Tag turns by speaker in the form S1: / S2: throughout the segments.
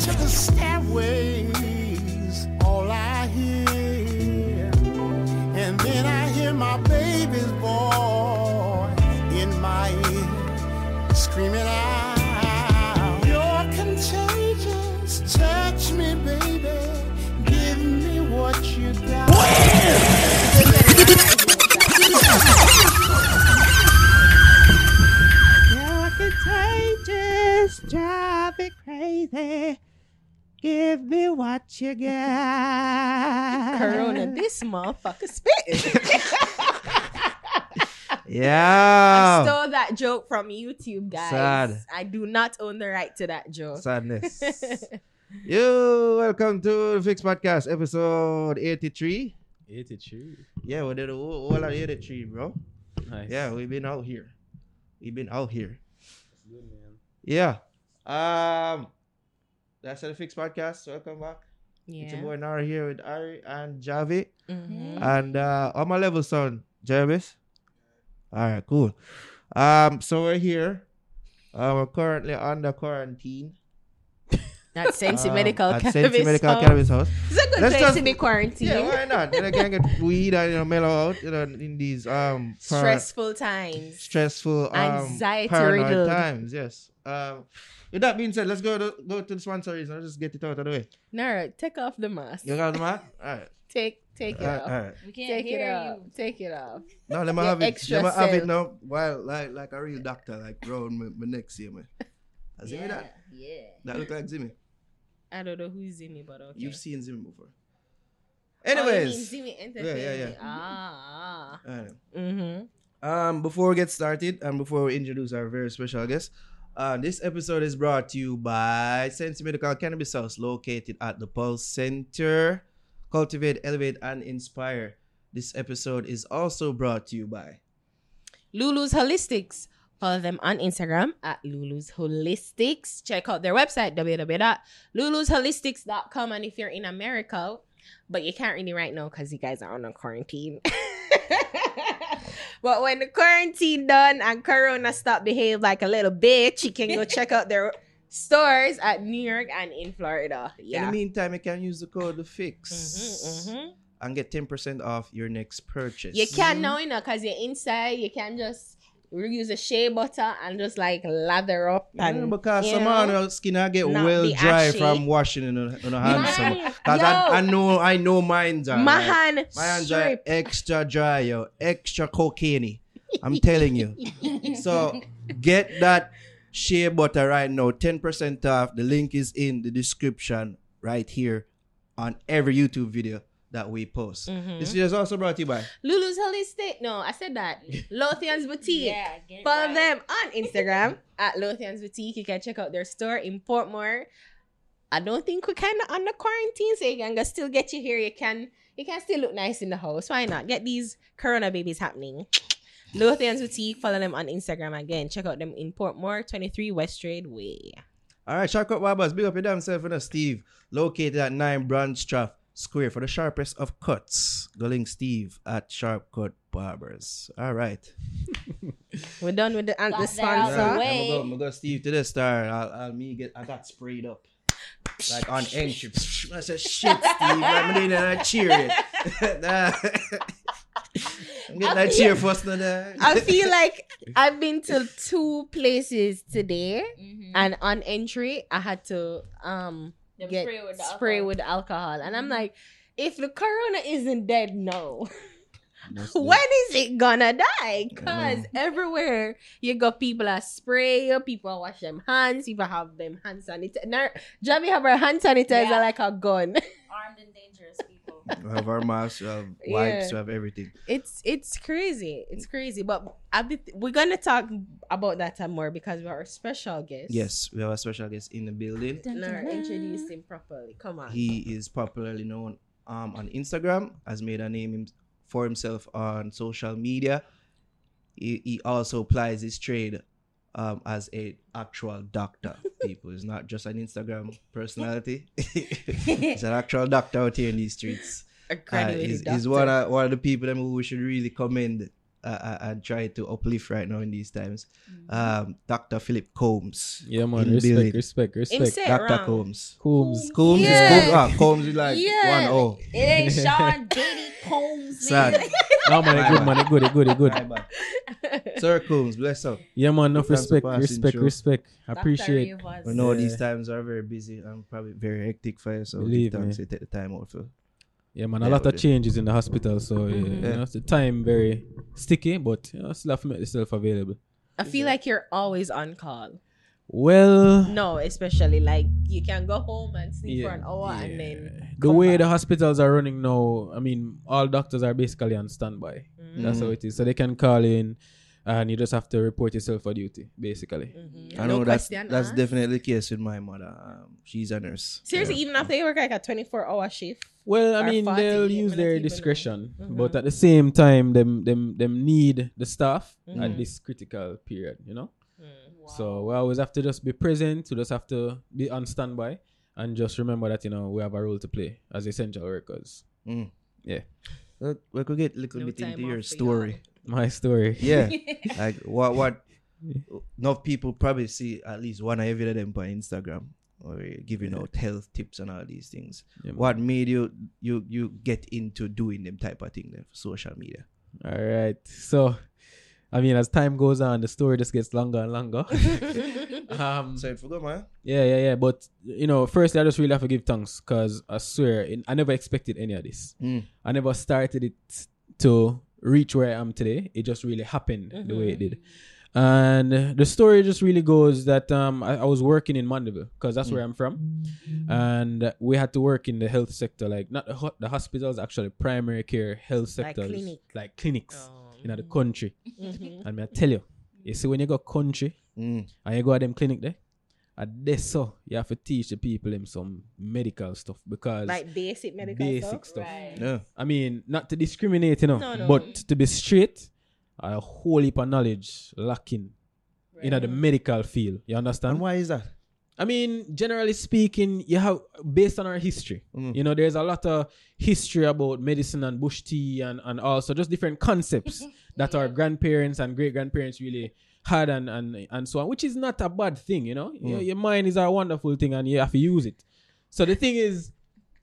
S1: to the stairways, all I hear, and then I hear my baby's in my ear, screaming out, me crazy. Give me what you got.
S2: Corona, this motherfucker spitting.
S3: Yeah.
S2: I stole that joke from YouTube, guys.
S3: Sad.
S2: I do not own the right to that joke.
S3: Sadness. Yo, welcome to the Fix Podcast, episode 83.
S4: 82.
S3: Yeah, we did a whole whole lot of 83, bro.
S4: Nice.
S3: Yeah, we've been out here. We've been out here.
S4: That's good, man.
S3: Yeah. Um, that's the Fix Podcast. Welcome back. It's your
S2: yeah.
S3: boy Naro here with Ari and Javi.
S2: Mhm.
S3: And uh on my level son, Jarvis. Alright, cool. Um, so we're here. Uh, we're currently under quarantine.
S2: That's Sensi
S3: um,
S2: Medical
S3: at
S2: Cannabis.
S3: Sensi Medical
S2: House.
S3: Cannabis House.
S2: It's a good
S3: Let's
S2: place
S3: just-
S2: to be quarantined.
S3: Yeah, why not? Then I can get weed and you know mellow out, you know, in these um par-
S2: Stressful times.
S3: stressful, um,
S2: Anxiety
S3: paranoid
S2: riddled.
S3: times. Yes. Um, with that being said, let's go to go to the sponsors and just get it out of the way.
S2: Naro, take off the mask.
S3: You got the man? All right.
S2: Take take it
S3: All right.
S2: off.
S3: All right.
S5: We can't
S2: Take it
S5: hear
S2: off.
S5: you.
S2: Take it off.
S3: No, let me have it.
S2: extra
S3: Let me have it now. While like like a real doctor, like round my, my neck, see me. Uh, See me that?
S5: Yeah.
S3: That look like Zimmy.
S2: I don't know who's Zimmy, but okay.
S3: You've seen Zimmy before.
S2: Oh,
S3: Anyways,
S2: Zimmy
S3: yeah,
S2: Entertainment.
S3: yeah.
S2: Ah. ah. Mm-hmm.
S3: Um, before we get started and before we introduce our very special guest, uh, this episode is brought to you by Sensi Medical Cannabis House, located at the Pulse Center. Cultivate, elevate, and inspire. This episode is also brought to you by
S2: Lulu's Holistics. Follow them on Instagram at Lulu's Holistics. Check out their website, www.lulusholistics.com. And if you're in America, but you can't really right now because you guys are on a quarantine. but when the quarantine done and Corona stop behave like a little bitch, you can go check out their stores at New York and in Florida.
S3: In the meantime, you can use the code the fix
S2: Mhm, mhm.
S3: and get 10% off your next purchase.
S2: You can now, you know, because you're inside, you can just use a shea butter and just like lather up And,
S3: Yeah,
S2: because
S3: some
S2: know,
S3: of our skin I get well dry
S2: ashy.
S3: from washing in a, in the hands.
S2: Man,
S3: Cause I. I know I know
S2: my hand
S3: My hands are extra dry, yo, extra cocaine. I'm telling you. So get that shea butter right now, 10% off. The link is in the description right here on every YouTube video that we post.
S2: Mhm.
S3: This video is also brought to you by
S2: Lulu's Holistic. No, I said that. Lothian's Boutique.
S5: Yeah.
S2: Follow
S5: right.
S2: them on Instagram at Lothian's Boutique. You can check out their store in Portmore. I don't think we can kind of under quarantine, so you can still get you here. You can you can still look nice in the house. Why not? Get these Corona babies happening. Lothian's Boutique. Follow them on Instagram again. Check out them in Portmore, 23 West Trade Way.
S3: All right, Sharp Cut Barbers, big up your damn self, you know, Steve, located at 9 Branch Brandstraff Square for the sharpest of cuts. Go link Steve at Sharp Cut Barbers. All right.
S2: We're done with the, uh, the
S5: Got that out the
S2: sponsor.
S5: way.
S3: I'm gonna go, I'm go Steve to the star. I'll, I'll me get, I got sprayed up. Like on entry. I said, shit, Steve. I'm doing that cheer. it." I'm getting that cheer first. now, nah.
S2: I feel like I've been to two places today,
S5: Mhm.
S2: and on entry, I had to um
S5: Them
S2: get
S5: spray with
S2: spray
S5: alcohol.
S2: with alcohol, and I'm
S5: Mhm.
S2: like, if the corona isn't dead now,
S3: Must
S2: when is it gonna die? Cause
S3: know.
S2: everywhere you go, people are spray you, people wash them hands, people have them hand sanitizer. Now, Javi have her hand sanitizer
S5: Yeah.
S2: like a gun.
S5: Armed and dangerous people.
S3: We have our masks, we have wipes,
S2: Yeah.
S3: we have everything.
S2: it's it's crazy, it's crazy. But I be, we're gonna talk about that some more because we are a special guest.
S3: Yes, we have a special guest in the building.
S2: Now introduce him properly. Come on.
S3: He is popularly known um, on Instagram, has made a name for himself on social media. He, he also applies his trade um, as a actual doctor. People, he's not just an Instagram personality. he's an actual doctor out here in these streets.
S2: a
S3: Uh, he's,
S2: doctor.
S3: he's one of one of the people that we should really commend uh, and try to uplift right now in these times.
S2: Mm-hmm.
S3: Um, Dr. Phillip Combs.
S6: Yeah, man.
S3: In
S6: Respect,
S3: building.
S6: respect, respect.
S3: Dr.
S2: wrong.
S3: Combs.
S6: Combs.
S3: Combs
S2: Yeah.
S3: is Combs. Ah, Combs is like
S5: Yeah.
S3: one oh.
S5: It ain't Sean Diddy Combs,
S3: Sad.
S5: man.
S6: Man, it good, man. It good, it good, it good.
S3: Right back. Sir Combs, bless up.
S6: Yeah, man. Enough
S3: Thanks
S6: respect, respect, respect. I appreciate.
S5: Dr.
S3: We know
S6: Yeah.
S3: these times are very busy and probably very hectic for you, so
S6: Believe
S3: thanks
S6: me.
S3: take the time out for.
S6: Yeah, man. A
S3: Yeah,
S6: lot of changes in the hospital, so yeah, you know, the time very sticky, but you know, still have to make yourself available.
S2: I feel like you're always on call.
S6: Well,
S2: No, especially like you can go home and sleep for an hour
S6: yeah.
S2: and then
S6: the
S2: come
S6: way
S2: back.
S6: the hospitals are running now, I mean, all doctors are basically on standby.
S2: Mhm.
S6: That's how it is. So they can call in, and you just have to report yourself for duty, basically.
S2: Mhm.
S3: I
S2: No
S3: know that's
S2: question
S3: that's definitely the case with my mother. Um, she's a nurse.
S2: Seriously,
S3: Yeah.
S2: even after you work like a 24 hour shift.
S6: Well, I mean, they'll use their
S2: even.
S6: discretion,
S2: Mhm.
S6: but at the same time, them them them need the staff at this critical period. You know. So we always have to just be present. We just have to be on standby and just remember that you know we have a role to play as essential workers.
S3: Mm.
S6: Yeah.
S3: Uh, we could get a little
S2: No
S3: bit into your
S2: off for
S3: story.
S6: My story.
S3: Yeah, like what what enough people probably see at least one or every of them on Instagram or giving out health tips and all these things.
S6: Yeah.
S3: What made you you you get into doing them type of thing then for social media?
S6: All right. So, I mean, as time goes on, the story just gets longer and longer. um,
S3: So I forgot, man.
S6: yeah, yeah, yeah. But you know, firstly, I just really have to give thanks because I swear, in, I never expected any of this.
S3: Mm.
S6: I never started it to reach where I am today. It just really happened the way it did. And the story just really goes that um, I, I was working in Mandeville because that's where I'm from, and we had to work in the health sector, like not the, ho- the hospitals, actually primary care health
S2: Like
S6: sectors,
S2: clinic.
S6: like clinics
S2: Oh.
S6: In the country.
S2: Mhm.
S6: And me I tell you, you see when you go country
S3: Mm.
S6: and you go to them clinic there, at this so you have to teach the people them some medical stuff because
S2: Like basic medical
S6: basic
S2: stuff.
S6: stuff.
S5: Right.
S3: Yeah.
S6: I mean, not to discriminate, you know,
S2: No, no.
S6: but to be straight, a whole heap of knowledge lacking in the medical field. You understand?
S3: And why is that?
S6: I mean, generally speaking, you have based on our history.
S3: Mm.
S6: You know, there's a lot of history about medicine and bush tea and, and also just different concepts that our grandparents and great grandparents really had and, and and so on, which is not a bad thing, you know. Your,
S3: Mm.
S6: your mind is a wonderful thing and you have to use it. So the thing is,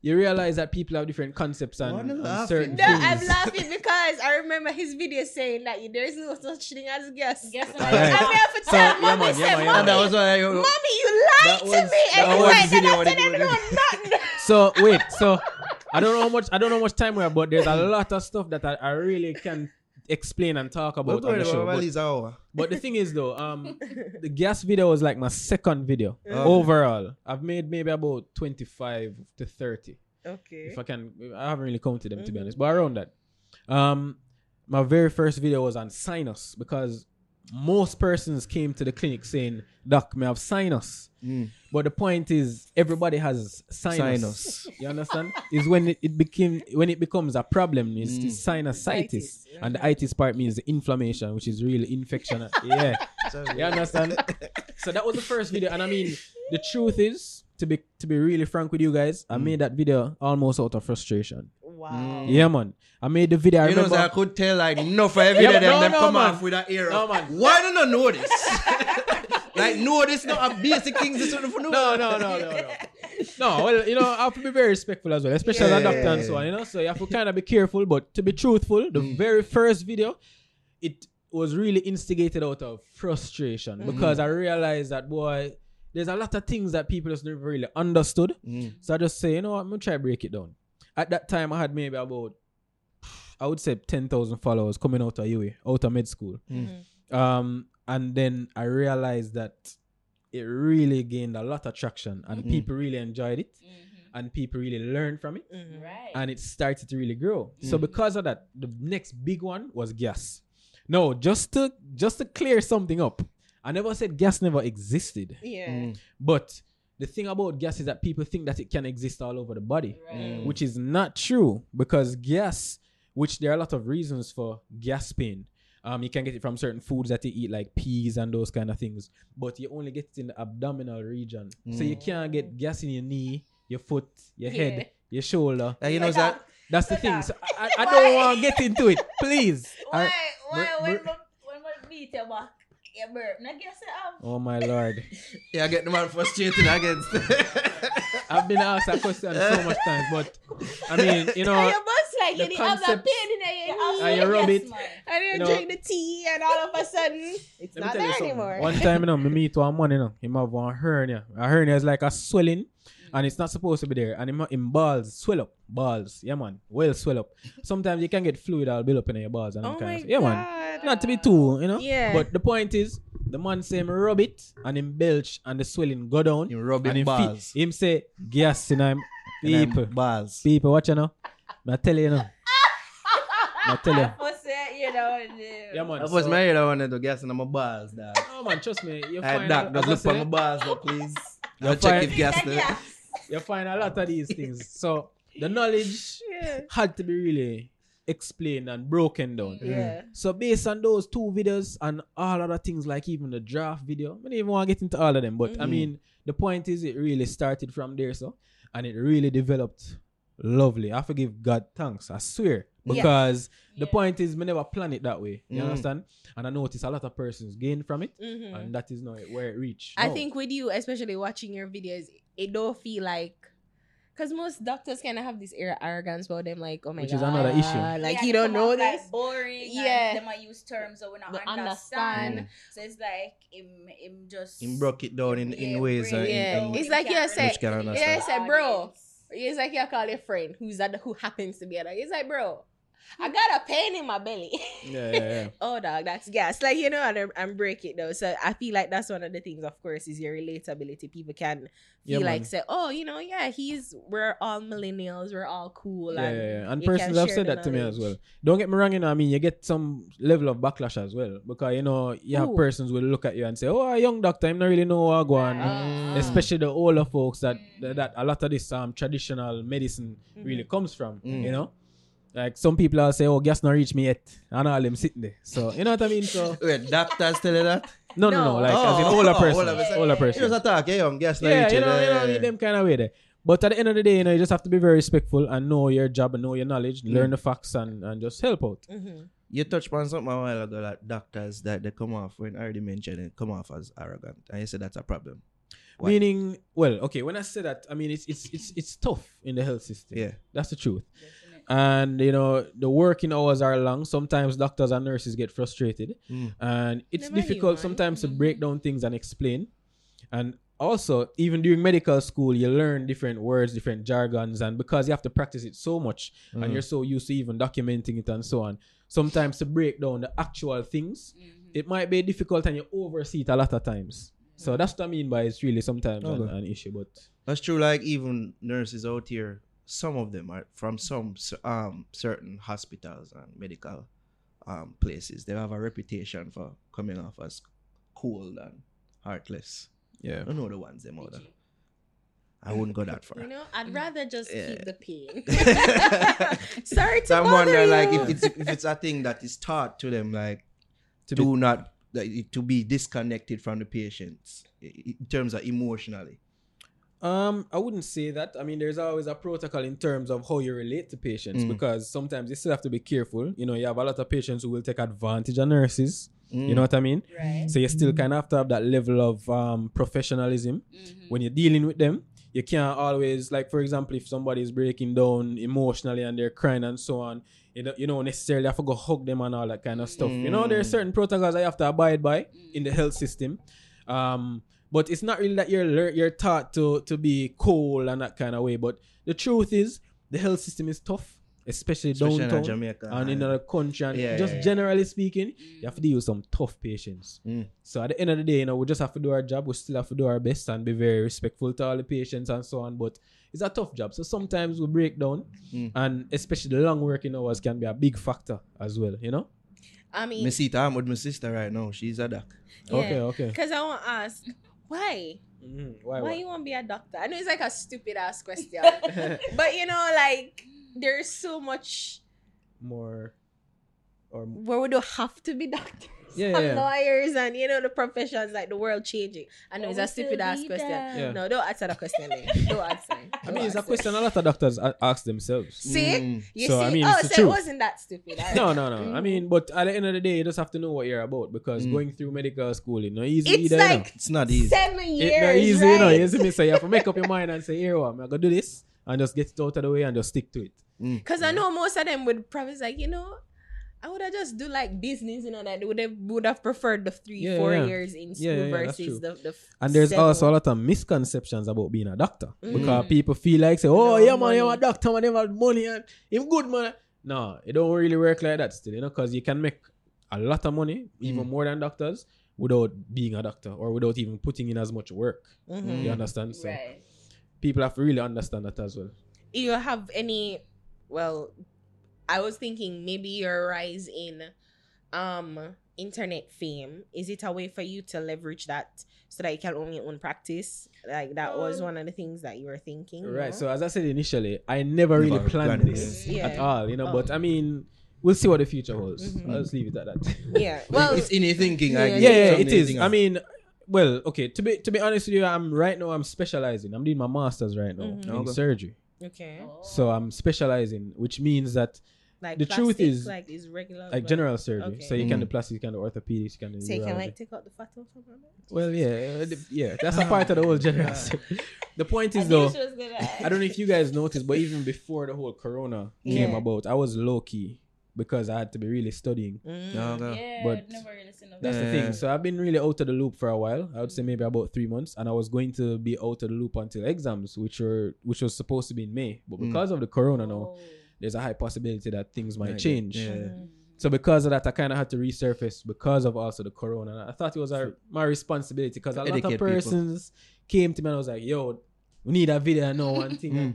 S6: you realize that people have different concepts and,
S3: Wanna
S6: and certain
S3: in
S2: No,
S6: things.
S2: I'm laughing because I remember his video saying that there's no such thing as guess.
S5: Guess what?
S6: Alright.
S2: I have to
S6: So,
S2: tell
S6: yeah,
S2: mommy,
S6: man,
S2: say,
S6: yeah, man,
S2: mommy,
S3: was why I,
S2: mommy, you lied
S3: That
S2: to
S3: was-
S2: me.
S3: that
S2: And you
S3: was
S2: went,
S3: video
S2: and I
S3: when
S2: said,
S3: it
S2: I don't know nothing.
S6: So wait, so I don't know how much I don't know how much time we have, but there's a lot of stuff that I, I really can explain and talk about on the show. But,
S3: But, hour.
S6: But the thing is though, um the gas video was like my second video
S3: Oh.
S6: overall. I've made maybe about 25 to 30.
S2: Okay.
S6: If I can I haven't really counted them to be honest, but around that. Um my very first video was on sinus because most persons came to the clinic saying, Doc, may I have sinus.
S3: Mm.
S6: But the point is, everybody has sinus.
S3: Sinus.
S6: You understand? is when it, it became when it becomes a problem. Is
S3: Mm.
S6: the sinusitis,
S2: Itis, yeah.
S6: and the itis part means the inflammation, which is really infection. yeah, you understand? so that was the first video, and I mean, the truth is, to be to be really frank with you guys, I
S3: Mm.
S6: made that video almost out of frustration.
S2: Wow.
S6: Yeah, man. I made the video. I
S3: You know, so I could tell like no for every
S6: Yeah,
S3: day them,
S6: no,
S3: them
S6: no,
S3: come
S6: man.
S3: off with that era.
S6: No, man.
S3: Why don't I know this? like no, this not a basic things. This one for no.
S6: no, no, no, no, no. No, well, you know, I have to be very respectful as well, especially as a
S3: Yeah.
S6: doctor and so on, you know. So you have to kind of be careful, but to be truthful, the
S3: Mm.
S6: very first video, it was really instigated out of frustration
S3: Mm-hmm.
S6: because I realized that boy, there's a lot of things that people just never really understood.
S3: Mm.
S6: So I just say, you know what, I'm gonna try to break it down. At that time, I had maybe about, I would say, ten thousand followers coming out of UA, out of med school.
S3: Mm.
S6: Um, and then I realized that it really gained a lot of traction, and
S3: Mm.
S6: people really enjoyed it, and people really learned from it,
S2: Mhm.
S5: Right.
S6: and it started to really grow. So
S3: Mm.
S6: because of that, the next big one was gas. No, just to just to clear something up, I never said gas never existed,
S2: Yeah.
S3: Mm.
S6: but the thing about gas is that people think that it can exist all over the body
S5: Right.
S6: which is not true because gas, which there are a lot of reasons for gas pain. Um, you can get it from certain foods that you eat, like peas and those kind of things, but you only get it in the abdominal region. So you can't get gas in your knee, your foot, your
S2: Yeah.
S6: head, your shoulder.
S3: Like, you know that.
S6: That's the thing. So I, I, I don't want to get into it, please.
S2: Why,
S6: I-
S5: Why
S6: Bur-
S5: when
S6: bur-
S5: my when my beat your back, you burp. Now guess it up.
S6: Oh my lord.
S3: Yeah, I get the man frustrated against.
S6: I've been asked that question so much times, but I mean, you know,
S2: and your bus like
S6: the
S2: you didn't have that
S6: concept-
S2: pain in your knee.
S6: And you rub it.
S2: And you,
S6: You know-
S2: drink the tea, and all of a sudden, it's not there anymore.
S6: One time, you know, me meet one man, you know, him have one hernia. A hernia is like a swelling, and it's not supposed to be there. And him, him balls swell up, balls, yeah man, well swell up. Sometimes you can get fluid all build up in your balls and
S2: oh
S6: all
S2: my
S6: kinds of, yeah man. Not to be too, you know.
S2: Yeah.
S6: But the point is, the man say him rub it and him belch and the swelling go down.
S3: You rub
S6: and
S3: him
S6: him, fe-
S3: balls.
S6: him say gas in him.
S3: And them
S6: People,
S3: balls.
S6: people, watch you know. I tell you, you know. I tell you.
S5: Pussy, you know.
S6: Yeah man.
S3: I was
S6: so-
S3: married. I wanted to gas in my balls, dog.
S6: Oh man, trust me. You
S3: Hey,
S6: find
S3: doc,
S6: a-
S3: just
S6: as
S3: look for
S6: say,
S3: my balls, though, please.
S6: You
S3: Go check if gas there.
S6: You find a lot of these things. So the knowledge
S2: yeah.
S6: had to be really explained and broken down.
S2: Yeah.
S6: So based on those two videos and all other things like even the draft video, I don't even want to get into all of them. But I
S2: Mhm.
S6: mean, the point is it really started from there, so and it really developed lovely. I forgive God thanks, I swear.
S2: Yeah.
S6: Because the
S5: Yeah.
S6: point is we never plan it that way. You
S3: Mm.
S6: understand? And I notice a lot of persons gain from it,
S2: Mhm.
S6: and that is not where it reached.
S2: I
S6: No.
S2: think with you, especially watching your videos, it don't feel like. Because most doctors kind of have this air of arrogance about them, like, oh my god.
S6: Which
S2: god.
S6: is another issue.
S2: Like,
S5: Yeah,
S2: you don't know this.
S5: Like boring.
S2: Yeah.
S5: Yeah. Them I use terms that we not
S2: Don't
S5: understand.
S2: understand. Mm.
S5: So it's like him, him just.
S3: Him broke it down in, in
S5: Yeah,
S3: ways.
S5: break it
S3: in-
S2: Yeah.
S3: in-
S2: It's like
S5: He
S2: you said-
S5: relate
S3: can
S5: to the
S3: understand.
S2: Yeah, I said, bro. It's like you call your friend who's that who happens to be a dog. It's like, bro, I got a pain in my belly.
S6: yeah, yeah, yeah.
S2: oh, dog, that's gas. Like you know, and, I'm- I'm break it though. So I feel like that's one of the things. Of course, is your relatability. People can
S6: Yeah,
S2: like say, oh, you know, yeah, he's we're all millennials, we're all cool.
S6: Yeah,
S2: and
S6: yeah, yeah. and persons have said
S2: the
S6: that to me as well. Don't get me wrong, you know, I mean, you get some level of backlash as well. Because, you know, you have
S2: Ooh.
S6: persons will look at you and say, oh, a young doctor, I'm not really know what go on.
S2: Ah.
S6: Especially the older folks that, that that a lot of this um traditional medicine really comes from,
S3: Mm.
S6: you know? Like some people are say, oh, gas not reach me yet. And all them sitting there. So, you know what I mean? So,
S3: Wait, doctors tell you that?
S6: no, no, no.
S2: No.
S6: Like, as in
S3: Oh,
S6: older
S3: oh,
S6: person.
S3: older person.
S6: Older
S3: You
S6: person.
S3: just attack, yeah, young gas not
S6: yeah,
S3: reaching,
S6: you know, you know, them kind of way there. But at the end of the day, you know, you just have to be very respectful and know your job and know your knowledge,
S3: Mm.
S6: learn the facts and, and just help out.
S2: Mhm.
S3: You touched upon something a while ago, like doctors that they come off when I already mentioned it, come off as arrogant, and you said that's a problem. Why?
S6: Meaning, well, okay, when I say that, I mean it's it's it's it's tough in the health system.
S3: Yeah.
S6: That's the truth.
S5: Definitely.
S6: And you know, the working hours are long. Sometimes doctors and nurses get frustrated.
S3: Mm.
S6: And it's
S2: Never
S6: difficult
S2: man.
S6: sometimes to
S5: Mhm.
S6: break down things and explain. And also, even during medical school, you learn different words, different jargons, and because you have to practice it so much and
S3: Mm.
S6: you're so used to even documenting it and so on, sometimes to break down the actual things,
S5: Mhm.
S6: it might be difficult and you oversee it a lot of times. So that's what I mean by it's really sometimes an, an issue. But
S3: That's true. Like even nurses out here, some of them are from some um certain hospitals and medical um places. They have a reputation for coming off as cold and heartless.
S6: yeah.
S3: I don't know the ones them out there. I wouldn't go that far.
S2: You know, I'd rather just
S3: Yeah.
S2: keep the pain. Sorry to
S3: So I'm
S2: bother
S3: wondering, like, if it's if it's a thing that is taught to them, like,
S6: To
S3: to not like, to be disconnected from the patients in terms of emotionally.
S6: Um, I wouldn't say that. I mean, there's always a protocol in terms of how you relate to patients
S3: Mm.
S6: because sometimes you still have to be careful. You know, you have a lot of patients who will take advantage of nurses.
S3: Mm.
S6: You know what I mean?
S5: Right.
S6: So you still kind of have to have that level of um, professionalism
S5: Mhm.
S6: when you're dealing with them. You can't always, like, for example, if somebody is breaking down emotionally and they're crying and so on, you don't, you don't necessarily have to go hug them and all that kind of stuff. You know, there are
S3: Mm.
S6: certain protocols I have to abide by in the health system. Um, but it's not really that you're you're taught to to be cold and that kind of way. But the truth is, the health system is tough, especially,
S3: Especially in
S6: downtown
S3: Jamaica.
S6: and in the country. And
S3: Yeah,
S6: just
S3: yeah, yeah.
S6: generally speaking, you have to deal with some tough patients.
S3: Mm.
S6: So at the end of the day, you know, we just have to do our job. We still have to do our best and be very respectful to all the patients and so on. But it's a tough job. So sometimes we break down,
S3: Mm.
S6: and especially the long working hours can be a big factor as well. You know.
S2: I mean,
S3: Me see, I'm with my sister right now. She's a doc.
S6: Okay. Okay.
S2: Because I want to ask, why?
S6: Mhm. Why?
S2: Why
S6: why?
S2: you want to be a doctor? I know it's like a stupid ass question, but you know, like there's so much
S6: More. Or
S2: where would don't have to be doctor.
S6: Yeah,
S2: Some
S6: yeah.
S2: lawyers and you know the professions like the world changing. I know
S5: But
S2: it's a stupid ass question.
S6: Yeah.
S2: No, don't answer the question. Lee. Don't answer.
S6: I mean, it's a question a lot of doctors ask themselves.
S2: See,
S3: Mm.
S2: you
S6: So,
S2: see.
S6: I mean,
S2: oh,
S6: it's the
S2: so it wasn't that stupid. Alright.
S6: No, no, no. I mean, but at the end of the day, you just have to know what you're about because
S3: Mm.
S6: going through medical school, you know, easy
S2: it's
S6: either, you know.
S2: like
S3: It's not easy.
S2: seven
S6: It
S2: years.
S6: not easy,
S2: right?
S6: you know. You see me? So you have to make up your mind and say, here, what, I'm gonna do this and just get it out of the way and just stick to it.
S2: Because I know most of them would probably like, you know, I would have just do like business, you know, that would have would have preferred the three,
S6: Yeah,
S2: four
S6: yeah.
S2: years in school
S6: Yeah,
S2: versus the, the
S6: And there's
S2: seven.
S6: also a lot of misconceptions about being a doctor
S2: Mm.
S6: because people feel like, say, oh,
S2: No
S6: yeah, man, you're a doctor, man, they have money and him good, man. No, it don't really work like that still, you know, because you can make a lot of money, even
S3: Mm.
S6: more than doctors, without being a doctor or without even putting in as much work.
S2: Mhm.
S6: You understand? So
S5: Right.
S6: people have to really understand that as well.
S2: you have any well i was thinking maybe your rise in um internet fame is it a way for you to leverage that so that you can own your own practice like that was
S5: Um,
S2: one of the things that you were thinking
S6: Right.
S2: no?
S6: So as I said initially, I never really planned
S3: planned
S6: this
S2: it.
S6: at all, you know.
S2: Oh.
S6: But I mean, we'll see what the future holds.
S2: Mhm.
S6: I'll just leave it at that.
S2: yeah well
S3: it's in your thinking. I
S2: Yeah,
S3: guess.
S6: yeah, yeah,
S3: Something
S6: it
S3: in your
S6: is.
S3: thinking.
S6: I mean, well, okay. To be to be honest with you, I'm right now. I'm specializing. I'm doing my masters right now
S2: Mhm.
S6: in
S3: Okay.
S6: surgery.
S2: okay
S5: Oh.
S6: So I'm specializing, which means that
S2: like
S6: the truth is,
S2: like is regular
S6: like general surgery.
S2: Okay.
S6: So you can do
S3: Mm.
S6: plastic, you can do orthopedics, you can do
S2: so you can like take out the fat off of it
S6: Well, yeah, uh, yeah. That's a part of the whole general. surgery. The point is
S5: knew
S6: though.
S5: she was gonna
S6: I don't know if you guys noticed, but even before the whole corona came about, I was low key because I had to be really studying.
S2: Mm.
S3: Yeah, okay.
S5: Yeah,
S6: But
S5: never really seen
S6: That's
S5: that.
S6: the thing. So I've been really out of the loop for a while. I would say maybe about three months, and I was going to be out of the loop until exams, which were which was supposed to be in May, but
S3: Mm.
S6: because of the corona now,
S5: Oh.
S6: There's a high possibility that things might
S3: Yeah,
S6: change.
S3: yeah.
S5: Mm.
S6: So because of that, I kind of had to resurface because of also the corona. I thought it was our, my responsibility because a lot
S3: Educate
S6: of
S3: people.
S6: persons came to me and I was like, "Yo, we need a video now." One thing.
S3: Mm.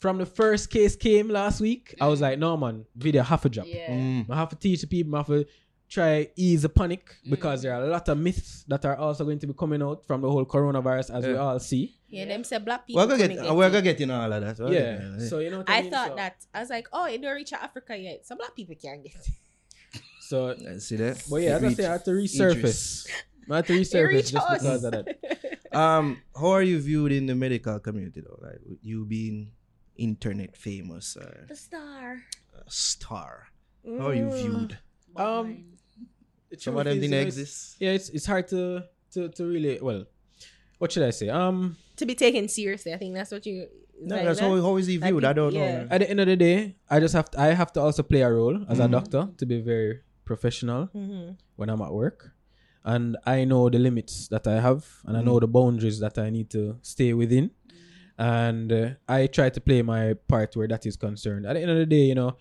S6: From the first case came last week, I was like, "No man, video have a job.
S5: Yeah.
S3: Mm.
S6: I have to teach the people. I have to try ease the panic because
S5: Mm.
S6: there are a lot of myths that are also going to be coming out from the whole coronavirus, as we all see.
S2: yeah them say black people
S3: We're gonna
S2: couldn't
S3: get. We're gonna get in all of that. We're
S6: yeah.
S3: gonna-
S6: So you know, what
S2: I
S6: mean?
S2: thought
S6: So-
S2: that I was like, oh, it don't reach Africa yet. Some black people can't get it.
S6: So,
S3: See that?
S6: but yeah, as I
S3: Reach
S6: say, I had to resurface. I had to resurface just
S2: us.
S6: because of that.
S3: Um, how are you viewed in the medical community though? Like you being internet famous, uh,
S5: The star.
S3: a star. How are you
S2: Mm.
S3: viewed?
S6: Um, The
S3: Some of them didn't
S6: you know,
S3: exist.
S6: Yeah, it's it's hard to to to really well. What should I say? Um,
S2: to be taken seriously. I think that's what you.
S3: No,
S2: like
S3: that's
S2: that?
S3: how, how is he
S2: Like
S3: viewed? I don't
S2: yeah.
S3: know.
S6: at the end of the day, I just have to I have to also play a role as a
S3: Mhm.
S6: doctor to be very professional
S2: Mhm.
S6: when I'm at work. And I know the limits that I have, and I know the boundaries that I need to stay within. And uh, I try to play my part where that is concerned. At the end of the day, you know,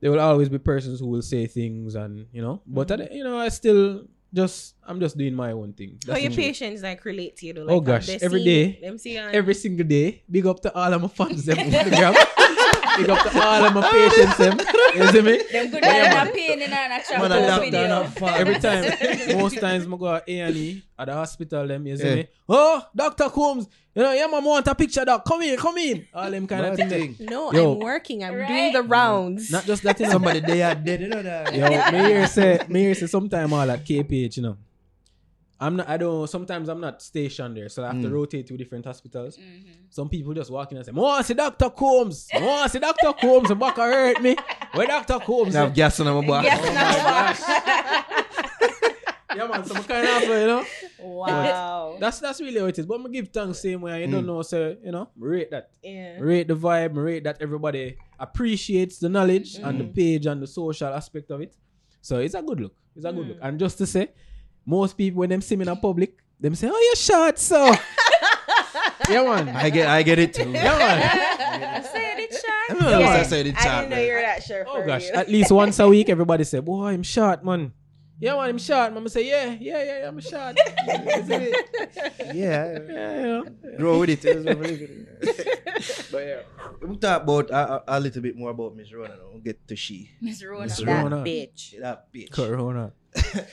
S6: there will always be persons who will say things, and you know, but mm-hmm. the- you know, I still just I'm just doing my own thing.
S2: How
S6: That's
S2: your patients like relate to you? Though?
S6: Oh, gosh,
S2: every day, they
S6: every day,
S2: Them see you on-
S6: Every single day, big up to all of my fans them on the gram. Big up to all of my patients them. You see me?
S5: Them good
S6: Yeah,
S5: yeah,
S6: man.
S5: not paying in an actual
S3: Man,
S5: post
S3: I love
S5: video.
S3: that, not fun.
S6: Every time, most times, I go A and E at the hospital. Them, you see
S3: Yeah.
S6: me? Oh, Doctor Coombs, you know, yeah, man, I want a picture. Doc, come in, come in. All them kind of
S3: Bad
S6: things.
S3: thing.
S2: No,
S6: Yo.
S2: I'm working. I'm
S5: Right?
S2: doing the rounds.
S6: Not just that, you know.
S3: Somebody they are dead, you know that.
S6: Yo, me here say, me here say, sometime all at KPH, you know. I'm not. I don't. Sometimes I'm not stationed there, so I have to
S3: Mm.
S6: rotate to different hospitals.
S5: Mhm.
S6: Some people just walk in and say, "More see Doctor Coombs, more see Doctor Coombs, and back hurt me. Where Doctor Coombs?"
S3: I have gas on my back.
S5: Yes,
S6: Oh
S5: now
S6: yeah, man. Some kind of, you know.
S2: wow.
S6: That's that's really how it is. But I'm give thanks same way. You
S3: Mm.
S6: don't know, so you know, rate that.
S2: yeah.
S6: Rate the vibe, rate that everybody appreciates the knowledge and the
S3: Mm.
S6: page and the social aspect of it. So it's a good look. It's a good
S2: Mm.
S6: look. And just to say, most people when them see me in a public, them say, Oh, you're short, so Yeah man.
S3: I get, I get it too.
S6: yeah man.
S5: Said it,
S3: I
S5: Sean.
S3: don't know
S6: Yeah.
S3: what I said it
S2: I didn't know
S3: man.
S2: you were that sure
S6: Oh
S2: for
S6: gosh.
S2: you.
S6: At least once a week everybody say, Boy, I'm short, man. Yeah man, I'm short. Mama say, Yeah, yeah, yeah, yeah I'm short. You see?
S3: Yeah,
S6: yeah, you know.
S3: grow with it. That's what I believe in.
S6: But yeah.
S3: We'll talk about uh, a little bit more about Miss Rona. We'll get to she.
S5: Miss Rona.
S6: Miss
S2: that
S6: Rona.
S2: bitch.
S3: That bitch.
S6: Corona.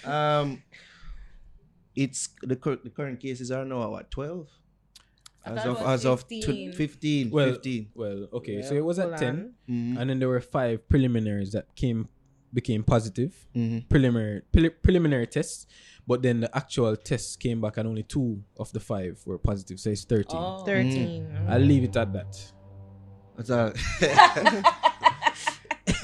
S3: Um, it's the cur- the current cases are now at what twelve? As of
S5: was
S3: as of
S2: 15.
S3: tw- 15,
S6: Well,
S3: 15.
S6: Well, okay.
S2: Yeah,
S6: So it was at
S2: hold
S6: 10.
S2: on.
S3: Mhm.
S6: And then there were five preliminaries that came became positive,
S3: Mhm.
S6: preliminary pre- preliminary tests, but then the actual tests came back and only two of the five were positive. So it's 13.
S5: Oh.
S2: 13.
S6: I'll leave it at that.
S3: That's all.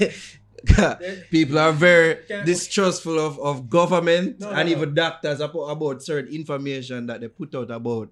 S3: People are very distrustful of, of government
S6: No, no,
S3: and
S6: no.
S3: even doctors about, about certain information that they put out about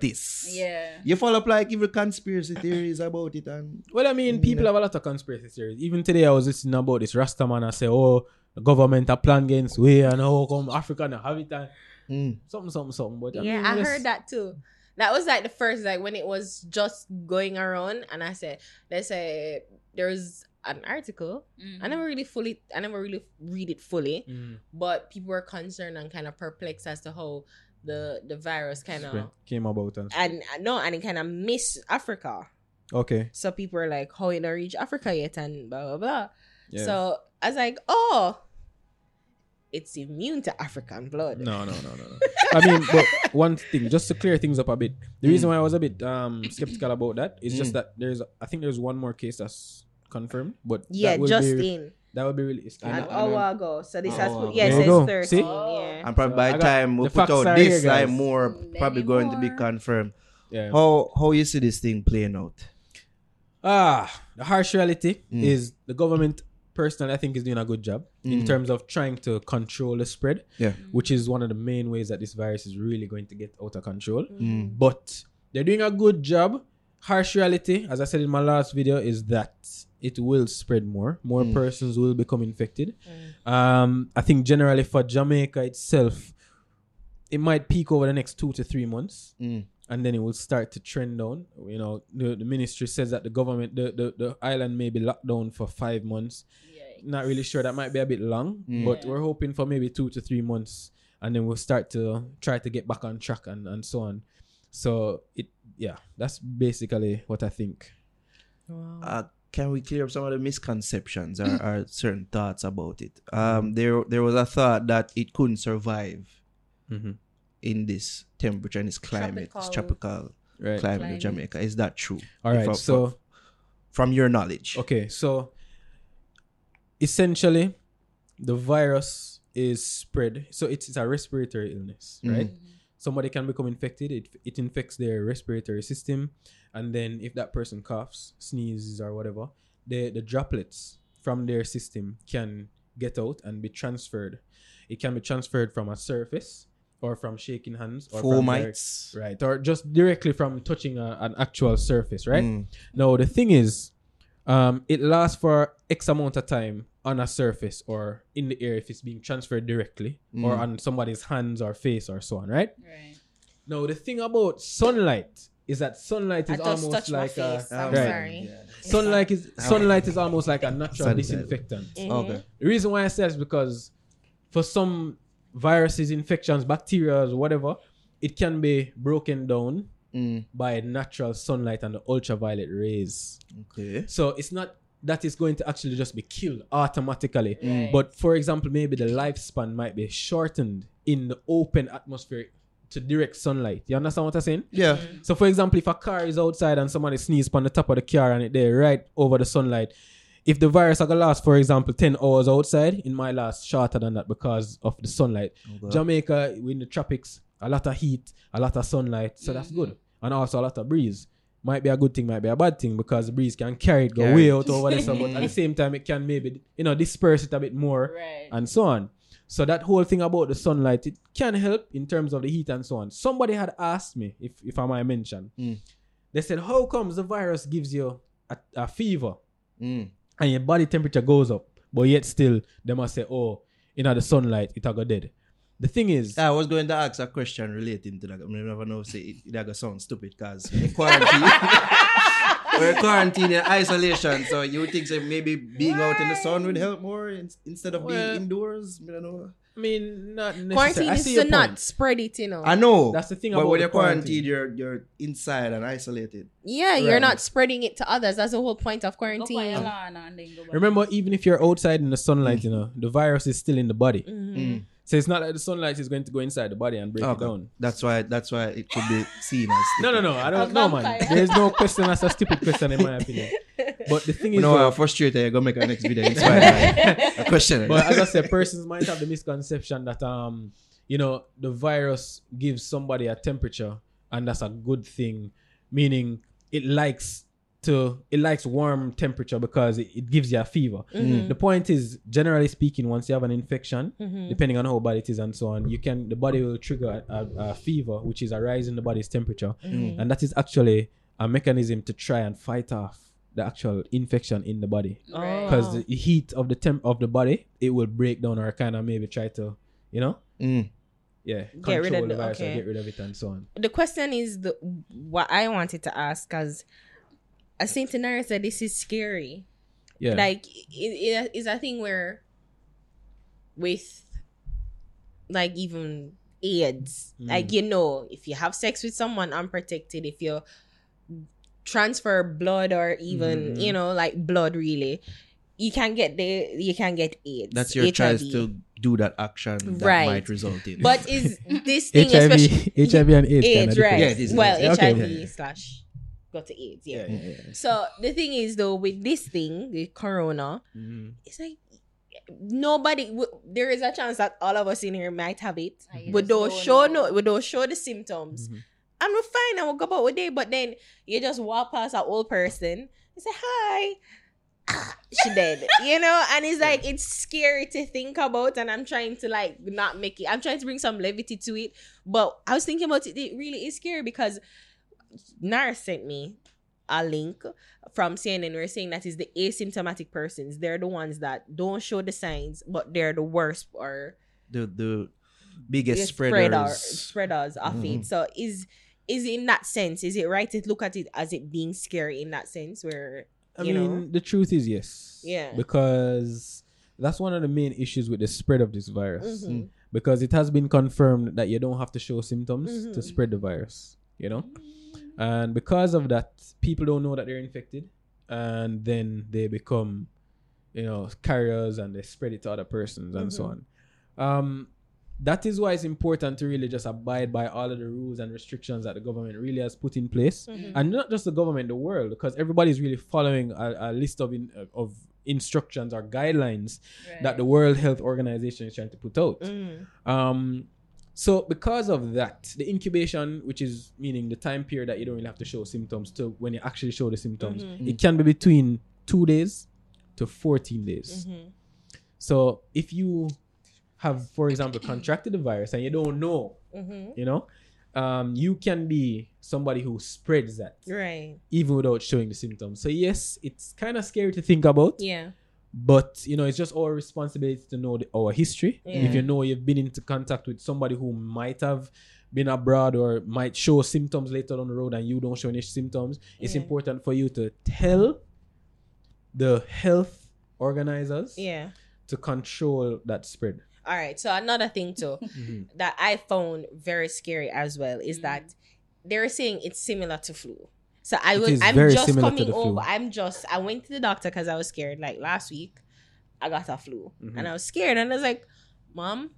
S3: this.
S5: Yeah.
S3: You follow up like even conspiracy theories about it and
S6: Well, I mean, people have a lot of conspiracy theories. Even today, I was listening about this Rasta man. I say, oh, the government are plan against we and how come Africa not have it and
S3: Mm.
S6: something, something, something. But I
S2: Yeah,
S6: mean,
S2: I
S6: yes.
S2: heard that too. That was like the first, like when it was just going around, and I said, they say there's an article.
S5: Mhm.
S2: I never really fully, I never really read it fully,
S6: Mm.
S2: but people were concerned and kind of perplexed as to how the the virus kind of
S6: came about and
S2: and no, and it kind of missed Africa.
S6: okay,
S2: So people were like, how it don't reach Africa yet, and blah blah blah.
S6: yeah.
S2: So I was like, oh, it's immune to African blood.
S6: No, no, no, no, no. I mean, but one thing, just to clear things up a bit, the reason why I was a bit um skeptical about that is just
S3: Mm.
S6: that there's, I think there's one more case that's confirmed, but
S2: Yeah,
S6: that
S2: just
S6: be,
S2: in
S6: that would be released.
S2: an
S6: And- and
S2: hour ago. So this has put, yeah, it
S6: There you
S2: says 13.
S6: See?
S2: Yeah.
S3: and probably
S6: So
S3: by the time we put out this,
S6: here,
S3: I'm more
S5: Many
S3: probably going to be confirmed.
S6: yeah.
S3: How how you see this thing playing out?
S6: Ah, the harsh reality
S3: Mm.
S6: is the government personally I think is doing a good job in
S3: Mm.
S6: terms of trying to control the spread,
S3: Yeah.
S6: which is one of the main ways that this virus is really going to get out of control.
S3: Mm.
S6: But they're doing a good job. Harsh reality, as I said in my last video, is that it will spread more. More
S3: Mm.
S6: persons will become infected. Um, I think generally for Jamaica itself, it might peak over the next two to three months
S3: Mm.
S6: and then it will start to trend down. You know, the, the ministry says that the government, the, the, the island may be locked down for five months.
S5: Yikes.
S6: Not really sure. That might be a bit long,
S3: Mm.
S6: but
S5: Yeah.
S6: we're hoping for maybe two to three months, and then we'll start to try to get back on track and, and so on. So it, yeah, that's basically what I think.
S3: uh, can we clear up some of the misconceptions or, or certain thoughts about it? Um, there there was a thought that it couldn't survive
S6: Mm-hmm.
S3: in this temperature and this climate, this tropical
S6: Right.
S3: climate,
S5: Climate.
S3: of Jamaica. Is that true?
S6: All right.
S3: From-
S6: so
S3: from, from your knowledge,
S6: Okay, so essentially, the virus is spread. So it's, it's a respiratory illness, right? Somebody can become infected. It it infects their respiratory system, and then if that person coughs, sneezes, or whatever, the the droplets from their system can get out and be transferred. It can be transferred from a surface or from shaking hands or from direct-
S3: fomites,
S6: right, or just directly from touching a, an actual surface, right?
S3: Mm.
S6: Now the thing is, um, it lasts for X amount of time on a surface or in the air if it's being transferred directly or
S3: Mm.
S6: on somebody's hands or face or so on, right?
S5: Right.
S6: Now the thing about sunlight is that sunlight
S2: I
S6: is
S2: just
S6: almost
S2: touched my
S6: like a
S2: face. I'm
S6: right.
S2: sorry.
S6: sunlight is sunlight is almost like a natural
S3: Sanitizer.
S6: disinfectant.
S2: Mhm.
S3: Okay.
S6: The reason why I say is because for some viruses, infections, bacteria, whatever, it can be broken down
S3: Mm.
S6: by natural sunlight and the ultraviolet rays.
S3: Okay.
S6: So it's not that it's going to actually just be killed automatically.
S5: Right.
S6: But for example, maybe the lifespan might be shortened in the open atmosphere to direct sunlight. You understand what I'm saying?
S3: Yeah.
S6: So for example, if a car is outside and somebody sneezes on the top of the car and it there right over the sunlight, if the virus are gonna last, for example, 10 hours outside, it might last shorter than that because of the sunlight.
S3: Okay.
S6: Jamaica in the tropics, a lot of heat, a lot of sunlight, so that's good. And also a lot of breeze. Might be a good thing, might be a bad thing because the breeze can carry it, go
S3: Carry
S6: way out over the sun, but at the same time it can maybe you know disperse it a bit more
S5: Right.
S6: and so on. So that whole thing about the sunlight, it can help in terms of the heat and so on. Somebody had asked me if, if I might mention.
S3: Mm.
S6: They said, How comes the virus gives you a, a fever
S3: Mm.
S6: and your body temperature goes up, but yet still they must say, Oh, you know the sunlight, it go dead. The thing is
S3: I was going to ask a question relating to that. I mean, never know say it, it gonna sound stupid because quarantine. We're quarantined in isolation, so you think say maybe being out in the sun would help more in, instead of
S6: Well-
S3: being indoors. I don't know.
S6: I mean not necessarily.
S2: Quarantine is to
S6: your
S2: not spread it, you know.
S3: I know.
S6: That's the thing
S3: But
S6: about
S3: when you're quarantined,
S6: quarantine.
S3: you're you're inside and isolated.
S2: yeah, you're not spreading it to others. That's the whole point of
S5: Go for your
S2: quarantine.
S5: lawn and then go back.
S6: Remember, even if you're outside in the sunlight, you know, the virus is still in the body.
S2: Mhm.
S3: Mm.
S6: So it's not like the sunlight is going to go inside the body and break
S3: Okay.
S6: it down.
S3: That's why that's why it could be seen as
S6: No, no, no. I don't
S5: A
S6: know, man. There's no question that's a stupid question in my opinion. but the thing is.
S3: You
S6: is,
S3: know, I'm frustrated. You're gonna make our next video inspired. by a question.
S6: but as I said, persons might have the misconception that um, you know, the virus gives somebody a temperature, and that's a good thing, meaning it likes to it likes warm temperature because it, it gives you a fever.
S2: Mm-hmm.
S6: The point is, generally speaking, once you have an infection,
S2: Mm-hmm.
S6: depending on how bad it is and so on, you can the body will trigger a, a, a fever, which is a rise in the body's temperature,
S2: Mm-hmm.
S6: and that is actually a mechanism to try and fight off the actual infection in the body because the heat of the temp of the body it will break down or kind of maybe try to you know
S3: Mm.
S6: yeah
S2: Get rid of
S6: control the
S2: the-
S6: virus
S2: okay.
S6: or get rid of it and so on
S2: the question is the what I wanted to ask because I think Tanara said this is scary.
S6: yeah
S2: Like it, it is a thing where with like even AIDS,
S6: Mm.
S2: like you know, if you have sex with someone unprotected, if you transfer blood or even
S6: Mhm.
S2: you know like blood really, you can get the you can get AIDS.
S3: That's your
S2: HIV.
S3: choice to do that action that
S2: Right.
S3: might result in.
S2: But is this thing especially
S6: HIV, HIV and AIDS,
S2: AIDS, right?
S3: Yeah, it is,
S2: well. HIV
S3: okay.
S2: slash got to AIDS, yeah.
S6: yeah, yeah, yeah.
S2: So the thing is though, with this thing, the corona,
S6: Mhm.
S2: it's like nobody. w- There is a chance that all of us in here might have it.
S5: And you
S2: We don't
S5: don't
S2: show
S5: know.
S2: no, we don't show the symptoms.
S6: Mhm.
S2: And we're fine and we'll go about our day. But then you just walk past an old person and say hi. She dead, you know, and it's like it's scary to think about, and I'm trying to like not make it. I'm trying to bring some levity to it, but I was thinking about it. It really is scary because Naro sent me a link from CNN. We're saying that is the asymptomatic persons. They're the ones that don't show the signs, but they're the worst or
S3: the the biggest
S2: the
S3: spreaders.
S2: spreaders of
S3: Mhm.
S2: it. So is is in that sense, is it right to look at it as it being scary in that sense where
S6: I mean,
S2: know?
S6: the truth is yes.
S2: Yeah.
S6: Because that's one of the main issues with the spread of this virus.
S2: Mhm.
S6: Because it has been confirmed that you don't have to show symptoms to
S2: Mhm.
S6: spread the virus. You know? And because of that, people don't know that they're infected. And then they become, you know, carriers and they spread it to other persons and so on. Um, that is why it's important to really just abide by all of the rules and restrictions that the government really has put in place,
S2: Mhm.
S6: and not just the government, the world, because everybody's really following a, a list of in, of instructions or guidelines that the World Health Organization is trying to put out.
S2: Mhm.
S6: Um, so because of that, the incubation, which is meaning the time period that you don't really have to show symptoms to when you actually show the symptoms,
S2: Mhm.
S6: it can be between two days to 14 days.
S2: Mhm.
S6: So if you have, for example, contracted the virus and you don't know,
S2: Mhm.
S6: you know, um, you can be somebody who spreads that
S2: Right.
S6: even without showing the symptoms. So yes, it's kind of scary to think about,
S2: Yeah.
S6: But you know, it's just our responsibility to know the, our history.
S2: Yeah.
S6: If you know you've been into contact with somebody who might have been abroad or might show symptoms later on the road and you don't show any symptoms, it's important for you to tell the health organizers
S2: Yeah.
S6: to control that spread.
S2: All right. So another thing too mm-hmm. that I found very scary as well is that they're saying it's similar to flu. So I was I'm
S6: very
S2: just coming
S6: the flu.
S2: over. I'm just I went to the doctor because I was scared. Like last week, I got a flu
S6: Mhm.
S2: and I was scared and I was like, Mom,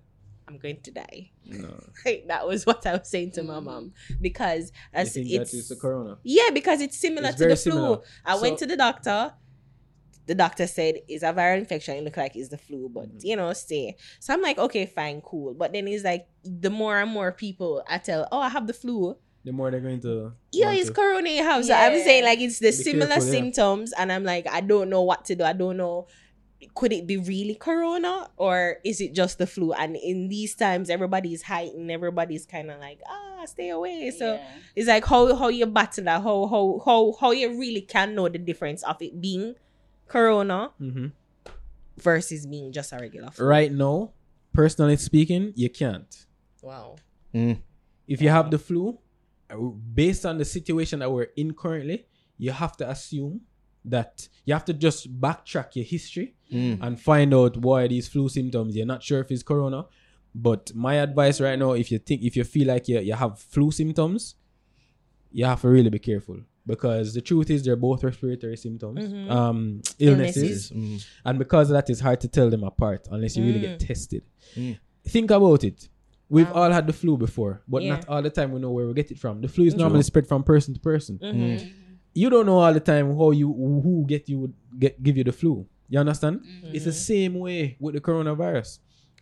S2: I'm going to die.
S6: No.
S2: Like, that was what I was saying to my mom because as it's
S6: is the corona.
S2: yeah, because it's similar
S6: It's
S2: to the flu.
S6: similar.
S2: I went to the doctor. The doctor said it's a viral infection. It looked like it's the flu, but
S6: Mm-hmm.
S2: you know, stay. So I'm like, okay, fine, cool. But then it's like the more and more people I tell, oh, I have the flu.
S6: The more they're going to
S2: Yeah, it's
S6: to-
S2: corona you have. So I'm saying like it's the
S6: Be
S2: similar
S6: careful, yeah.
S2: symptoms, and I'm like, I don't know what to do. I don't know. Could it be really corona or is it just the flu? And in these times, everybody's heightened. Everybody's kind of like, ah, stay away. So
S5: Yeah.
S2: it's like how how you battle that, how how how how you really can know the difference of it being corona
S6: Mhm.
S2: versus being just a regular flu.
S6: Right now, personally speaking, you can't.
S2: Wow.
S3: Mm.
S6: If you have the flu, based on the situation that we're in currently, you have to assume that you have to just backtrack your history
S3: Mm.
S6: and find out why these flu symptoms. You're not sure if it's corona, but my advice right now, if you think if you feel like you, you have flu symptoms, you have to really be careful because the truth is they're both respiratory symptoms,
S2: Mhm.
S6: um, illnesses,
S2: Illnesses.
S3: Mm.
S6: and because of that, it's hard to tell them apart unless you really
S2: Mm.
S6: get tested.
S3: Mm.
S6: Think about it. We've
S2: Wow.
S6: all had the flu before, but
S2: Yeah.
S6: not all the time we know where we get it from. The flu is
S2: True.
S6: normally spread from person to person.
S2: Mhm.
S6: you don't know all the time how you who get you get give you the flu. You understand?
S5: Mm-hmm.
S6: It's the same way with the coronavirus.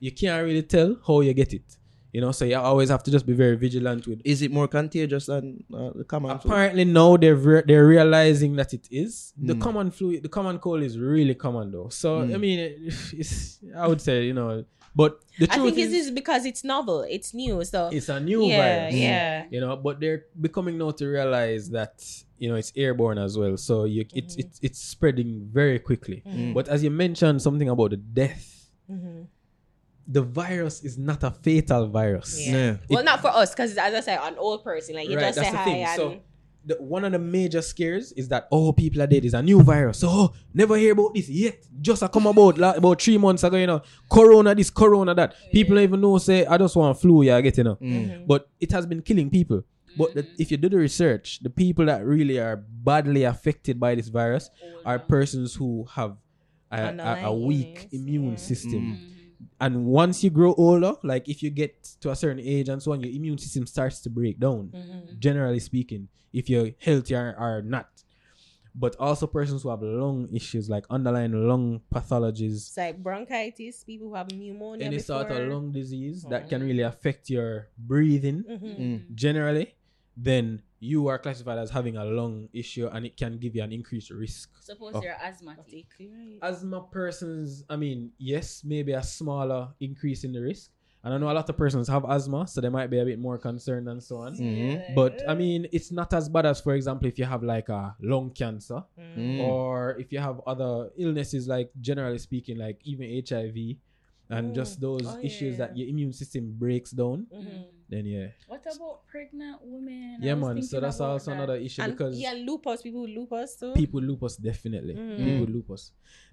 S6: You can't really tell how you get it. You know, so you always have to just be very vigilant with.
S3: Is it more contagious than uh, the common flu?
S6: Apparently now they're re- they're realizing that it is the
S3: Mm.
S6: common flu. The common cold is really common though. So I
S3: Mm.
S6: mean, it- it's I would say you know, but the
S2: I think
S6: is,
S2: this is because it's novel, it's new. So
S6: it's a new
S2: yeah,
S6: virus.
S2: yeah.
S6: you know but they're becoming now to realize that you know it's airborne as well so you it's
S2: Mm-hmm.
S6: it's it's spreading very quickly
S3: Mm.
S6: but as you mentioned something about the death
S2: Mhm.
S6: the virus is not a fatal virus
S2: Yeah.
S3: Yeah.
S2: Well, not for us, because as I said, an old person, like you
S6: Right,
S2: just say hi
S6: thing.
S2: and
S6: So- the, one of the major scares is that oh people are dead. Is a new virus. So oh, never hear about this yet. Just a come about la- about three months ago you know. Corona this corona that. People don't even know say i just want flu yeah I get you know. Mm.
S2: Mm-hmm.
S6: but it has been killing people. But the, mm. if you do the research, the people that really are badly affected by this virus oh, are persons who have a, a, a weak immune
S2: yeah.
S6: system. Mm. And once you grow older, like if you get to a certain age and so on, your immune system starts to break down.
S2: Mm-hmm.
S6: Generally speaking, if you're healthy or, or not. But also persons who have lung issues, like underlying lung pathologies,
S2: It's like bronchitis, people who have pneumonia.
S6: any
S2: before.
S6: sort of lung disease that can really affect your breathing
S2: Mhm.
S3: Mm.
S6: generally, then you are classified as having a lung issue and it can give you an increased risk.
S5: Suppose
S6: Oh.
S5: you're asthmatic.
S6: Asthma persons, I mean, yes, maybe a smaller increase in the risk. And I know a lot of persons have asthma, so they might be a bit more concerned and so on.
S3: Mhm.
S6: But I mean, it's not as bad as, for example, if you have like a lung cancer
S3: Mm.
S6: or if you have other illnesses, like generally speaking, like even HIV and
S2: Mm.
S6: just those
S2: Oh,
S6: issues
S2: yeah.
S6: that your immune system breaks down,
S2: Mhm.
S6: Then yeah.
S5: What about pregnant women?
S6: Yeah, man. So that's also
S5: that.
S6: another issue
S2: And
S6: because
S2: yeah, lupus, people with lupus too.
S6: people with lupus definitely
S2: Mm.
S6: people with lupus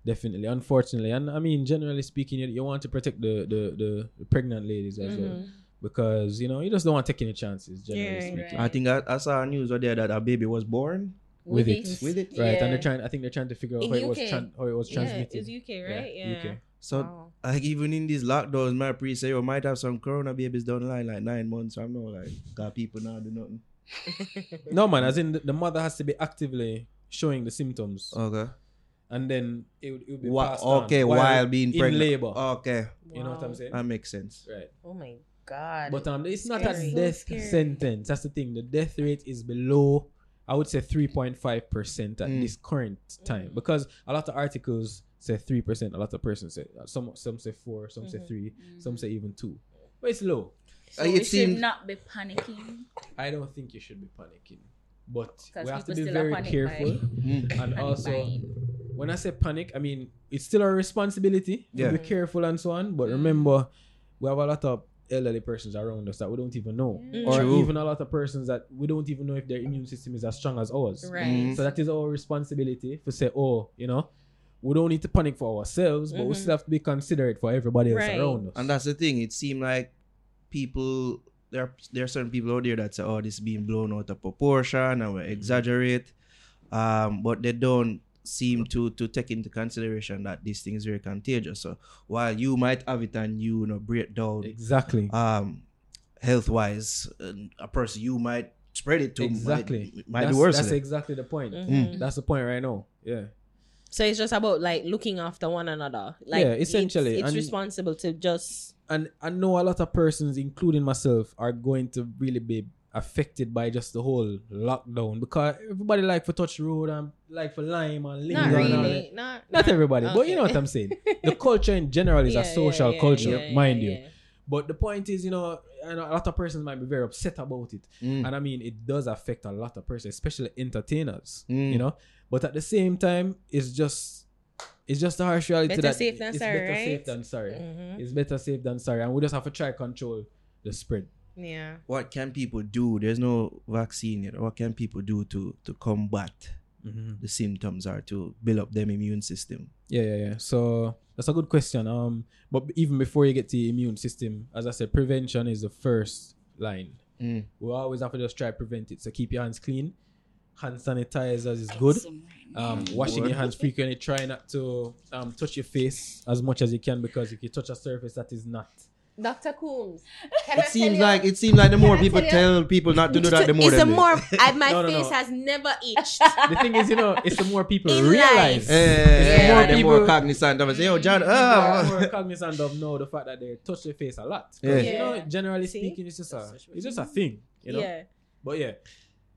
S6: definitely unfortunately and i mean generally speaking you, you want to protect the, the the the pregnant ladies as well
S2: Mhm.
S6: because you know you just don't want to take any chances generally
S2: Yeah,
S6: speaking
S5: right.
S3: I think I, I saw a news out there that a baby was born
S6: with,
S5: With
S6: it,
S5: it.
S3: with it.
S6: right and they're trying i think they're trying to figure out
S2: In
S6: how it was tran- how it was
S2: Yeah,
S6: transmitted
S2: it's UK, right? Yeah.
S6: UK.
S3: So
S2: Wow.
S3: like even in these lockdowns, my pre say you might have some corona babies down the line like nine months. I'm not like got people now do nothing.
S6: no man as in the, the mother has to be actively showing the symptoms
S3: Okay.
S6: and then it would, it would be
S3: Wha-
S6: passed on
S3: okay, while, being
S6: in
S3: pregnant.
S6: labor
S3: Okay.
S6: you know what i'm saying
S3: That makes sense.
S6: right
S2: Oh my god.
S6: But um, it's not
S2: Scary.
S6: a death
S2: scary.
S6: sentence. That's the thing. The death rate is below, I would say, three point five percent at
S3: Mm.
S6: this current time
S2: Mm.
S6: because a lot of articles say three percent. A lot of persons say some. Some say four. Some say
S2: Mhm.
S6: three. Some say even two. But it's low.
S5: So
S3: Uh,
S5: we
S3: it
S5: should not be panicking.
S6: I don't think you should be panicking, but we have to be very careful.
S3: Mm.
S6: And also,
S5: buying.
S6: when I say panic, I mean it's still our responsibility
S3: Yeah.
S6: to be careful and so on. But
S5: Mm.
S6: remember, we have a lot of elderly persons around us that we don't even know,
S2: Mm.
S6: or
S3: True.
S6: even a lot of persons that we don't even know if their immune system is as strong as ours.
S2: Right.
S3: Mhm.
S6: So that is our responsibility to say, oh, you know, we don't need to panic for ourselves, but we
S2: Mhm.
S6: still have to be considerate for everybody else
S2: Right.
S6: around us.
S3: And that's the thing. It seemed like people there are there are certain people out there that say, "Oh, this is being blown out of proportion," and we exaggerate. Um, but they don't seem to to take into consideration that this thing is very contagious. So while you might have it and you, you know break down
S6: exactly.
S3: um health wise, a person you might spread it to
S6: exactly.
S3: might, might
S6: that's,
S3: be worse.
S6: That's exactly the point.
S2: Mhm.
S6: That's the point right now. Yeah.
S2: So it's just about like looking after one another. Like
S6: Yeah, essentially,
S2: it's,
S6: and-
S2: responsible to just
S6: and I know a lot of persons, including myself, are going to really be affected by just the whole lockdown because everybody like for touch road and like for lime and linger
S2: not
S6: and all
S2: really,
S6: that.
S2: not
S6: Not everybody, but you know what I'm saying. The culture in general is
S2: Yeah,
S6: a social
S2: yeah,
S6: culture,
S2: yeah, yeah,
S6: mind you.
S2: yeah.
S6: But the point is, you know, I know a lot of persons might be very upset about it,
S3: Mm.
S6: and I mean, it does affect a lot of persons, especially entertainers.
S3: Mm.
S6: You know, but at the same time, it's just. It's just a harsh reality
S2: Better
S6: that
S2: safe than
S6: it's
S2: sorry,
S6: better safe than sorry.
S2: Mhm.
S6: It's better safe than sorry, and we just have to try control the spread.
S2: Yeah.
S3: What can people do? There's no vaccine yet. What can people do to to combat
S6: Mm-hmm.
S3: the symptoms or to build up their immune system?
S6: Yeah, yeah, yeah. So that's a good question. Um, but even before you get to the immune system, as I said, prevention is the first line.
S3: Mm.
S6: We always have to just try to prevent it. So keep your hands clean. Hand sanitizers is good. Um, washing
S3: Word.
S6: your hands frequently. Try not to um touch your face as much as you can because if you touch a surface that is not
S2: Dr. Coombs. Can I
S3: It
S2: tell
S3: seems
S2: you-
S3: like it seems like the more
S2: I
S3: people
S2: tell
S3: tell people not to do that, the more
S2: it's
S3: they
S2: the more I, my
S6: No, no, no.
S2: face has never itched.
S6: the thing is, you know, it's the more people
S2: In
S6: realize.
S2: life.
S3: Eh,
S6: more
S3: they're more
S6: people-
S3: cognizant of it. Say, yo, John,
S6: People are
S3: oh.
S6: more cognizant of know the fact that they touch their face a lot.
S3: Yeah.
S6: You know, generally
S2: See?
S6: speaking, it's just a it's just a thing. You know.
S2: Yeah.
S6: But yeah,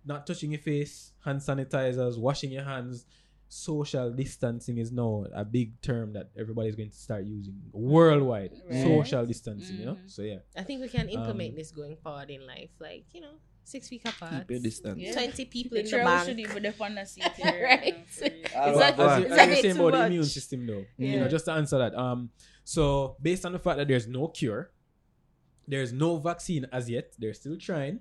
S6: not touching your face, hand sanitizers, washing your hands, social distancing is now a big term that everybody's going to start using worldwide.
S5: Right.
S6: Social distancing, you know.
S5: Mhm.
S6: So yeah,
S2: I think we can implement
S6: Um,
S2: this going forward in life. Like, you know, six feet apart.
S3: Keep your distance.
S5: Yeah.
S2: 20 people
S5: The
S2: in the
S5: trail
S2: bank.
S5: should even defend the seat here.
S2: Right.
S5: you know, for real.
S2: Is
S3: what-
S2: that-
S6: as you, as you
S2: bit
S6: saying
S2: too
S6: about the
S2: much?
S6: immune system, though, you know, just to answer that. Um, so based on the fact that there's no cure, there's no vaccine as yet. They're still trying.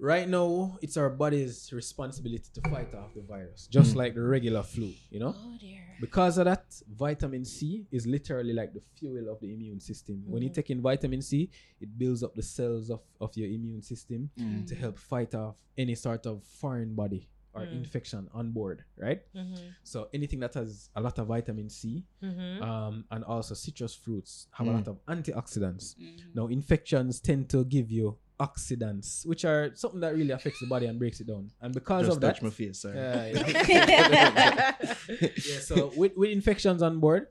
S6: Right now, it's our body's responsibility to fight off the virus, just
S3: Mm.
S6: like the regular flu. You know,
S5: Oh dear.
S6: because of that, vitamin C is literally like the fuel of the immune system. When you
S2: Mhm.
S6: take in vitamin C, it builds up the cells of, of your immune system
S3: Mm.
S6: to help fight off any sort of foreign body or
S2: Mm.
S6: infection on board, right?
S2: Mm-hmm.
S6: So anything that has a lot of vitamin C
S2: Mm-hmm.
S6: um, and also citrus fruits have
S3: Mm.
S6: a lot of antioxidants.
S5: Mhm.
S6: Now infections tend to give you oxidants, which are something that really affects the body and breaks it down. And because
S3: Just
S6: of
S3: touch
S6: that,
S3: my face, sorry.
S6: yeah, yeah. yeah, so with, with infections on board,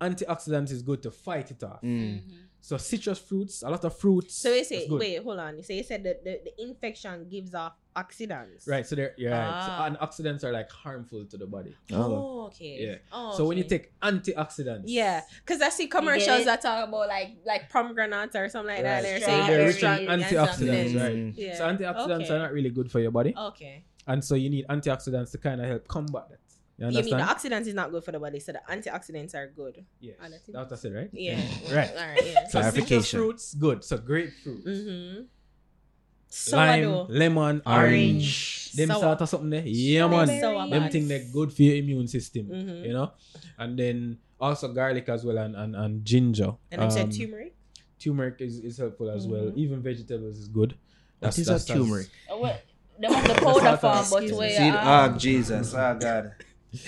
S6: antioxidants is good to fight it off.
S3: Mm.
S6: So citrus fruits, a lot of fruits.
S2: So you
S6: is
S2: say, wait, hold on. So you said that the, the infection gives off oxidants.
S6: Right, so they're yeah, right. So-
S2: Ah.
S6: and oxidants are like harmful to the body.
S2: Oh, okay.
S6: Yeah.
S2: Oh,
S6: So when you take antioxidants,
S2: Yeah, because I see commercials that talk about like like pomegranates or something like that. They're
S6: So
S2: saying
S6: they're
S2: they're
S6: rich in antioxidants,
S2: antioxidants.
S6: right?
S2: Yeah.
S6: So antioxidants
S2: Okay.
S6: are not really good for your body,
S2: Okay.
S6: and so you need antioxidants to kind of help combat that. You
S2: You mean
S6: understand?
S2: the oxidants is not good for the body, so the antioxidants are good.
S6: yes,
S2: Ah, that's it.
S6: what I said, right?
S2: Yeah.
S6: Right.
S2: All right. Yeah.
S6: So citrus
S3: Clarification.
S6: fruits, good. So grapefruit,
S2: mm-hmm.
S6: lime, lemon, orange. Them
S2: Sour.
S6: sort of something there. Yeah, man.
S2: Sour
S6: Them thing they're good for your immune system.
S2: Mhm.
S6: You know, and then also garlic as well and and, and ginger.
S2: And I said
S6: Um,
S2: turmeric.
S6: turmeric is, is helpful as well.
S2: Mhm.
S6: Even vegetables is good.
S3: What is a turmeric?
S5: Oh, what? The powder form, but where
S2: me.
S3: See,
S5: you
S3: oh,
S5: um,
S3: Jesus. Oh, God.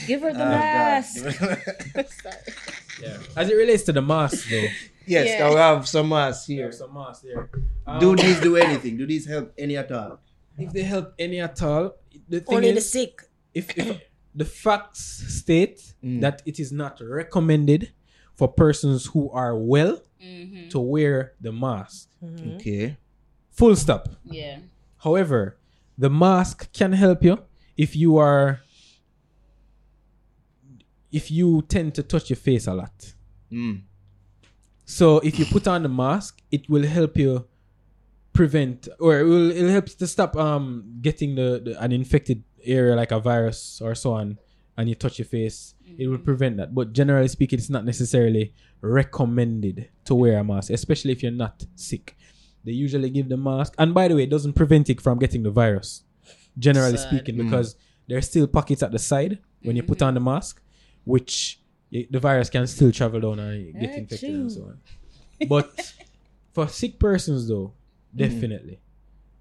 S5: Give her the
S3: Oh,
S5: mask.
S6: Yeah. As it relates to the mask though.
S3: yes,
S2: Yeah.
S3: I have some masks
S6: Here,
S3: here.
S6: some mask there. Um,
S3: Do these do anything? Do these help any at all?
S6: if they help any at all, the thing
S2: Only the sick.
S6: if, if the facts state
S3: Mm.
S6: that it is not recommended for persons who are well
S5: Mhm.
S6: to wear the mask.
S2: Mhm.
S3: Okay.
S6: Full stop.
S5: Yeah.
S6: However, the mask can help you if you are if you tend to touch your face a lot.
S3: Mm.
S6: So if you put on the mask, it will help you prevent or it will it'll help to stop um getting the, the an infected area like a virus or so on and you touch your face. It will prevent that. But generally speaking, it's not necessarily recommended to wear a mask, especially if you're not sick. They usually give the mask and by the way, it doesn't prevent it from getting the virus. Generally
S2: Sad.
S6: speaking,
S3: Mm.
S6: because there's still pockets at the side when you put on the mask, which the virus can still travel down and get
S5: Ah,
S6: infected and so on. But for sick persons though, definitely.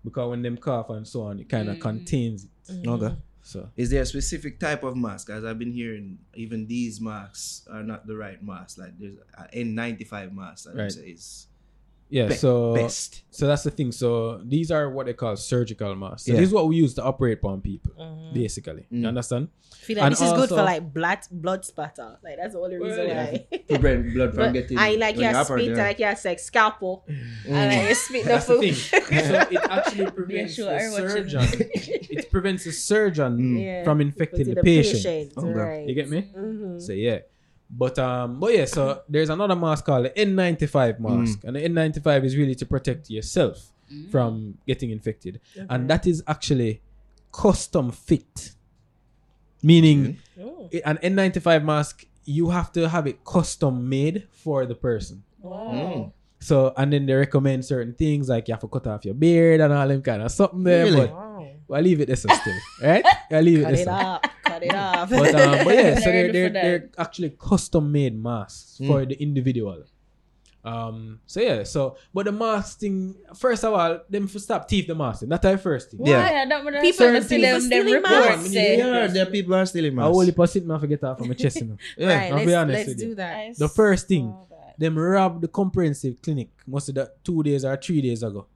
S6: Because when them cough and so on, it kind of
S5: Mm.
S6: contains it.
S3: Okay.
S6: So
S3: Is there a specific type of mask? As I've been hearing, even these masks are not the right mask. Like there's an N95 mask that
S6: Right.
S3: say is
S6: yeah,
S3: be-
S6: so
S3: best.
S6: so that's the thing. So these are what they call surgical masks. So
S3: Yeah.
S6: this is what we use to operate upon people,
S2: Mhm.
S6: basically.
S3: Mm.
S6: You understand?
S2: feel like
S6: And
S2: this is good for
S6: also-
S2: like blood blood spatter. Like that's the only reason
S6: yeah.
S2: why.
S3: To prevent blood from
S2: But
S3: getting.
S2: I like
S3: when
S2: your
S3: you operate,
S2: spit,
S3: yeah.
S2: like your like scalpel,
S3: Mm.
S2: and like you spit the
S6: That's the
S2: food.
S6: thing. So it actually prevents
S5: sure,
S6: the
S5: I watch it.
S6: surgeon. it prevents the surgeon
S3: Mm.
S2: Yeah.
S6: from infecting
S2: it
S6: the patient.
S3: Okay.
S2: right.
S6: You get me?
S2: Mhm.
S6: So yeah. But um, but yeah, so there's another mask called the N95 mask,
S3: Mm.
S6: and the N95 is really to protect yourself from getting infected, and that is actually custom fit, meaning
S2: Oh.
S6: an N95 mask you have to have it custom made for the person.
S3: Mm.
S6: So and then they recommend certain things like you have to cut off your beard and all them kind of something there,
S3: Really?
S6: but
S2: Wow.
S6: I leave it there so still, right? I leave it
S2: Cut
S6: there.
S2: it
S6: so.
S2: off. It off.
S6: But, um, but yeah, so they're, they're, they're actually custom made masks
S3: Mm.
S6: for the individual. Um, so yeah, so but the mask thing, first of all, them for stop thief the mask. Not the first thing.
S3: Yeah.
S5: Why? I don't
S2: People-
S5: certain
S6: people
S5: film them
S2: stealing
S5: reports
S2: masks.
S5: say.
S3: Yeah, there people are stealing masks.
S6: I only
S3: masks.
S6: pass it, man, forget off from my chest. You know.
S3: Yeah.
S2: right,
S6: I'll be honest
S2: let's
S6: with you.
S2: do that.
S6: The first thing, them robbed the comprehensive clinic must have that two days or three days ago.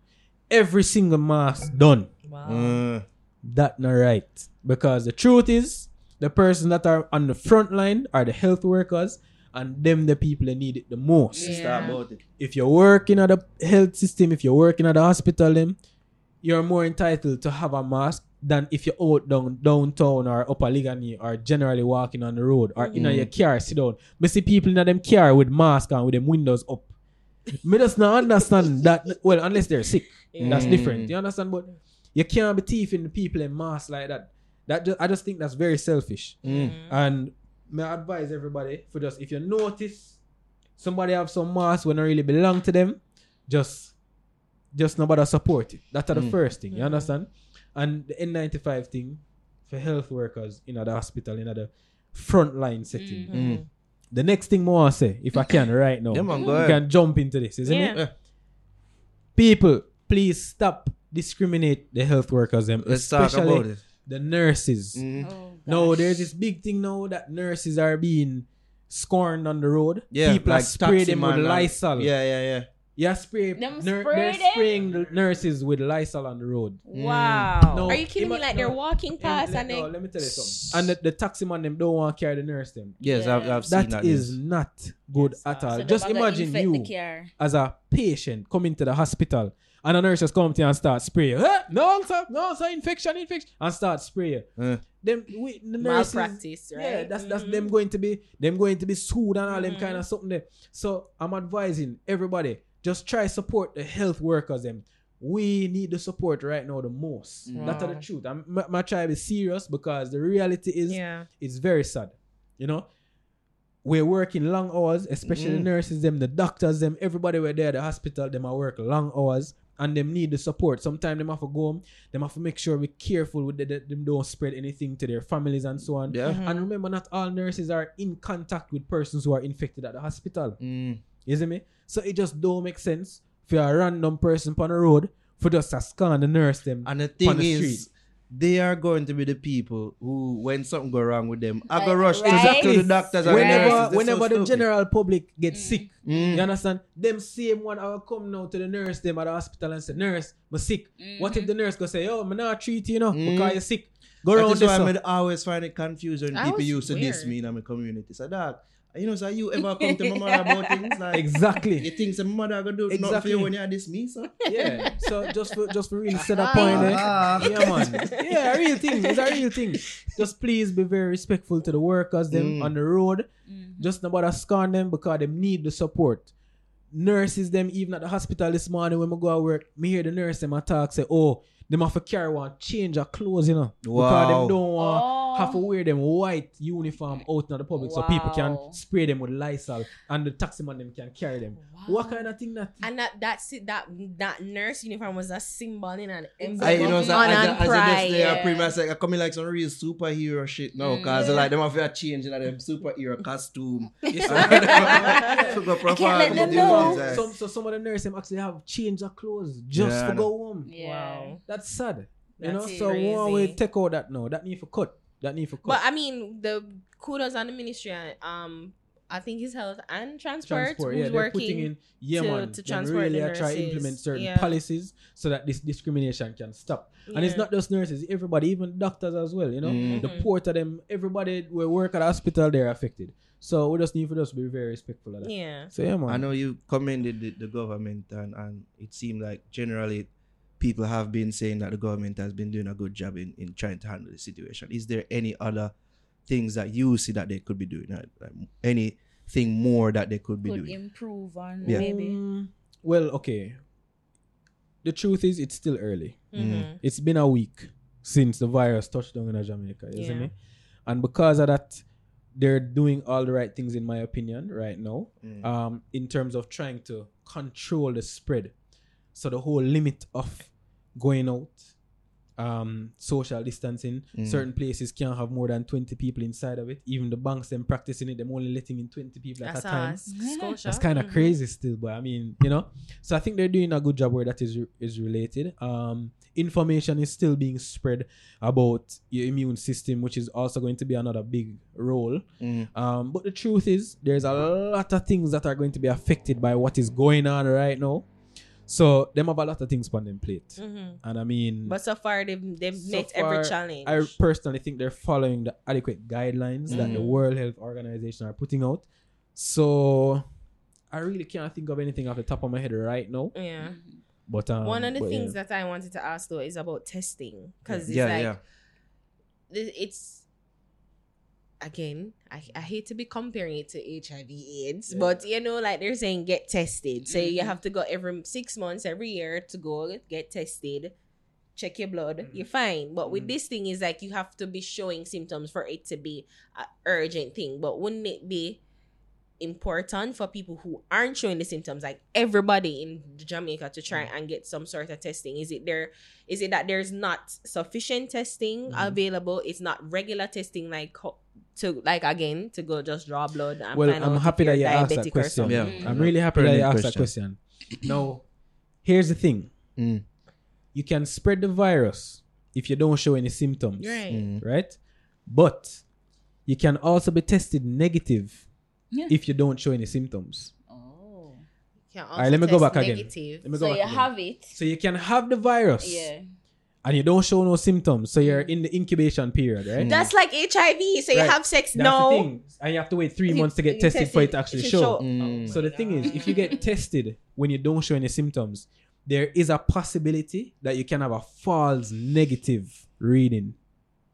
S6: Every single mask done.
S2: Wow.
S3: Mm.
S6: That not right. Because the truth is, the person that are on the front line are the health workers and them the people that need it the most.
S2: Yeah.
S3: Start about it.
S6: If you're working at the health system, if you're working at the hospital, them, you're more entitled to have a mask than if you're out down downtown or upper Liguanea or generally walking on the road or in your car, sit down. Me see people in them car with mask and with them windows up. Me just not understand that. Well, unless they're sick, that's
S3: Mm.
S6: different. You understand? But you can't be thieving the people in mask like that. That ju- I just think that's very selfish.
S3: Mm.
S6: And may I advise everybody for just if you notice somebody have some mask when it really belong to them, just just nobody support it. That's the
S3: Mm.
S6: first thing. You understand? And the N95 thing for health workers in the hospital, in the frontline setting.
S3: Mm.
S6: The next thing more I say, if I can right now,
S3: Yeah, man, go
S6: we
S3: ahead.
S6: can jump into this, isn't
S2: Yeah.
S6: it?
S3: Yeah.
S6: People, please stop discriminate the health workers, them,
S3: Let's talk about it.
S6: The nurses.
S3: Mm.
S5: Oh,
S6: No, there's this big thing now that nurses are being scorned on the road.
S3: Yeah,
S6: People are
S3: like
S6: spray
S3: taxi
S6: them with
S3: man and-
S6: Lysol.
S3: Yeah, yeah, yeah.
S6: Yeah, spray.
S5: Them
S6: nur-
S5: spray
S6: they're spraying the nurses with Lysol on the road.
S5: Wow.
S6: No.
S2: Are you kidding me?
S6: Ima-
S2: Like they're walking past
S6: let,
S2: and they.
S6: no, let me tell you something. And the, the taxi man them don't want to carry the nurse them.
S3: Yes, I've, I've seen
S6: That
S3: that.
S6: is
S3: news.
S6: not good
S5: Yes,
S6: at all.
S5: So
S6: Just imagine you as a patient coming to the hospital and a nurse just come to you and start spray you. Huh? No, sir, no, sir, infection, infection, and start spray you.
S3: Uh,
S6: Them we, the nurses,
S2: Malpractice, right?
S6: Yeah, that's that's
S2: Mhm.
S6: them going to be them going to be sued and all them
S2: Mhm.
S6: kind of something there. So I'm advising everybody just try support the health workers. Them we need the support right now the most.
S3: Mm.
S6: That's the truth. I'm my, my try to serious because the reality is
S2: Yeah.
S6: it's very sad. You know, we're working long hours, especially the
S3: Mm.
S6: nurses, them, the doctors, them, everybody were there at the hospital, them are work long hours and them need the support. Sometimes them have to go home, them have to make sure we're careful with the, the- them don't spread anything to their families and so on.
S3: yeah.
S6: And remember, not all nurses are in contact with persons who are infected at the hospital.
S3: Mm.
S6: You see me? So it just don't make sense for a random person on the road for just to scan the nurse them.
S3: And the
S6: on
S3: thing
S6: the
S3: is,
S6: street.
S3: They are going to be the people who, when something go wrong with them, I go
S5: Right,
S3: rush to,
S5: right.
S3: to the doctors and
S6: whenever
S3: the nurses.
S6: Whenever
S3: so
S6: the general public get sick,
S3: Mm.
S6: you understand? Them same one I will come now to the nurse them at the hospital and say, Nurse, I'm sick. What if the nurse go say, Yo, I'm not treat you, you know,
S3: Mm.
S6: because you're sick. Go
S3: That
S6: around
S3: is
S6: this.
S3: why. I always find it confusing when people
S2: was
S3: used to diss
S2: weird.
S3: me in my community. So, dog, you know, so you ever come to my mother about things like exactly. You
S6: Exactly.
S3: think some mother gonna do nothing for
S6: Exactly.
S3: you when you diss me, so?
S6: yeah. So just for just for really set a point there.
S3: Ah.
S6: Yeah, man. Yeah, a real thing. It's a real thing. Just please be very respectful to the workers them
S3: Mm.
S6: on the road.
S5: Mhm.
S6: Just not bother scorn them because they need the support. Nurses them even at the hospital this morning when I go to work, me hear the nurse them talk say, oh, them have to carry one change of clothes, you know. Because
S3: Wow.
S6: them don't want
S5: Oh.
S6: have to wear them white uniform out in the public so people can spray them with Lysol and the taxi man them can carry them. What kind of thing that
S2: And that that's it. That that nurse uniform was a symbol in an
S3: I, you know, so
S2: honor
S3: as, a,
S2: and
S3: as
S2: pride.
S3: best I
S5: yeah.
S3: pretty much like, I come in like some real superhero shit now,
S5: Mm.
S3: cause like them have to change in them superhero costume.
S6: Yes,
S3: Super
S5: can't let them know.
S6: some, so some of the nurses actually have change of clothes just
S3: Yeah,
S6: to go home.
S5: Yeah.
S2: Wow.
S6: That's sad. You
S2: That's
S6: know, so one we take all that now. That need for cut. That need for cut.
S2: But I mean, the kudos on the ministry. Um, I think his health and transport,
S6: transport,
S2: who's
S6: yeah, they're
S2: working.
S6: putting in yeah,
S2: to-
S6: man.
S2: to transport
S6: really
S2: the
S6: are try to implement certain
S2: Yeah.
S6: policies so that this discrimination can stop. And it's not just nurses, everybody, even doctors as well. You know,
S3: Mm.
S6: the porter them, everybody we work at the hospital, they're affected. So we just need for us to be very respectful of that.
S2: Yeah.
S6: So yeah, man.
S3: I know you commended the, the government, and, and it seemed like generally people have been saying that the government has been doing a good job in, in trying to handle the situation. Is there any other things that you see that they could be doing? Like, like anything more that they could be
S5: Could
S3: doing?
S5: improve on
S3: Yeah.
S5: maybe.
S6: Um, well, okay. The truth is, it's still early.
S2: Mhm.
S6: It's been a week since the virus touched down in Jamaica, you see
S2: Yeah.
S6: me? And because of that, they're doing all the right things, in my opinion, right now,
S3: Mm.
S6: um, in terms of trying to control the spread. So the whole limit of going out um social distancing. Certain places can't have more than 20 people inside of it. Even the banks them practicing it, them only letting in 20 people at
S2: That's
S6: a time.
S2: us. Scotia.
S6: That's kind of crazy still, but I mean, you know. So I think they're doing a good job where that is is related. Um, information is still being spread about your immune system, which is also going to be another big role. Um, but the truth is, there's a lot of things that are going to be affected by what is going on right now. So them have a lot of things on them plate,
S2: Mhm.
S6: and I mean,
S2: But so far they've they've
S6: so
S2: met every challenge.
S6: I personally think they're following the adequate guidelines that the
S2: Mhm.
S6: World Health Organization are putting out. So I really can't think of anything off the top of my head right now.
S2: yeah.
S6: But um,
S2: One of the
S6: but
S2: things
S6: yeah.
S2: that I wanted to ask though is about testing because it's
S3: Yeah,
S2: like
S3: yeah.
S2: it's again I, I hate to be comparing it to hiv aids but you know like they're saying get tested. So you mm-hmm. have to go every six months every year to go get tested check your blood mm-hmm. you're fine. But with mm-hmm. this thing is like you have to be showing symptoms for it to be an urgent thing. But wouldn't it be important for people who aren't showing the symptoms like everybody in jamaica to try mm. and get some sort of testing? Is it there is it that there's not sufficient testing available? It's not regular testing like to like again to go just draw blood and
S6: well,
S2: find
S6: I'm
S2: out
S6: happy
S2: if
S6: that you asked that
S2: diabetic or
S6: question.
S2: something.
S3: Yeah.
S6: I'm really happy that you
S3: Brilliant
S6: asked that
S3: question.
S6: question. now, here's the thing:
S3: Mm.
S6: you can spread the virus if you don't show any symptoms,
S2: right
S3: Mm.
S6: right? But you can also be tested negative
S5: Yeah.
S6: if you don't show any symptoms.
S5: Oh.
S2: Can also
S6: Alright, let me go
S2: test
S6: back again.
S2: negative.
S6: Let me go
S5: So
S6: back
S5: you
S6: again.
S5: have it.
S6: So you can have the virus,
S5: Yeah.
S6: And you don't show no symptoms. So you're mm. in the incubation period, right? Mm.
S2: that's like hiv so you have sex
S6: That's
S2: no
S6: the thing. And you have to wait three months to get
S2: You
S6: tested for it to actually
S2: to
S6: show.
S2: show.
S3: Mm.
S6: Oh so the thing is, if you get tested when you don't show any symptoms, there is a possibility that you can have a false negative reading.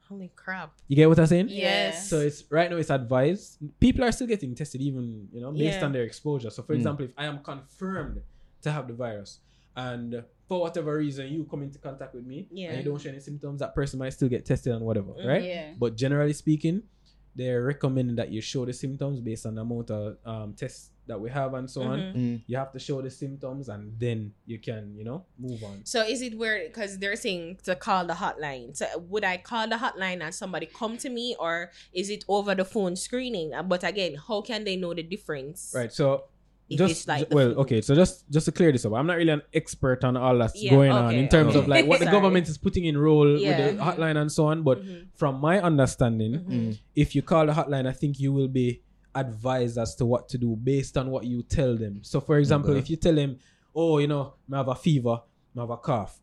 S2: holy crap
S6: You get what I'm saying?
S2: Yes.
S6: So it's right now it's advised. People are still getting tested, even you know, based
S2: Yeah.
S6: on their exposure. So for mm. example, if I am confirmed to have the virus, and for whatever reason you come into contact with me
S2: Yeah.
S6: and you don't show any symptoms, that person might still get tested and whatever,
S2: Mhm.
S6: right?
S5: Yeah.
S6: But generally speaking, they're recommending that you show the symptoms based on the amount of um, tests that we have and so on.
S2: Mhm.
S3: Mm.
S6: You have to show the symptoms and then you can, you know, move on.
S2: So is it where because they're saying to call the hotline? So would I call the hotline and somebody come to me, or is it over the phone screening? But again, how can they know the difference?
S6: Right. So
S2: If
S6: just
S2: it's like
S6: well,
S2: flu.
S6: okay. So just just to clear this up, I'm not really an expert on all that's
S2: Yeah,
S6: going on in terms of like what the government is putting in role
S2: Yeah.
S6: with the hotline and so on. But
S2: Mhm.
S6: from my understanding,
S2: Mhm.
S6: if you call the hotline, I think you will be advised as to what to do based on what you tell them. So, for example,
S3: Okay.
S6: if you tell them, "Oh, you know, I have a fever, I have a cough,"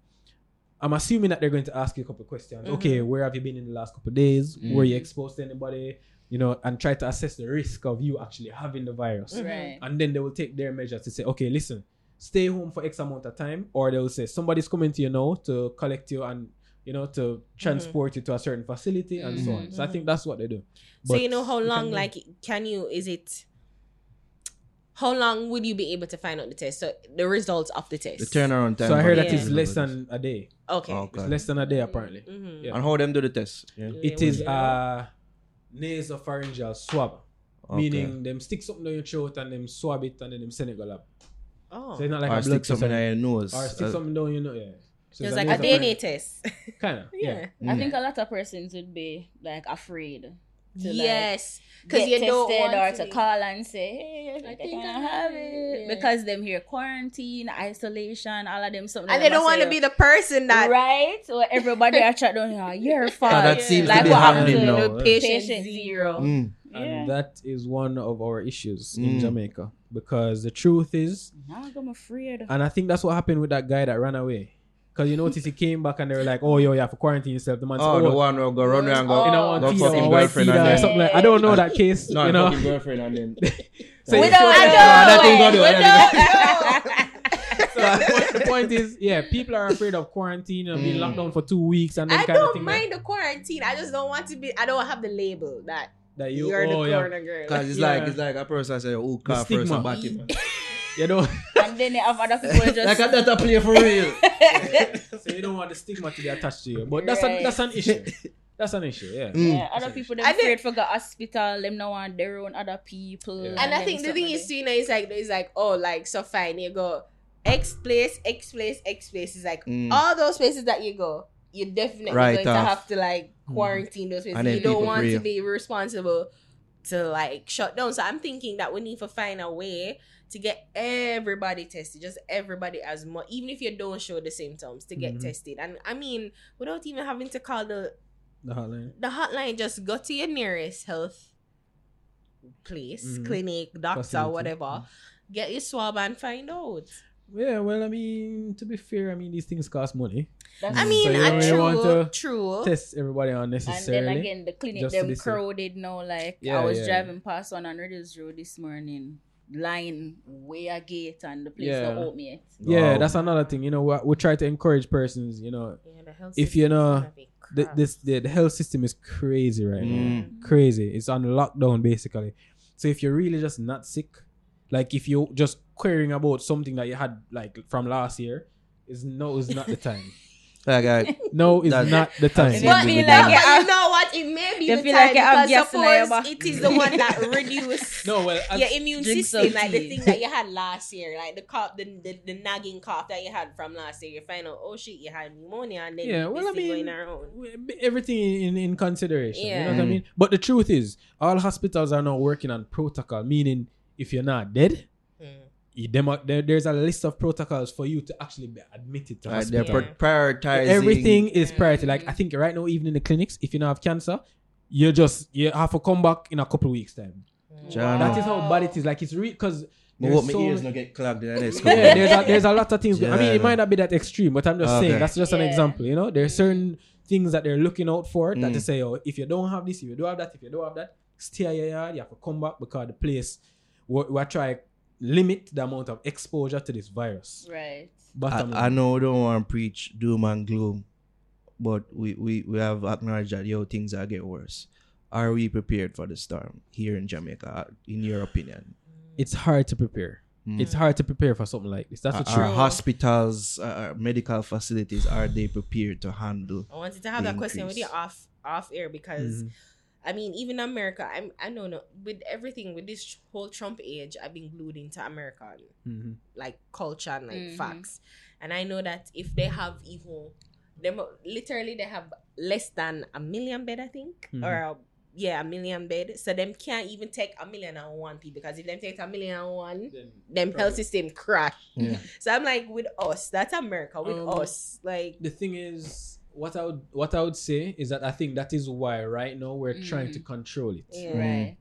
S6: I'm assuming that they're going to ask you a couple of questions.
S2: Mhm.
S6: Okay, where have you been in the last couple of days?
S3: Mm.
S6: Were you exposed to anybody? You know, and try to assess the risk of you actually having the virus.
S5: Right.
S6: And then they will take their measures to say, okay, listen, stay home for X amount of time, or they will say somebody's coming to you now to collect you and you know to transport you to a certain facility and so on. So I think that's what they do.
S2: So you know how long,
S6: can-
S2: like, can you? Is it? How long would you be able to find out the test? So the results of the test.
S3: The turnaround time.
S6: So I heard
S3: for
S6: that
S3: the
S6: it's less than a day.
S2: Okay.
S3: Okay.
S6: It's less than a day apparently.
S2: Mhm.
S6: Yeah.
S3: And how them do the test? Yeah.
S6: It is a nasopharyngeal swab,
S3: Okay.
S6: meaning them stick something down your throat and them swab it and then them send it go lab.
S2: Oh.
S6: So it's not like
S3: or
S6: a
S3: stick
S6: blood
S3: something
S6: test.
S3: in your nose.
S6: Or stick
S3: Uh,
S6: something down your nose. Yeah. So
S2: it's like a DNA test.
S6: Kind of. Yeah.
S2: yeah.
S5: I
S3: Mm.
S5: think a lot of persons would be like afraid to like,
S2: Yes. Because
S5: get
S2: you don't want
S5: or
S2: to
S5: to call and say, hey, I
S2: I
S5: think
S2: think
S5: I
S2: I
S5: have
S2: have
S5: it.
S2: it. Yeah.
S5: Because them here quarantine, isolation, all of them something.
S2: And they don't want to be the person that.
S5: right. So everybody are chat down here. Your fault.
S3: Ah, that seems
S5: like
S3: to be
S5: what happened
S3: happening
S5: to
S3: now.
S2: the patient,
S5: patient
S2: zero.
S5: zero.
S3: Mm.
S5: Yeah.
S6: And that is one of our issues in
S3: Mm.
S6: Jamaica. Because the truth is,
S5: Now I'm afraid.
S6: and I think that's what happened with that guy that ran away. Because you notice he came back and they were like, oh, yo, you have to quarantine yourself. The man said,
S3: Oh,
S6: oh,
S3: the one who go run around and go.
S6: you know, one
S3: Go
S6: teeth
S3: fucking girlfriend and then-
S6: something like I don't know that case,
S3: No,
S6: you
S3: the
S6: know.
S3: fucking girlfriend and then.
S6: So
S5: we
S6: it's-
S5: don't
S3: that go do,
S5: we
S3: that
S5: know.
S6: So the point- is, yeah, people are afraid of quarantine and being
S3: Mm.
S6: locked down for two weeks and then
S2: I
S6: kind
S2: don't
S6: thing
S2: mind the quarantine. I just don't want to be. I don't have the label that
S6: that, that
S2: you,
S6: you,
S2: are
S6: oh,
S2: the
S6: yeah,
S2: corner girl.
S3: Because it's
S6: Yeah.
S3: like it's like a person say, "Oh, car first
S6: stigma.
S3: and back it."
S6: you know,
S5: and then they have other people just.
S3: Like that a play for real.
S6: so you don't want the stigma to be attached to you. But that's
S5: Right.
S6: a, that's an issue. That's an issue, yeah.
S3: Mm.
S5: yeah, other people them
S2: And then-
S5: afraid for the hospital. Them no want their own other people.
S6: Yeah.
S2: and I think the thing
S5: something
S2: is, too, you know, it's like it's like oh, like so fine. You go X place, X place, X place. It's like
S3: Mm.
S2: all those places that you go, you're definitely
S3: Right
S2: going to have to like quarantine those places. You don't
S3: people
S2: want to be responsible to like shut down. So I'm thinking that we need to find a way to get everybody tested, just everybody as much, even if you don't show the symptoms, to get
S6: Mhm.
S2: tested. And I mean, without even having to call the
S6: The hotline.
S2: the hotline, just go to your nearest health place,
S6: Mhm.
S2: clinic, doctor,
S6: Facility.
S2: whatever. Get your swab and find out.
S6: Yeah, well, I mean, to be fair, I mean these things cost money.
S5: That's
S2: I
S6: Mm.
S2: mean,
S6: So you
S2: uh,
S6: don't really
S2: true,
S6: want to
S2: true.
S6: Test everybody unnecessarily.
S5: And
S6: unnecessarily.
S5: then again, the clinic
S6: Just to
S5: them
S6: be safe.
S5: crowded now. Like
S6: Yeah,
S5: I was
S6: yeah.
S5: driving past one on Riddles Road this morning, line way a gate, and the place
S6: Yeah.
S5: not open yet.
S6: yeah,
S3: Wow.
S6: that's another thing. You know, we, we try to encourage persons. You know,
S2: Yeah, the health
S6: If you know, the, this the, the health system is crazy right now.
S3: Mm.
S6: Crazy. It's on lockdown basically. So if you're really just not sick, like if you're just querying about something that you had like from last year, is no, is not the time.
S3: Like, I,
S6: No, it's
S3: That-
S6: not the time.
S3: I've
S5: But
S3: seen
S5: like
S3: that.
S5: you
S2: but you know what? It may be
S5: You
S2: the
S5: feel
S2: time
S5: like you have
S2: because
S5: gas in your
S2: suppose
S5: back.
S2: it is the one that reduce
S6: No, well,
S2: your immune system,
S5: some
S2: like the thing that you had last year, like the cough, the, the, the nagging cough that you had from last year. You find out, oh shit, you had pneumonia, and then
S6: yeah,
S2: this
S6: well, I
S2: thing
S6: mean,
S2: going
S6: everything in, in consideration. Yeah. You know
S2: Yeah.
S6: what I
S3: Mm.
S6: mean? But the truth is, all hospitals are now working on protocol, meaning if you're not dead,
S2: Mm.
S6: you, them there, there's a list of protocols for you to actually be admitted to
S3: uh, they're
S6: hospital.
S3: prioritizing
S6: Everything is
S2: Mm.
S6: priority. Like I think right now, even in the clinics, if you don't have cancer, you just you have to come back in a couple of weeks time.
S3: John.
S6: That is how bad it is. Like it's real because
S3: But what my ears not get clogged in this.
S6: yeah, there's a, there's a lot of things. I mean, it might not be that extreme, but I'm just
S3: Okay.
S6: saying that's just an example. You know, there's certain things that they're looking out for that
S3: Mm.
S6: to say, oh, if you don't have this, if you don't have that, if you don't have that, stay at your yard. You have to come back because the place we we try limit the amount of exposure to this virus.
S5: Right.
S6: Bottom
S3: I, I know we don't want to preach doom and gloom, but we, we, we have acknowledged that yo things are get worse. Are we prepared for the storm here in Jamaica? uh, In your opinion,
S6: It's hard to prepare.
S3: Mm.
S6: It's hard to prepare for something like this. That's the
S3: Are- are
S6: truth.
S3: hospitals, uh, uh, medical facilities, are they prepared to handle?
S2: I wanted to have
S3: The
S2: that question with you off off air because
S6: Mhm.
S2: I mean, even America, I'm I don't know with everything with this whole Trump age, I've been glued into American
S6: Mhm.
S2: like culture and like
S5: Mhm.
S2: facts, and I know that if they have even them literally they have less than a million bed, I think,
S6: Mhm.
S2: or uh, yeah, a million bed, so them can't even take a million and one people because if them take a million and one, them health system crash.
S3: Yeah.
S2: So I'm like with us, that's America with
S6: Um,
S2: us, like
S6: the thing is what I would what I would say is that I think that is why right now we're trying to control it.
S2: yeah,
S3: Mm.
S5: Right.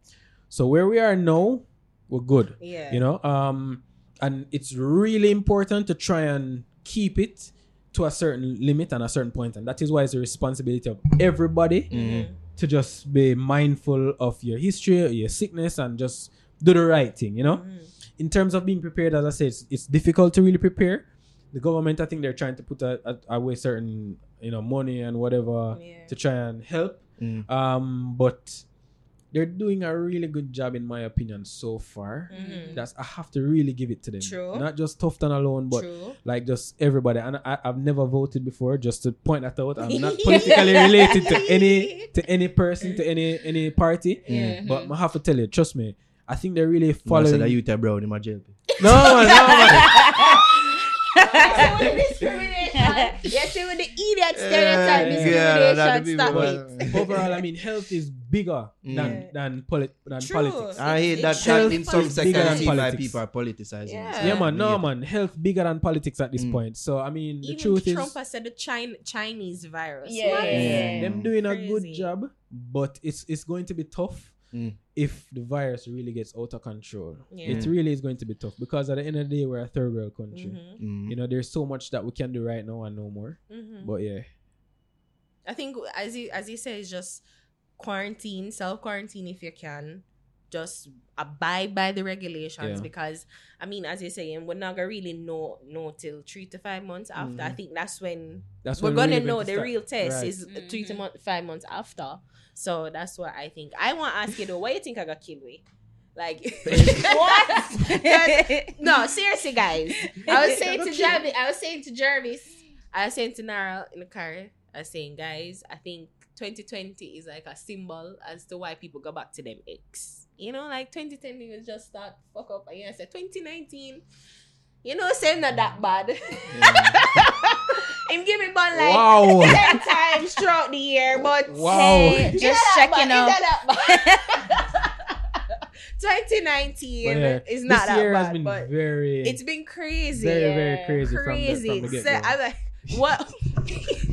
S6: So where we are now, we're good.
S2: yeah,
S6: You know, um, and it's really important to try and keep it to a certain limit and a certain point, and that is why it's the responsibility of everybody
S2: Mhm.
S6: to just be mindful of your history, your sickness, and just do the right thing. You know,
S2: Mhm.
S6: in terms of being prepared, as I said, it's, it's difficult to really prepare. The government, I think, they're trying to put a, a, away certain, you know, money and whatever
S2: Yeah.
S6: to try and help.
S3: Mm.
S6: Um, but they're doing a really good job, in my opinion, so far.
S2: Mhm.
S6: That's I have to really give it to them.
S2: True.
S6: Not just Tufton alone, but
S2: True.
S6: like just everybody. And I, I've never voted before. Just to point that out, I'm not politically related to any to any person to any any party.
S5: Yeah.
S6: But I have to tell you, trust me. I think they're really
S3: Follow
S6: following.
S3: that you tell brown in my jail.
S6: no, no, man.
S2: yeah, see with the idiot
S3: Yeah,
S2: stereotype,
S3: yeah, that'd
S2: discrimination,
S3: be
S2: stop it.
S6: Overall, I mean, health is bigger
S3: Mm.
S6: than than, polit- than
S2: True.
S6: politics.
S3: I hate
S2: It
S3: that,
S2: should
S3: that in some
S6: bigger
S3: sectors
S6: than
S3: seem like
S6: politics.
S3: people are politicizing.
S2: Yeah.
S6: Yeah, man, no,
S3: Yeah.
S6: man. Health bigger than politics at this
S3: Mm.
S6: point. So I mean, the
S2: Even
S6: truth
S2: Trump
S6: is,
S2: has said the China, Chinese virus.
S5: Yeah.
S2: What?
S3: Yeah.
S6: them doing a good job, but it's it's going to be tough
S3: Mm.
S6: if the virus really gets out of control.
S2: Yeah.
S6: It really is going to be tough because at the end of the day, we're a third world country.
S2: Mhm,
S3: Mm.
S6: You know, there's so much that we can do right now and no more.
S2: mhm.
S6: But yeah,
S2: I think as you as you say, it's just quarantine, self quarantine if you can. Just abide by the regulations
S6: Yeah.
S2: because I mean, as you're saying, we're not gonna really know know till three to five months after. I
S6: Mhm.
S2: think that's when
S6: that's
S2: we're
S6: when
S2: gonna
S6: really
S2: know the
S6: start.
S2: real test
S6: Right.
S2: is three to month, five months after. So that's what I think. I want to ask you though, why you think I got killed with? Like
S5: what?
S2: no, seriously, guys. I was saying to Jarvis, I was saying to Jarvis, I was saying to Naro in the car, I was saying, guys, I think 2020 is like a symbol as to why people go back to them ex. You know, like 2020 was just that fuck up. And yeah, I said 2019, you know, saying not that bad. him give me bun like
S6: Wow.
S2: ten times throughout the year, but
S6: Wow.
S5: Hey, just checking out.
S2: 2019
S6: But yeah,
S2: is not
S6: this
S2: that
S6: year
S2: bad,
S6: has been
S2: but
S6: very.
S2: it's been crazy.
S6: Very, very crazy from the-
S2: Crazy.
S6: from the
S2: so. I'm like, what?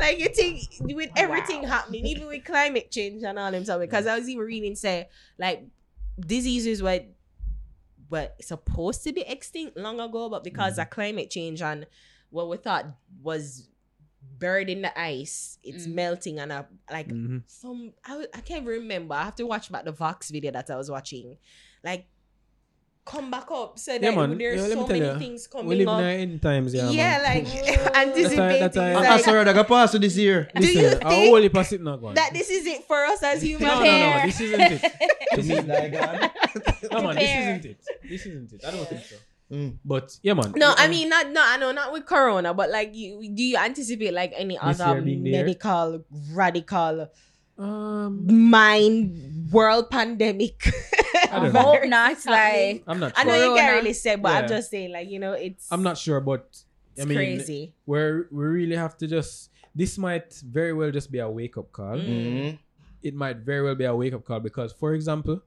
S2: like you think with everything happening, even with climate change and all them stuff. Because I was even reading say like diseases were were supposed to be extinct long ago, but because
S6: Mm-hmm.
S2: of climate change and what we thought was buried in the ice, it's
S5: Mm.
S2: melting and uh, like
S6: Mhm.
S2: some I, I can't remember. I have to watch back the Vox video that I was watching. Like come back up. So
S6: Yeah,
S2: that
S6: man.
S2: there's
S6: Yeah, let me
S2: so
S6: tell
S2: many
S6: ya,
S2: things
S6: We
S2: coming
S6: live in
S2: up.
S6: our end times, yeah.
S2: Yeah,
S6: man.
S2: like
S6: That's
S2: anticipating
S6: that's why-
S3: I
S2: like,
S3: saw that I got past this year.
S2: Do you
S6: Listen, I
S2: think
S6: only pass it now, go
S2: that this is it for us as human
S6: no, no,
S2: hair.
S6: no, this isn't it. This
S3: Me
S6: is
S3: like that.
S6: no, man, this
S5: Prepare.
S6: isn't it. This isn't it. I don't think so.
S3: Mm.
S6: But yeah, man.
S2: No, I mean not no, I know not with Corona, but like you do you anticipate like any
S6: This
S2: other
S6: year being
S2: medical radical
S6: um,
S2: mind world pandemic?
S6: I don't
S5: Hope
S6: know.
S2: virus
S5: not, like
S6: I'm not
S2: I know you can't really say, but I'm just saying, like you know, it's
S6: I'm not sure, but
S2: it's
S6: I mean,
S2: crazy.
S6: we're we really have to just. This might very well just be a wake up call.
S3: Mm.
S6: It might very well be a wake up call because, for example,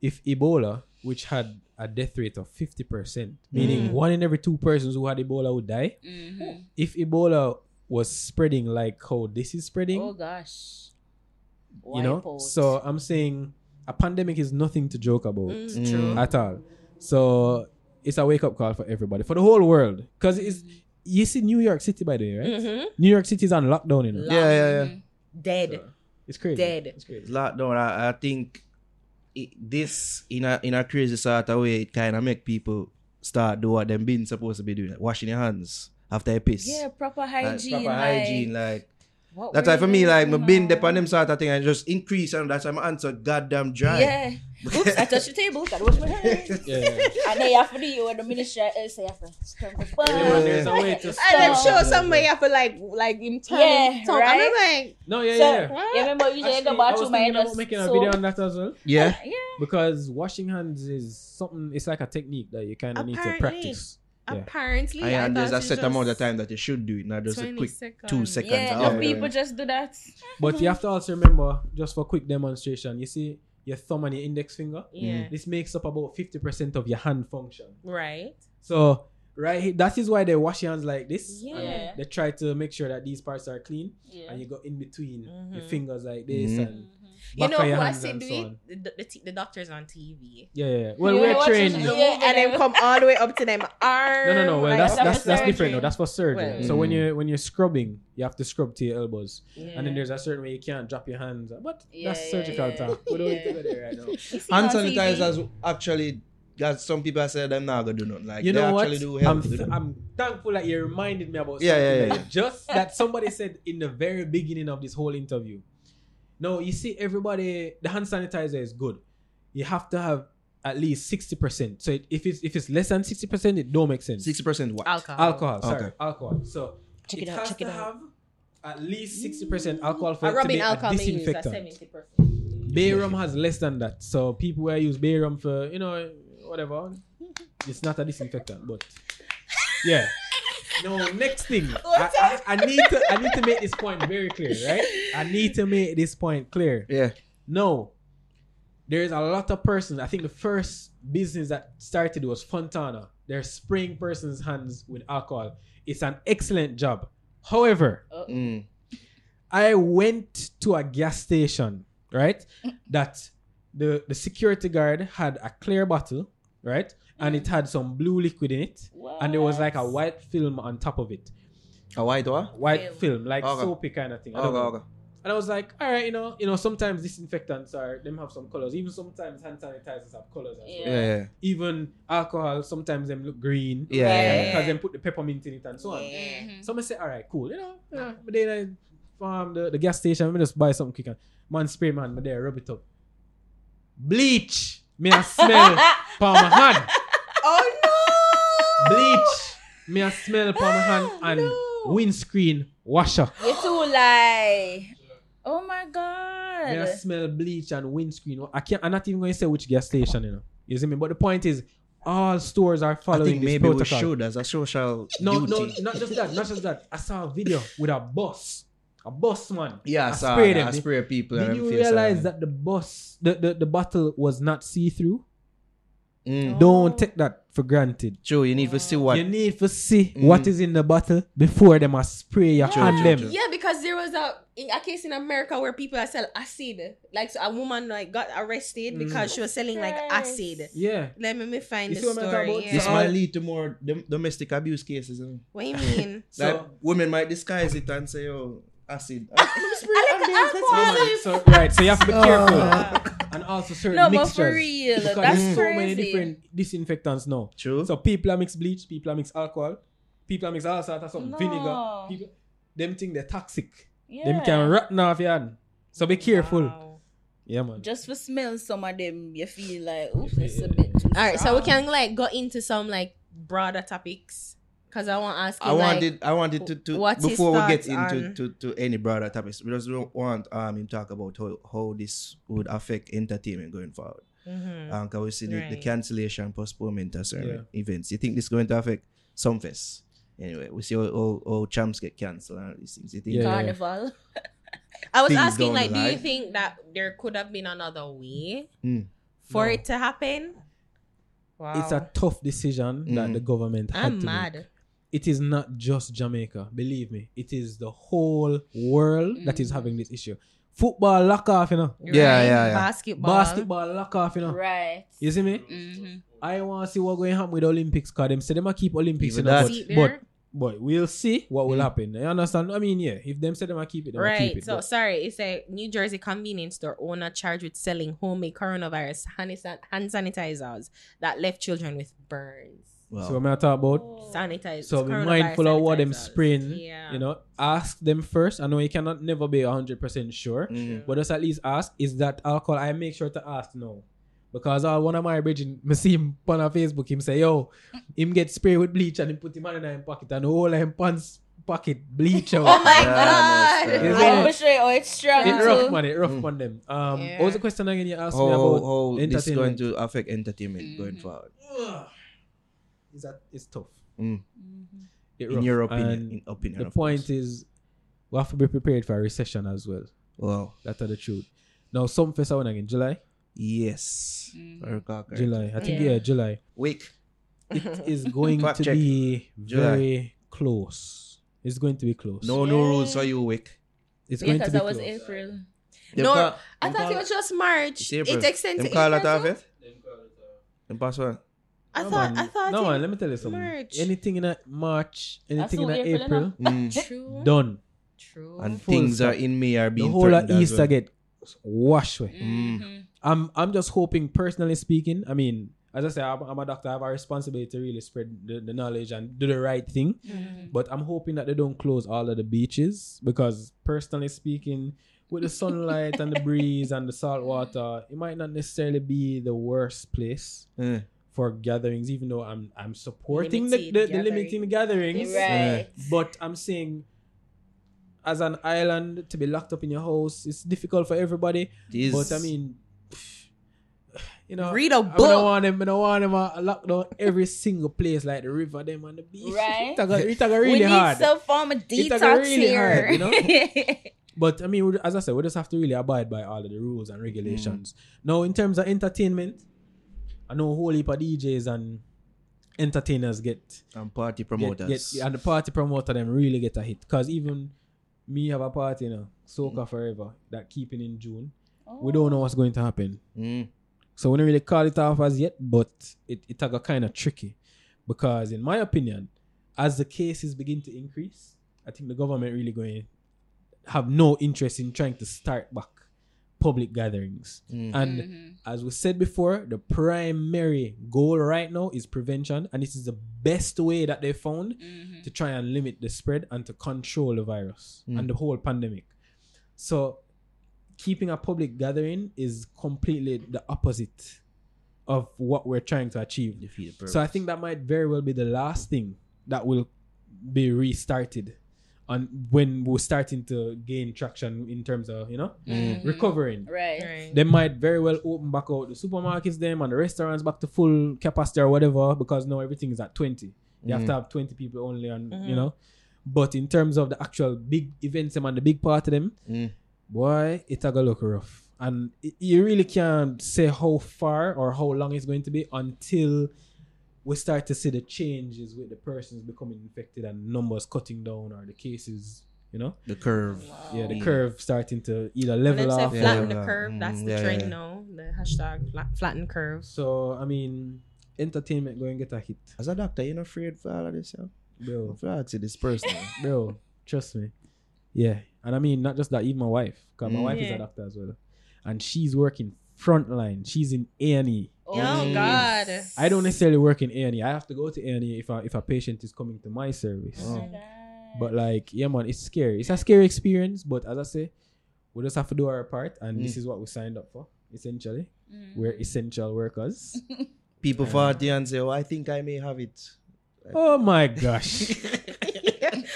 S6: if Ebola, which had a death rate of fifty percent, meaning
S2: Mm.
S6: one in every two persons who had Ebola would die,
S5: Mhm.
S6: if Ebola was spreading like how this is spreading,
S5: Oh gosh.
S6: You know,
S5: Wipe out.
S6: so I'm saying a pandemic is nothing to joke about.
S2: Mm,
S3: Mm.
S2: true.
S6: at all. So it's a wake up call for everybody, for the whole world. Because it's you see New York City by the way, right?
S2: Mhm.
S6: New York City is on lockdown, you know.
S3: Yeah, yeah, yeah.
S2: Dead.
S6: So, it's crazy.
S2: Dead.
S6: It's crazy.
S3: Lockdown, I, I think it, this in a in a crazy sort of way, it kind of make people start do what them been supposed to be doing, like washing your hands after a piss.
S5: Yeah, proper
S3: Like,
S5: hygiene.
S3: proper
S5: like,
S3: hygiene, like
S5: what
S3: that's why for me, like my
S5: doing,
S3: bin
S5: man?
S3: on them sort of thing and just increase and that's why my hands are goddamn dry.
S5: Yeah. Oops, I touched the table. Gotta wash my hands.
S6: Yeah, yeah.
S5: and then you have to do you when the minister uh, say you have to scrub the
S6: Yeah, there's a way to
S2: And I'm sure somewhere you have to like like him turn
S5: Yeah,
S2: him tongue. And I'm like,
S6: No, yeah,
S5: So,
S6: yeah. yeah.
S5: remember you
S6: Actually,
S5: go
S6: I was
S5: bathroom and
S6: thinking
S5: you
S6: about
S5: just
S6: making a
S5: soap.
S6: video on that as well.
S3: Yeah.
S5: Yeah.
S6: Because washing hands is something. It's like a technique that you kind of need to practice. Yeah.
S2: apparently,
S3: And,
S2: I
S3: and there's a
S2: it's
S3: set amount of time that you should do it, not just a quick
S2: seconds.
S3: two seconds.
S5: Yeah, no people just do that.
S6: But you have to also remember, just for quick demonstration, you see your thumb and your index finger.
S2: Yeah.
S6: This makes up about fifty percent of your hand function.
S2: Right.
S6: So right, that is why they wash your hands like this. and
S5: Yeah.
S6: They try to make sure that these parts are clean,
S5: Yeah.
S6: and you go in between your
S2: Mhm.
S6: fingers like this
S3: Mhm.
S6: and
S2: You know
S6: of
S2: who I
S6: hands
S2: see
S6: and
S2: do
S6: so
S2: it? The, the, the, the doctors on TV.
S6: Yeah, yeah. yeah. Well,
S5: You
S6: we're
S5: watch
S6: trained.
S5: it-
S2: Yeah, and then come all the way up to them arms.
S6: no, no. No. Well,
S2: like,
S6: that's
S5: that's
S6: that's different.
S5: surgery.
S6: No, that's for surgery.
S2: Well-
S6: So when
S3: Mm.
S6: you when you're scrubbing, you have to scrub to your elbows,
S2: Yeah.
S6: and then there's a certain way you can't drop your hands. But that's
S5: yeah,
S6: surgical
S5: yeah.
S6: talk. We don't need to
S5: Yeah.
S6: go there right now.
S3: Hand sanitizers actually, got some people said I'm not gonna do nothing. Like
S6: you
S3: they
S6: know what?
S3: actually do help.
S6: I'm, th- I'm thankful that you reminded me about
S3: Yeah,
S6: something
S3: yeah,
S6: that
S3: yeah.
S6: just that somebody said in the very beginning of this whole interview. No, you see, everybody, the hand sanitizer is good. You have to have at least sixty percent. So it, if it's if it's less than sixty percent, it don't make sense.
S3: Sixty percent what?
S2: alcohol.
S6: Alcohol, sorry,
S3: Okay.
S6: alcohol. So
S5: Check
S6: it,
S5: it out,
S6: has
S5: check
S6: to
S5: it out.
S6: have at least sixty percent alcohol for it to
S2: rubbing
S6: be a
S2: alcohol they use at
S6: disinfectant.
S2: seventy percent.
S6: Bay rum has less than that. So people who use bay rum for, you know, whatever. It's not a disinfectant, but yeah. No, next thing. I, I, I need to I need to make this point very clear, right? I need to make this point clear.
S3: Yeah.
S6: No. There's a lot of persons. I think the first business that started was Fontana. They're spraying persons' hands with alcohol. It's an excellent job. However,
S3: Mm.
S6: I went to a gas station, right? that the the security guard had a clear bottle, right? And it had some blue liquid in it, and there was like a white film on top of it,
S3: A white what?
S6: white
S5: Film.
S6: film, like
S3: Okay.
S6: soapy kind of thing. I
S3: Okay,
S6: don't know.
S3: okay.
S6: And I was like, all right, you know, you know, sometimes disinfectants are them have some colors. Even sometimes hand sanitizers have colors as
S5: Yeah.
S6: well.
S3: Yeah, yeah.
S6: Even alcohol, sometimes them look green.
S3: Yeah,
S5: yeah,
S6: because
S5: yeah.
S6: them put the peppermint in it and so on.
S2: Yeah.
S5: Mhm.
S6: So I say, all right, cool, you know. Yeah. But then I from the, the gas station, let me just buy something quick. and- Man spray man, but there, rub it up. Bleach. Me a smell palm my hand.
S2: No!
S6: Bleach. Me a smell palm my hand and
S2: No.
S6: windscreen washer.
S5: You too lie. Oh my god.
S6: Me
S5: god.
S6: a smell bleach and windscreen. I can't. I'm not even going to say which gas station, you know. You see me? But the point is, all stores are
S3: I
S6: following
S3: think
S6: this
S3: maybe we
S6: protocol.
S3: should as a social
S6: No,
S3: duty.
S6: no, not just that, not just that. I saw a video with a bus, a bus man.
S3: Yeah, I
S6: I
S3: saw
S6: spray
S3: that.
S6: them.
S3: I spray people.
S6: Did you realize
S3: and-
S6: that the bus, the, the, the bottle was not see through?
S3: Mm.
S6: Don't take that for granted.
S3: True, you need to see what.
S6: You need to see
S3: Mm.
S6: what is in the bottle before them must spray your
S3: True,
S6: hand
S3: true,
S6: them.
S3: true.
S2: Yeah, because there was a in a case in America where people are sell acid. Like so a woman like got arrested because she was selling like acid.
S6: Yeah.
S2: Let me, me find
S6: You
S2: the
S6: see what I'm talking
S2: story.
S6: about?
S2: Yeah.
S3: This might lead to more dom- domestic abuse cases. You know?
S2: what you mean?
S6: So-
S3: like women might disguise it and say, "Oh, acid."
S6: No, man, so, right, so you have to be careful. And also certain
S5: No, but
S6: mixtures.
S5: for real,
S6: because
S5: that's
S6: there's so many different disinfectants now.
S3: True.
S6: So people are mix bleach, people are mix alcohol, people are mix all sorts of something,
S5: No.
S6: vinegar. People, them think they're toxic.
S5: Yeah.
S6: Them can rotten off your hand. So be careful.
S2: Wow.
S6: Yeah, man.
S5: Just for smell some of them, you feel like, oof, it's a bit too
S2: All right, so we can like go into some like broader topics because I want to ask you
S3: I
S2: like,
S3: wanted, I wanted to, to
S2: what's his
S3: before we get into
S2: on-
S3: to, to any broader topics, we just don't want um him talk about how, how this would affect entertainment going forward.
S2: Mhm.
S3: Um, cause we see the, the cancellation, postponement of certain
S6: Yeah.
S3: events. You think this is going to affect some fest? Anyway, we see all, how, how champs get cancelled and all these things. You think?
S6: Yeah.
S5: Carnival.
S2: I was
S3: things
S2: asking like, do you think that there could have been another way
S3: Mm.
S2: for
S6: No.
S2: it to happen? Wow,
S6: It's a tough decision that
S3: Mm.
S6: the government had
S2: I'm
S6: to
S2: mad.
S6: make. It is not just Jamaica, believe me. It is the whole world that is
S5: Mm.
S6: having this issue. Football lock off, you know.
S3: Yeah, yeah, yeah.
S2: Basketball.
S6: Basketball lock off, you know.
S5: Right.
S6: You see me?
S5: Mm-hmm.
S6: I want to see what going to happen with the Olympics because them say them a keep Olympics
S3: Even
S6: in
S3: that.
S6: but, but but we'll see what will
S3: Mm.
S6: happen. You understand? I mean, yeah, if them say them a keep it, them a keep
S2: Right.
S6: it.
S2: So
S6: but-
S2: sorry, it's a New Jersey convenience store owner charged with selling homemade coronavirus hand san- hand sanitizers that left children with burns.
S3: Well,
S6: so what I talk about?
S2: Sanitize.
S6: So be mindful of what them
S2: sanitizers.
S6: spraying.
S2: Yeah.
S6: You know, ask them first. I know you cannot never be hundred percent sure,
S3: mm,
S6: but just at least ask. Is that alcohol? I make sure to ask no. Because uh, one of my bridging, me see him on a Facebook, him say, yo, him get spray with bleach and him put him in his pocket and all of him pants pocket bleach out.
S2: Oh my
S3: Yeah,
S2: god.
S3: no,
S6: Is
S5: I
S6: it-
S5: wish I, oh, it's strong
S6: it rough man, it rough
S3: Mm.
S6: on them. Um,
S2: Yeah.
S6: what was the question again you asked
S3: how,
S6: me about
S3: how this is going to affect entertainment going
S5: Mhm.
S3: forward?
S6: Ugh. Is that it's tough.
S3: Mm.
S5: Mhm.
S6: It
S3: In
S6: rough.
S3: your opinion, in opinion,
S6: the point
S3: course.
S6: is, we have to be prepared for a recession as well.
S3: Wow.
S6: That's the truth. Now, some festival again, July,
S3: Yes.
S5: Mhm.
S6: July. I think
S5: Yeah.
S6: yeah, July.
S3: Week.
S6: It is going to
S3: check.
S6: be
S3: July.
S6: very close. It's going to be close.
S3: No no rules for you, Wick.
S6: it's
S5: Yeah,
S6: going to
S5: because
S6: be
S5: that was
S6: close.
S5: April.
S3: Them
S2: No,
S3: call-
S2: I thought
S3: call-
S2: it was just March.
S3: It's April.
S2: It extends
S3: Them
S2: to
S3: call
S2: April.
S3: that off
S2: too?
S3: it? Them pass what?
S2: I
S6: No,
S2: thought.
S6: man.
S2: I thought.
S6: No man, let me tell you something.
S2: March.
S6: Anything in a March, anything in
S5: so
S6: a
S5: April,
S6: April,
S3: Mm.
S2: True.
S6: done.
S2: True.
S3: And
S6: Full
S3: things
S6: stop.
S3: are in May are
S6: The
S3: being
S6: whole of Easter
S3: well.
S6: get washed away.
S5: Mhm.
S6: I'm I'm just hoping, personally speaking. I mean, as I say, I'm, I'm a doctor. I have a responsibility to really spread the, the knowledge and do the right thing.
S5: Mhm.
S6: But I'm hoping that they don't close all of the beaches because, personally speaking, with the sunlight and the breeze and the salt water, it might not necessarily be the worst place
S3: Eh.
S6: For gatherings. Even though I'm I'm supporting the, the, the
S2: gathering.
S6: limiting gatherings,
S5: Right.
S6: but I'm saying. As an island to be locked up in your house, it's difficult for everybody.
S3: This-
S6: But I mean, you know,
S2: Read a
S6: I don't want them. I don't want them uh, lock down every single place like the river, them on the beach.
S5: Right.
S6: It a go- it a go
S5: we
S6: really
S5: need
S6: hard.
S5: some form of
S6: a
S5: detox
S6: go really
S5: here.
S6: hard, you know? But I mean, as I said, we just have to really abide by all of the rules and regulations. Now, in terms of entertainment, I know a whole heap of DJs and entertainers get
S3: and party promoters.
S6: get and the party promoter them really get a hit because even me have a party, you know, Soca Forever that keeping in June. We don't know what's going to happen.
S3: Mm.
S6: So we don't really call it off as yet, but it, it got kind of tricky. Because in my opinion, as the cases begin to increase, I think the government really going to have no interest in trying to start back public gatherings.
S3: Mm.
S6: And
S5: Mhm.
S6: as we said before, the primary goal right now is prevention, and this is the best way that they found
S5: Mhm.
S6: to try and limit the spread and to control the virus
S3: Mm.
S6: and the whole pandemic. So, keeping a public gathering is completely the opposite of what we're trying to achieve. So, I think that might very well be the last thing that will be restarted on when we're starting to gain traction in terms of you know
S5: Mhm.
S6: recovering.
S5: Right.
S2: Right.
S6: They might very well open back out the supermarkets, them and the restaurants back to full capacity or whatever because now everything is at 20. You have to have 20 people only, and you
S2: Mhm.
S6: know. But in terms of the actual big events, them and the big part of them,
S3: Mm.
S6: boy, it's a go look rough. And it, you really can't say how far or how long it's going to be until we start to see the changes with the persons becoming infected and numbers cutting down or the cases, you know,
S3: The curve.
S6: yeah, the curve starting to either level
S2: them say
S6: off.
S3: Yeah,
S2: flatten the
S3: yeah.
S2: curve, that's
S3: Mm,
S2: the
S3: yeah,
S2: trend
S3: yeah.
S2: now. The hashtag flat, flatten curve.
S6: So I mean, entertainment going get a hit,
S3: As a doctor, you're not afraid for all of this, yo?
S6: bro.
S3: If I ask you this person.
S6: bro. Trust me. Yeah, and I mean not just that. Even my wife, cause my
S3: Mm.
S6: wife is a doctor as well, and she's working frontline. She's in A and E.
S2: Oh, God.
S6: I don't necessarily work in A and E. I have to go to A and E if a, if a patient is coming to my service.
S5: Oh my
S6: But like, yeah, man, it's scary. It's a scary experience. But as I say, we just have to do our part, and this
S3: Mm.
S6: is what we signed up for. Essentially,
S5: Mm.
S6: we're essential workers.
S3: People 40 and say, oh, I think I may have it.
S6: oh my gosh.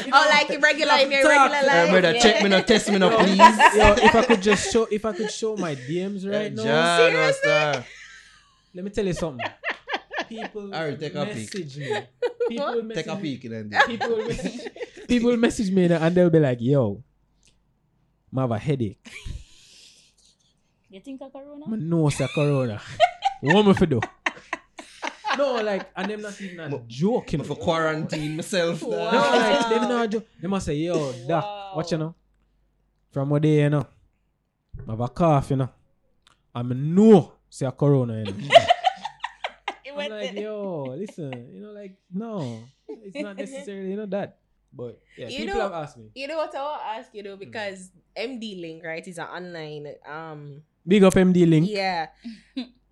S2: oh, like regular in your regular life.
S3: brother,
S2: yeah.
S3: check me now, test me now, please.
S6: yo, if I could just show, if I could show my DMs right now,
S3: John, what's that?
S6: Let me tell you something. People
S3: Alright, take a peek.
S6: message me. People message
S3: Take a
S6: me.
S3: peek in
S6: People message, people message me and they'll be like, "Yo, I have a headache.
S5: You think of corona?
S6: I know it's a corona. what am I for do?" No, like, and them not even a joke, you know.
S3: For quarantine myself.
S6: No, like, them not a joke. They must say, "Yo, doc,
S5: Wow.
S6: watch you know. From what day, you know, I have a cough, you know. I'm know say a corona, you know."
S2: It
S6: I'm
S2: went
S6: like,
S2: there.
S6: yo, listen, you know, like, no, it's not necessarily, you know, that. But yeah,
S2: You
S6: people
S2: know-
S6: have asked me.
S2: You know what I want to ask you though, because MD Link, right, is an online um
S6: Big up MD Link.
S2: Yeah.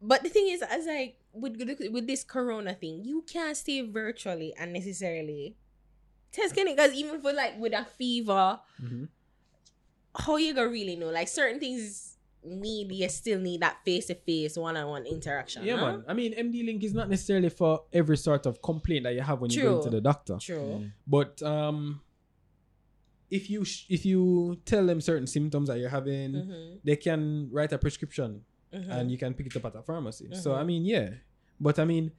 S2: but the thing is, as like with with this corona thing, you can't stay virtually unnecessarily. Testing it because even for like with a fever,
S6: Mhm.
S2: how you gonna really know? Like certain things need you still need that face to face, one on one interaction.
S6: Yeah,
S2: huh?
S6: man. I mean, MD Link is not necessarily for every sort of complaint that you have when you go
S2: True.
S6: into the doctor.
S2: True.
S6: But um, if you sh- if you tell them certain symptoms that you're having,
S2: Mm-hmm.
S6: they can write a prescription and you can pick it up at a pharmacy. So I mean, yeah. But I mean,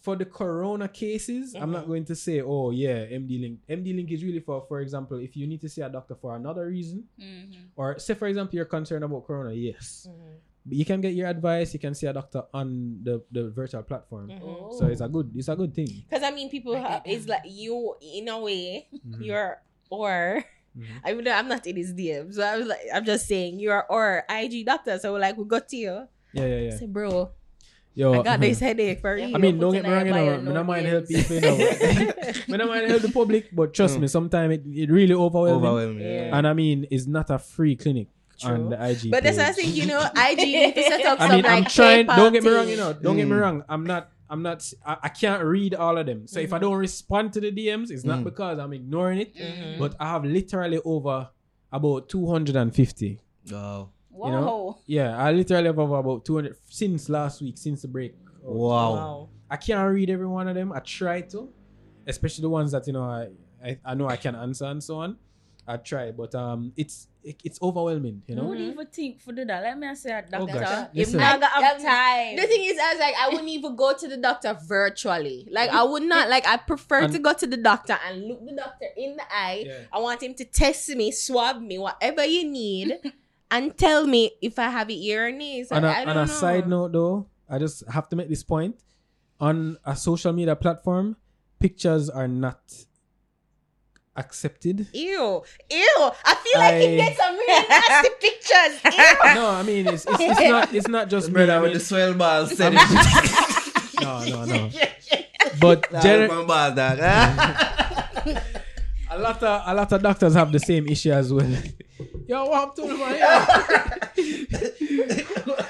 S6: for the corona cases, I'm not
S2: Mhm.
S6: going to say, oh yeah, MD Link. MD Link is really for, for example, if you need to see a doctor for another reason,
S5: Mhm.
S6: or say for example you're concerned about corona, yes,
S2: Mm-hmm.
S6: you can get your advice. You can see a doctor on the the virtual platform.
S2: Mm-hmm.
S6: So it's a good it's a good thing.
S2: Because I mean, people have it's like you in a way
S6: Mhm.
S2: you're or. I mean, I'm not in his DM, so I was like, I'm just saying you're or IG doctor. So like, we got to you.
S6: Yeah, yeah,
S2: I
S6: yeah.
S2: said, bro,
S6: Yo,
S2: I got this headache for you.
S6: I mean, don't get me wrong, you know,
S5: bio,
S6: I
S5: no
S6: don't mind help people, you know. I don't mind help the public, but trust
S3: Mm.
S6: me, sometimes it, it really overwhelming.
S3: Overwhelming.
S2: Yeah.
S6: And I mean, it's not a free clinic on the IG.
S2: But that's what I think, you know, IG need to set up
S6: I
S2: some
S6: mean, I'm
S2: like
S6: trying.
S2: PayPal
S6: Don't get me wrong, you know. Don't get me
S3: Mm.
S6: wrong. I'm not. I'm not. I, I can't read all of them. So if I
S2: Mhm.
S6: don't respond to the DMs, it's not
S3: Mm.
S6: because I'm ignoring it,
S2: Mhm.
S6: but I have literally over about 250.
S3: Oh.
S5: Wow.
S6: know? Yeah, I literally have over about 200 since last week, since the break.
S3: Wow.
S6: I can't read every one of them. I try to, especially the ones that you know I I, I know I can answer and so on. I try, but um, it's it, it's overwhelming. You
S5: Who
S6: know.
S5: would even think for do that? Let me say that
S6: Oh,
S5: doctor.
S6: gosh.
S5: If
S6: Listen.
S5: not
S2: I-
S5: have time.
S2: The thing is, I was like, I wouldn't even go to the doctor virtually. Like, I would not. Like, I prefer
S6: And-
S2: to go to the doctor and look the doctor in the eye.
S6: Yeah.
S2: I want him to test me, swab me, whatever you need, and tell me if I have it ear or knees.
S6: on a,
S2: I, I
S6: on
S2: don't
S6: a
S2: know.
S6: side note though i just have to make this point on a social media platform pictures are not accepted
S2: Ew, ew. I feel like
S6: I-
S2: he gets some really nasty pictures. Ew.
S6: no i mean it's, it's, it's not it's not just me,
S3: Brother
S6: I
S3: with
S6: mean,
S3: the swell balls said it.
S6: no no no but gener-
S3: my balls, dog.
S6: a lot of a lot of doctors have the same issue as well yo what I'm talking about yeah.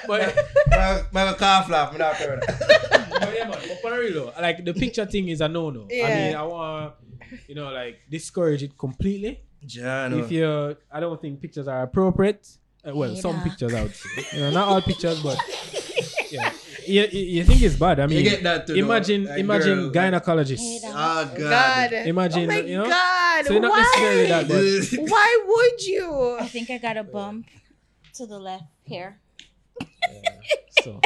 S6: but
S3: My- My cough laugh, me not heard.
S6: but yeah, man. But for real, though, like the picture thing is a no no.
S2: Yeah.
S6: I mean, I want you know like discourage it completely.
S3: John.
S6: if you i don't think pictures are appropriate uh, well some
S5: Hater.
S6: pictures out you know not all pictures but yeah you, you, you think it's bad? I mean, you
S3: get that too,
S6: imagine
S3: Like,
S6: imagine
S3: girl, like-
S6: gynecologists.
S3: Ah, oh
S2: God.
S6: Imagine,
S2: oh my
S6: you know?
S2: God.
S6: So not necessarily
S2: Why?
S6: that, but
S2: Why would you?
S5: I think I got a bump to the left here.
S6: so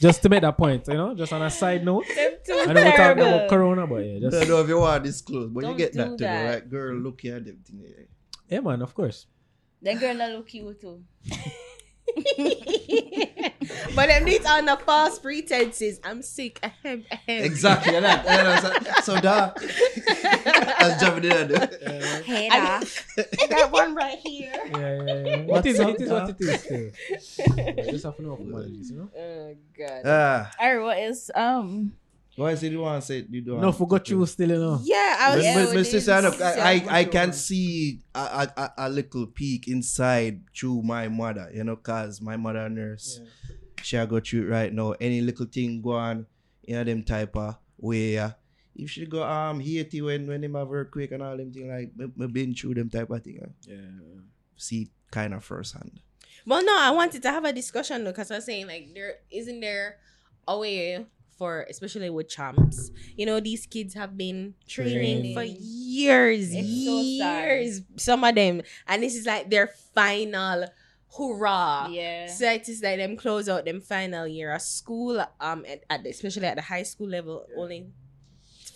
S6: just to make that point, you know, just on a side note.
S2: Them two
S6: I know we're talking about corona, but yeah,
S3: I don't know if you want this close, but
S5: Don't
S3: you get that
S5: do
S3: too.
S5: that.
S3: Like, girl, look here, them thing. there.
S6: yeah, man, of course.
S5: Then girl that look you too.
S2: but them these are the false pretenses. I'm sick. Ahem, ahem.
S3: Exactly, and that. And that so, so that. That's jumping in there.
S5: Hey,
S2: I-
S5: da.
S2: That one right here.
S6: Yeah, yeah, yeah. What is it? Is what it is. Still. Yeah, just have to know formalities, you know.
S2: Oh God.
S3: Ah,
S5: Alright, what is um
S3: why is it you want to say you don't?
S6: No, forgot you were still, you know.
S2: yeah, I
S3: But,
S2: was.
S3: but, but
S2: yeah,
S3: sister, look, I, I, I
S2: can
S3: can see a, a, a, a little peek inside through my mother, you know, cause my mother a nurse. She a go through right now. Any little thing go on, you know, them type of way. uh, If she go um Haiti when when them have earthquake and all them thing like me, me been through them type of thing. uh,
S6: Yeah.
S3: See kind of first hand.
S2: Well, no, I wanted to have a discussion though, because I was saying like there isn't there a way for especially with champs. You know, these kids have been training
S5: Training.
S2: for years,
S5: It's so
S2: years. Some of them, and this is like their final hurrah.
S5: Yeah.
S2: So it is like them close out them final year of school, um, at, at the, especially at the high school level, only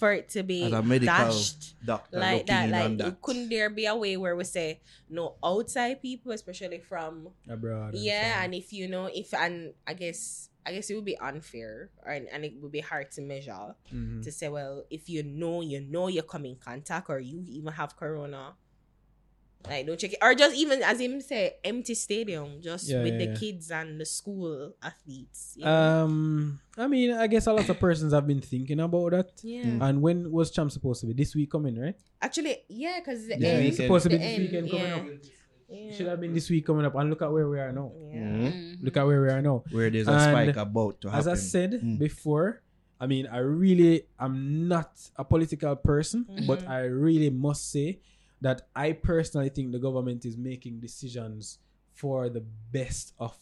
S2: for it to be
S3: As a medical
S2: dashed
S3: doctor
S2: like that. Like,
S3: that.
S2: couldn't there be a way where we say no outside people, especially from
S6: Abroad. and
S2: yeah,
S6: so
S2: and if you know if and I guess I guess it would be unfair and, and it would be hard to measure
S6: on. Mhm.
S2: to say, well, if you know you know you come in contact or you even have corona. Like don't check it. Or just even as him say, empty stadium, just
S6: Yeah,
S2: with
S6: yeah,
S2: the
S6: yeah.
S2: kids and the school athletes. you know?
S6: Um, I mean, I guess a lot of persons have been thinking about that.
S2: yeah.
S3: Mm.
S6: And when was champ supposed to be? This week coming, right?
S2: Actually, yeah, because the
S6: Yeah,
S2: end,
S6: it's supposed to be
S2: the
S6: this
S2: end,
S6: weekend coming
S2: yeah.
S6: up.
S2: Yeah.
S6: Should have been this week coming up. And look at where we are now.
S2: Yeah.
S3: Mhm.
S5: Mhm.
S6: Look at where we are now.
S3: Where there's a
S6: And
S3: spike about to happen.
S6: As I said
S3: Mm.
S6: before, I mean, I really am not a political person,
S2: Mhm.
S6: but I really must say that I personally think the government is making decisions for the best of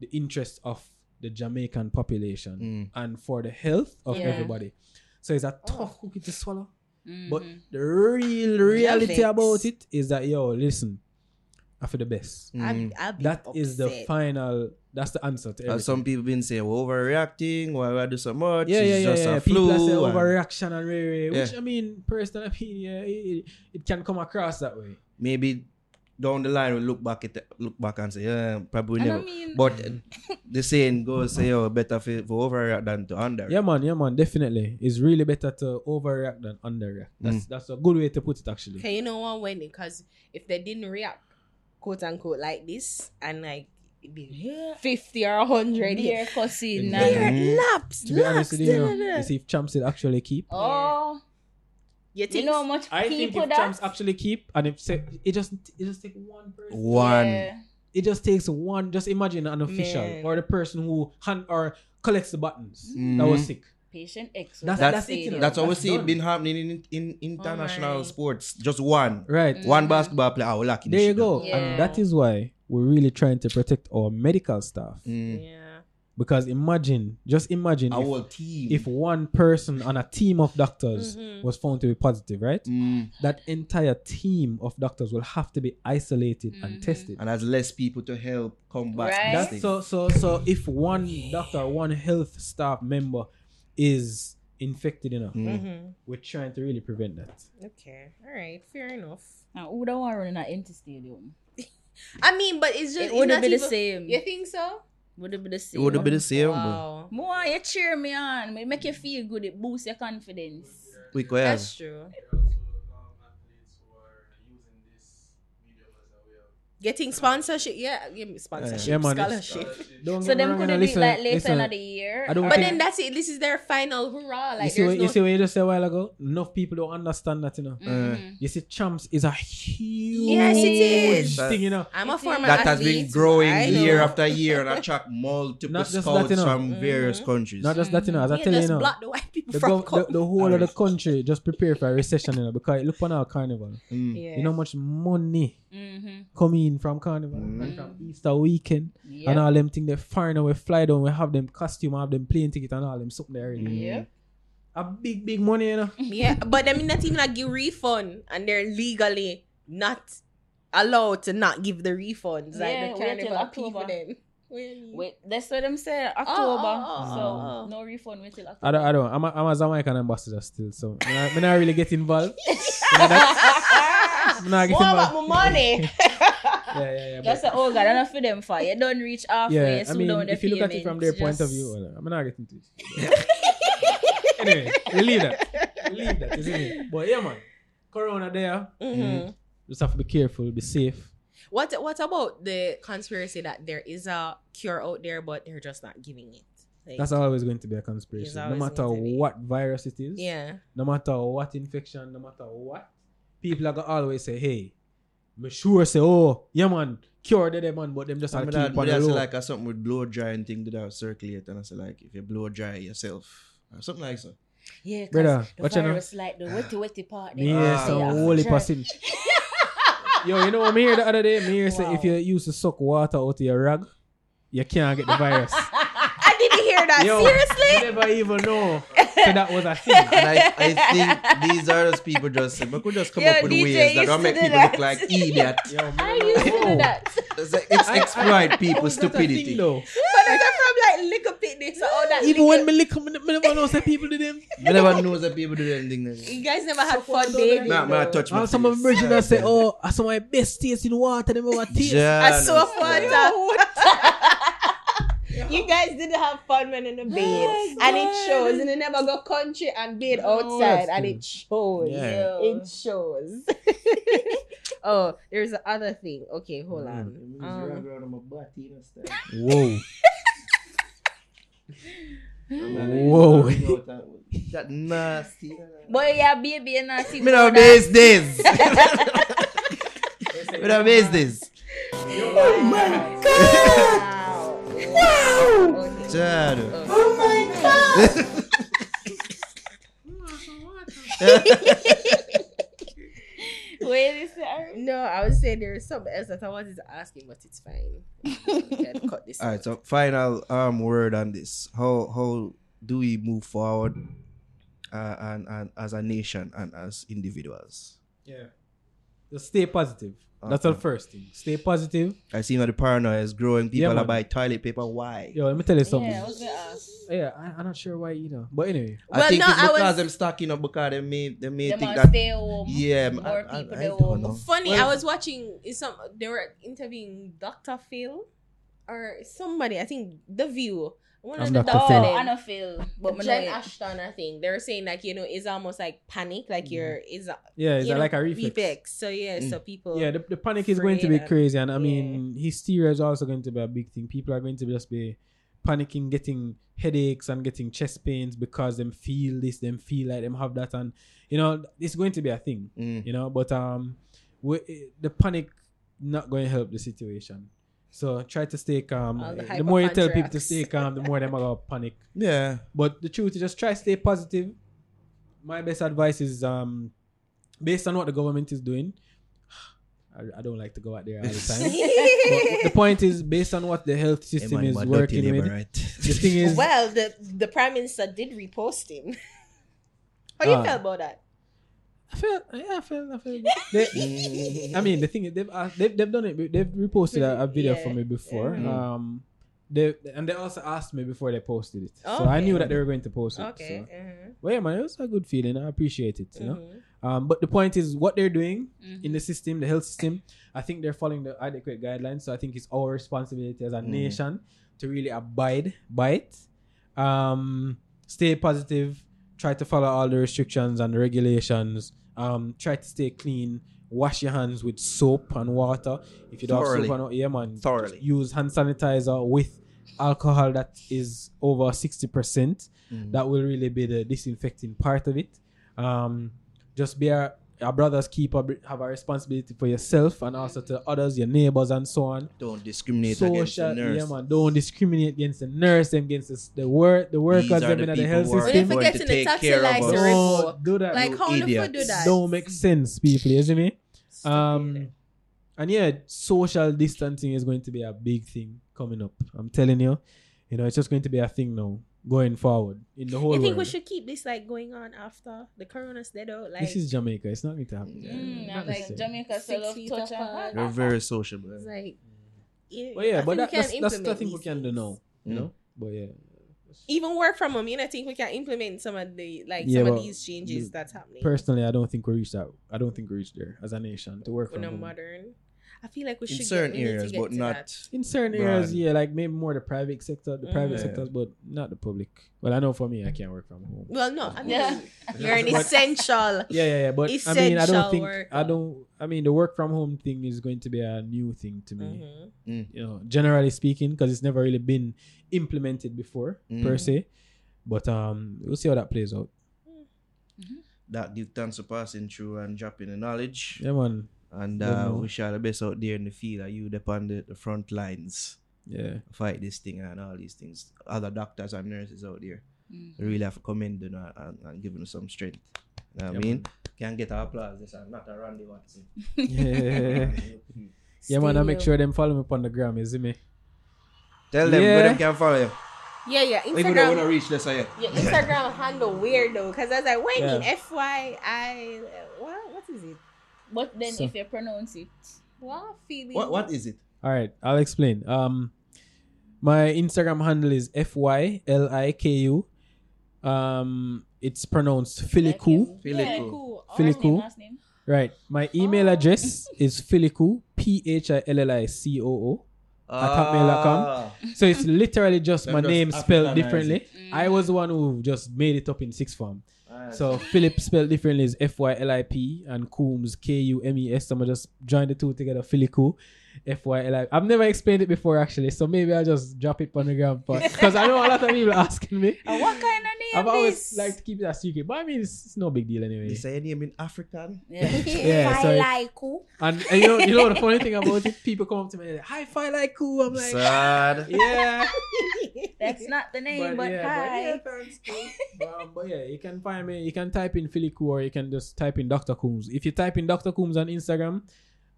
S6: the interest of the Jamaican population
S3: Mm.
S6: and for the health of
S5: Yeah.
S6: everybody. So it's a
S2: Oh.
S6: tough cookie to swallow. But
S5: Mhm.
S6: the real reality
S2: vex.
S6: about it is that yo, listen, I for the best.
S3: Mm.
S2: I'll, I'll be
S6: That is the final. That's the answer to everything.
S3: As some people been saying, we're overreacting, why we do so much?
S6: yeah,
S3: it's
S6: yeah, yeah,
S3: just
S6: yeah.
S3: a
S6: People
S3: flu.
S6: are saying
S3: and
S6: overreaction and rare, rare, which
S3: Yeah.
S6: I mean, personal opinion, it, it can come across that way.
S3: Maybe down the line we look back at the, look back and say, yeah, probably
S5: And I
S3: never.
S5: mean-
S3: but the saying goes, say, oh, better for, for overreact than to under.
S6: Yeah, man, yeah, man, definitely. It's really better to overreact than underreact.
S3: Mm.
S6: That's that's a good way to put it, actually.
S2: Okay, you know what? When because if they didn't react, quote unquote, like this, and like be
S5: Yeah.
S2: fifty or hundred
S5: Beer cussing.
S6: Yeah.
S2: There,
S3: Mhm.
S2: laps,
S6: To be honest with you, you, know,
S2: da, da.
S6: you see if champs did actually keep.
S5: Oh,
S2: You
S5: you
S2: think?
S5: know how much
S6: I think
S5: people
S6: if
S5: that
S6: champs actually keep, and if say, it just it just take one person.
S3: One.
S5: Yeah.
S6: It just takes one. Just imagine an official
S2: Man.
S6: or the person who hand or collects the buttons that
S3: Mhm.
S6: was sick.
S5: Patient X.
S6: That's-
S3: That's,
S6: that's it, you know.
S3: that's how we
S6: That's
S3: see
S6: done.
S3: been happening in, in international
S2: my.
S3: sports. Just one.
S6: Right.
S3: One
S5: Mhm.
S3: basketball player, I will lock in
S6: There
S3: the
S6: you go.
S5: Yeah.
S6: And that is why we're really trying to protect our medical staff.
S3: Mm.
S2: Yeah.
S6: Because imagine, just imagine
S3: Our
S6: if,
S3: team.
S6: if one person on a team of doctors
S2: Mhm.
S6: was found to be positive, right?
S3: Mm.
S6: That entire team of doctors will have to be isolated
S5: Mhm.
S6: and tested.
S3: and has less people to help combat
S5: Right.
S3: this
S6: That's so so so if one doctor, one health staff member is infected, enough.
S3: Mm.
S2: Mm-hmm.
S6: we're trying to really prevent that.
S2: Okay. All right. Fair enough.
S5: Now, who don't want to run in an empty stadium?
S2: I mean, but it's just
S5: It would have
S2: not
S5: been the same.
S2: You think so?
S5: Would have been the same.
S3: It
S5: same.
S3: would have been the same.
S2: Wow.
S5: More, you cheer me on. It make you feel good. It boosts your confidence.
S3: We could have.
S2: That's true. Getting sponsorship, yeah, give me sponsorship,
S6: Yeah, man, it's-
S2: scholarship.
S6: Don't
S5: So
S6: get me
S5: them
S6: wrong,
S5: could
S6: you know,
S5: have been
S6: listen,
S5: like later
S6: listen,
S5: in the year.
S6: I don't
S2: But
S6: think-
S2: then that's it. This is their final hurrah. Like
S6: you see, what,
S2: there's
S6: you
S2: no
S6: see what you just said a while ago? Enough people don't understand that, you know.
S5: Mhm.
S6: You see, champs is a huge
S2: Yes, it is.
S6: thing, you know.
S2: I'm a
S5: It
S2: former
S3: That has
S2: athlete.
S3: been growing
S2: I
S3: year after year and attract multiple
S6: Not just
S3: scouts
S6: that, you know.
S3: from various
S2: Mhm.
S3: countries.
S6: Not just that, you know. As I
S2: Yeah,
S6: tell you,
S2: just
S6: know,
S2: block the white people
S6: the,
S2: from
S6: gov- the,
S2: coming.
S6: the whole of the country just prepare for a recession, you know, because look on our carnival.
S3: Mm.
S2: Yeah.
S6: You know how much money
S5: Mhm.
S6: Come in in from Carnival and from mm. Easter weekend
S5: Yep.
S6: and all them thing they foreign away fly down we have them costume have them plane ticket and all them something there already.
S5: Yep.
S6: a big big money you know
S2: Yeah, but them not even like give refund, and they're legally not allowed to not give the refunds.
S5: Yeah,
S2: like
S5: wait
S2: the
S5: till
S2: carnival people
S5: October.
S2: then. What?
S5: Wait, that's what them say. October.
S2: oh, oh, oh.
S5: so
S2: oh.
S5: no refund wait till October.
S6: I don't I don't I'm a, I'm a Jamaican ambassador still so I'm not, really get involved you know that? I'm not get
S2: More about
S6: involved
S2: my money.
S6: yeah yeah yeah
S5: That's
S6: but-
S5: a, oh god, enough for them for you don't reach halfway.
S6: yeah, I
S5: slow
S6: mean,
S5: down the
S6: if you look at it from their
S5: payments,
S6: point of view, well, I'm not getting into it. anyway, we leave that. Leave that, isn't it? But yeah, man, Corona there.
S2: Mhm.
S6: Just have to be careful, be safe.
S2: What What about the conspiracy that there is a cure out there, but they're just not giving it? Like,
S6: That's always going to be a conspiracy. No matter
S2: going to be.
S6: what virus it is,
S2: yeah.
S6: no matter what infection, no matter what, people are gonna always say, "Hey, me sure say, oh, yeah, man, cure the them man," but them just
S3: I
S6: have
S3: mean,
S6: to
S3: that,
S6: keep
S3: but
S6: on the
S3: that's like a something with blow drying thing that I circulate and I say like if you blow dry yourself or something like so.
S5: Yeah,
S6: Brother,
S5: the
S6: what you know?
S5: virus like the wetty wetty part.
S6: Me
S5: they
S6: hear
S3: Ah.
S6: some
S5: say,
S6: holy
S5: dry.
S6: person. Yo, you know what me hear the other day? Me hear say if you used to suck water out of your rag, you can't get the virus.
S2: I didn't hear that.
S6: Yo,
S2: Seriously?
S6: I never even know so that was a thing.
S3: And I, I think these are those people just say, we could just come
S5: Yo,
S3: up with
S5: DJ
S3: ways that don't make people
S5: that.
S3: look like idiot.
S6: Yo, me
S2: I used to do that.
S3: It's, like, it's
S6: I- I-
S3: exploit
S6: How
S3: people's
S6: is that a
S3: stupidity.
S6: thing, though?
S2: But is that from like liquor picnics or all that?
S6: Even when
S2: liquor-
S6: me lick, me, me never know say people do them.
S3: You never know that people do anything. Like
S2: you guys never had
S6: Suck
S2: fun
S6: down
S2: dating.
S3: Nah, man, I touch my
S6: some of
S3: face.
S6: my brethren say, oh, I saw my best taste in water, them ever taste.
S2: I saw
S3: John,
S2: water. you guys didn't have fun when in the bed, and it shows. And you never go country and bed
S6: No,
S2: outside, and it shows.
S3: Yeah.
S2: It shows. oh, there's the other thing. Okay, hold
S3: Mm.
S2: on. Um,
S6: Whoa. Whoa.
S3: That nasty.
S5: Boy, yeah, baby, and not see.
S3: Me no base this. Me no base this.
S2: Wow.
S3: John.
S5: Wait, this are
S2: No, I was saying there's something else that I wanted to ask him, but it's fine. Cut this
S3: All right,
S2: out.
S3: so final um word on this. How how do we move forward, uh, and and as a nation and as individuals?
S6: Yeah. Just stay positive. That's the first thing. Stay positive.
S3: I see now the paranoia is growing. People
S6: man.
S3: are buying toilet paper. Why?
S6: Yo, let me tell you something.
S5: yeah, I was gonna ask.
S6: Yeah, I, I'm not sure why either. But anyway.
S3: I
S2: Well,
S3: think
S2: no,
S3: it's
S2: I
S3: because
S2: was-
S3: them stocking up because they may they may
S5: Them
S3: think that
S5: stay home.
S3: yeah
S5: more
S3: I, I,
S5: people
S3: I
S5: they
S3: don't
S5: home.
S3: know.
S2: Funny,
S6: Well-
S2: I was watching is some they were interviewing Dr. Phil or somebody, I think The View. One
S6: I'm
S2: of the
S6: Dr.
S5: Oh,
S6: Phil.
S5: I don't feel, but me
S2: Jen
S5: know.
S2: Ashton, I think. They were saying like, you know, it's almost like panic, like you're is
S6: Yeah, it's
S2: you
S6: like a reflex.
S2: So yeah, so people
S6: Yeah, the, the panic is going to be crazy, and I
S2: yeah.
S6: mean, hysteria is also going to be a big thing. People are going to just be panicking, getting headaches and getting chest pains because them feel this, them feel like them have that, and you know, it's going to be a thing,
S3: Mm.
S6: you know. But um, we, the panic not going to help the situation. So try to stay calm.
S2: All the
S6: The, more you tell people to stay calm, the more them are gonna panic.
S3: Yeah,
S6: But the truth is just try to stay positive. My best advice is um based on what the government is doing. I, I don't like to go out there all the time. but the point is based on what the health system
S3: Hey, man,
S6: is
S3: but
S6: working with.
S3: right?
S6: The thing is
S2: Well, the the prime minister did repost him. How you
S6: Ah.
S2: felt about that?
S6: I feel yeah, I feel I feel they, I mean the thing is they've, uh, they've they've done it they've reposted a, a video
S2: Yeah.
S6: for me before.
S2: Mhm.
S6: Um they and they also asked me before they posted it. So I knew that they were going to post it.
S2: Okay.
S6: So.
S2: uh-huh.
S6: Well, yeah, man, it was a good feeling. I appreciate it. You know.
S2: Mhm.
S6: Um, but the point is, what they're doing
S5: Mhm.
S6: in the system, the health system, I think they're following the adequate guidelines. So I think it's our responsibility as a
S3: Mhm.
S6: nation to really abide by it. Um, stay positive. Try to follow all the restrictions and the regulations. Um, try to stay clean. Wash your hands with soap and water. If you don't have soap and yeah, man,
S3: Thoroughly.
S6: use hand sanitizer with alcohol that is over sixty percent
S3: Mm.
S6: that will really be the disinfecting part of it. Um, just be our, our brothers keeper, have a responsibility for yourself and also to others, your neighbors and so on.
S3: Don't discriminate against the
S6: Social,
S3: nurse.
S6: yeah, man. Don't discriminate against the nurse, them against the, the work, the workers,
S3: are
S6: them
S3: the
S6: in the health
S3: who are
S6: system.
S3: going
S2: forget
S3: to
S2: in the
S3: take
S2: taxi
S3: care of us.
S2: license
S6: Don't do that.
S2: like
S3: You
S2: how the fuck do that?
S6: Don't make sense, people. You see me? Um, and yeah, social distancing is going to be a big thing coming up. I'm telling you, you know, it's just going to be a thing now going forward in the whole
S2: You think we should keep this like going on after the corona's dead out? Like
S6: this is Jamaica. It's not going to happen.
S5: Mm,
S6: Not
S5: I'm like
S6: necessarily.
S5: Jamaica
S2: Six
S5: so love
S2: feet
S5: touch and
S2: apart.
S3: They're very sociable.
S2: it's like yeah,
S6: But yeah,
S2: I
S6: but that, that's
S2: can
S6: that's the thing we can do now. You
S3: Mm.
S6: know, but yeah,
S2: Even work from home, you know, I think we can implement some of the like
S6: Yeah,
S2: some of these changes
S6: the-
S2: that's happening.
S6: personally, I don't think we reached that. I don't think we reached there as a nation to work
S2: We're
S6: from
S2: not
S6: home.
S2: modern. I feel like we should
S3: In certain
S2: get, we need to
S3: areas,
S2: get
S3: but
S2: to
S3: not.
S2: that.
S6: In certain
S3: Broad.
S6: areas, yeah, like maybe more the private sector, the private
S2: Mhm.
S6: sectors, but not the public. Well, I know for me, I can't work from home.
S2: Well, no, I mean
S5: Yeah.
S2: you're an essential.
S6: Yeah, yeah, yeah. But I mean, I don't think
S2: worker.
S6: I don't. I mean, the work from home thing is going to be a new thing to me.
S2: Mhm.
S6: You know, generally speaking, because it's never really been implemented before
S3: Mm.
S6: per se. But um, we'll see how that plays out.
S3: That give thanks for passing through and dropping the knowledge.
S6: Yeah, man.
S3: And
S6: Good
S3: uh,
S6: know.
S3: wish you the best out there in the field. Are you depend the, the front lines
S6: Yeah.
S3: fight this thing and all these things. Other doctors and nurses out there.
S5: Mm.
S3: We really have to commend them and, and, and give them some strength. You know what
S6: Yeah,
S3: I mean? Can get our applause. This is not a Randy Watson.
S6: Yeah. yeah, man. I make
S2: Stay
S6: sure them follow me on the gram. You see me?
S3: Tell them
S6: Yeah.
S3: where them can follow you.
S2: Yeah, yeah.
S3: If you don't want to
S2: Instagram.
S3: reach this, yet.
S2: Your Instagram handle weird though, because I was like, wait,
S6: Yeah.
S2: F Y I what? What is it?
S5: But then
S6: So-
S5: if you pronounce it,
S2: What feeling?
S3: What, what is it?
S6: All right, I'll explain. Um, my Instagram handle is f y l i k u. Um, it's pronounced Filiku.
S5: Like
S3: Feel
S5: Yeah.
S3: it cool.
S2: cool.
S5: First
S6: Filiku.
S5: last name.
S6: Right. My email
S2: Oh.
S6: address is Filiku. P H I L L I C O O. At hotmail.com.
S3: Ah.
S6: So it's literally just my name spelled differently.
S3: it.
S6: I was the one who just made it up in sixth form. So Phillip spelled differently is F Y L I P and Coombs K U M E S. So I'm gonna just join the two together. Philiku, F Y L I. I've never explained it before actually, so maybe I'll just drop it on the ground because I know a lot of people are asking me.
S5: And what kind of name
S6: I've always
S5: this?
S6: liked to keep it a secret, but I mean it's, it's no big deal anyway.
S3: They say your name in African.
S5: Yeah.
S6: Yeah, so it- And, and you know, you know the funny thing about it, people come up to me and hi fi like cool. I'm like,
S3: Sad.
S6: yeah.
S5: That's not the name, but,
S6: yeah,
S5: hi.
S6: But yeah, thanks, um, but yeah, you can find me. You can type in Philly Coo or you can just type in Dr. Coombs. If you type in Dr. Coombs on Instagram,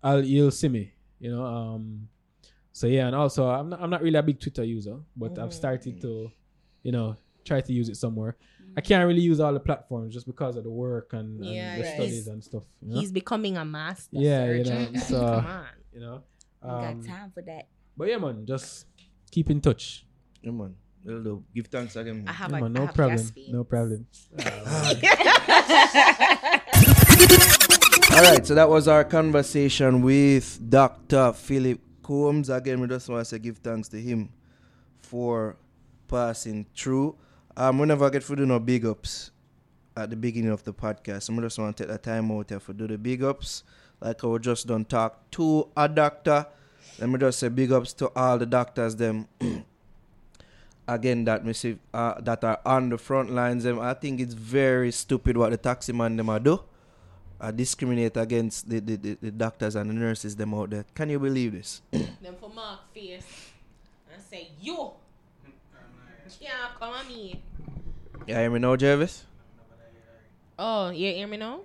S6: I'll you'll see me. You know. Um. So yeah, and also I'm not I'm not really a big Twitter user, but I've started to, you know, try to use it somewhere. I can't really use all the platforms just because of the work and, and
S2: Yeah,
S6: the
S2: yeah.
S6: studies
S2: He's-
S6: and stuff. You know.
S2: He's becoming a master.
S6: Yeah, you know, so-
S2: Come on.
S6: you know.
S5: We
S6: Um,
S5: got time for that.
S6: but yeah, man, just keep in touch.
S3: Yeah, man. Will. Give thanks again.
S2: I
S3: Man.
S2: have
S6: Yeah,
S2: a,
S6: man,
S2: I
S6: no
S2: have
S6: problem.
S2: gas fees.
S6: No problem.
S3: All right, so that was our conversation with Dr. Phillip Coombs. Again, we just want to say give thanks to him for passing through. Um, we never get to do no big ups at the beginning of the podcast. So I just want to take the time out here for do the big ups. Like I was just done talk to a doctor. Let me just say big ups to all the doctors them. Again, that see, uh, that are on the front lines. Them, I think it's very stupid what the taxi man them are do uh, discriminate against the, the, the, the doctors and the nurses them out there. Can you believe this?
S2: Them for mark face and say, you can't come at me.
S3: You hear me now, Jervis?
S2: Oh, you hear me now?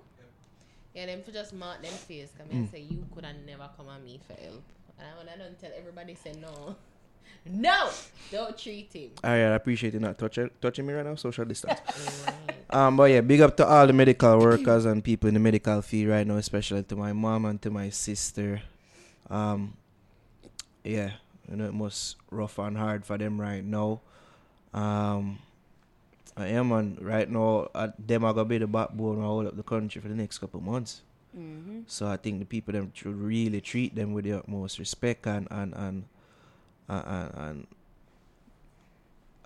S2: Yeah, them for just mark them face. Come
S3: Mm.
S2: and say, you could have never come at me for help. And I, I don't tell everybody, say, no. No! Don't treat him.
S3: Alright, I appreciate you not touching touching me right now. Social distance. um, but yeah, big up to all the medical workers and people in the medical field right now, especially to my mom and to my sister. Um, yeah, you know it must rough and hard for them right now. Um, I am on right now. Uh, them are gonna be the backbone of all of the country for the next couple months.
S5: Mm-hmm.
S3: So I think the people them should really treat them with the utmost respect and and and and, and, and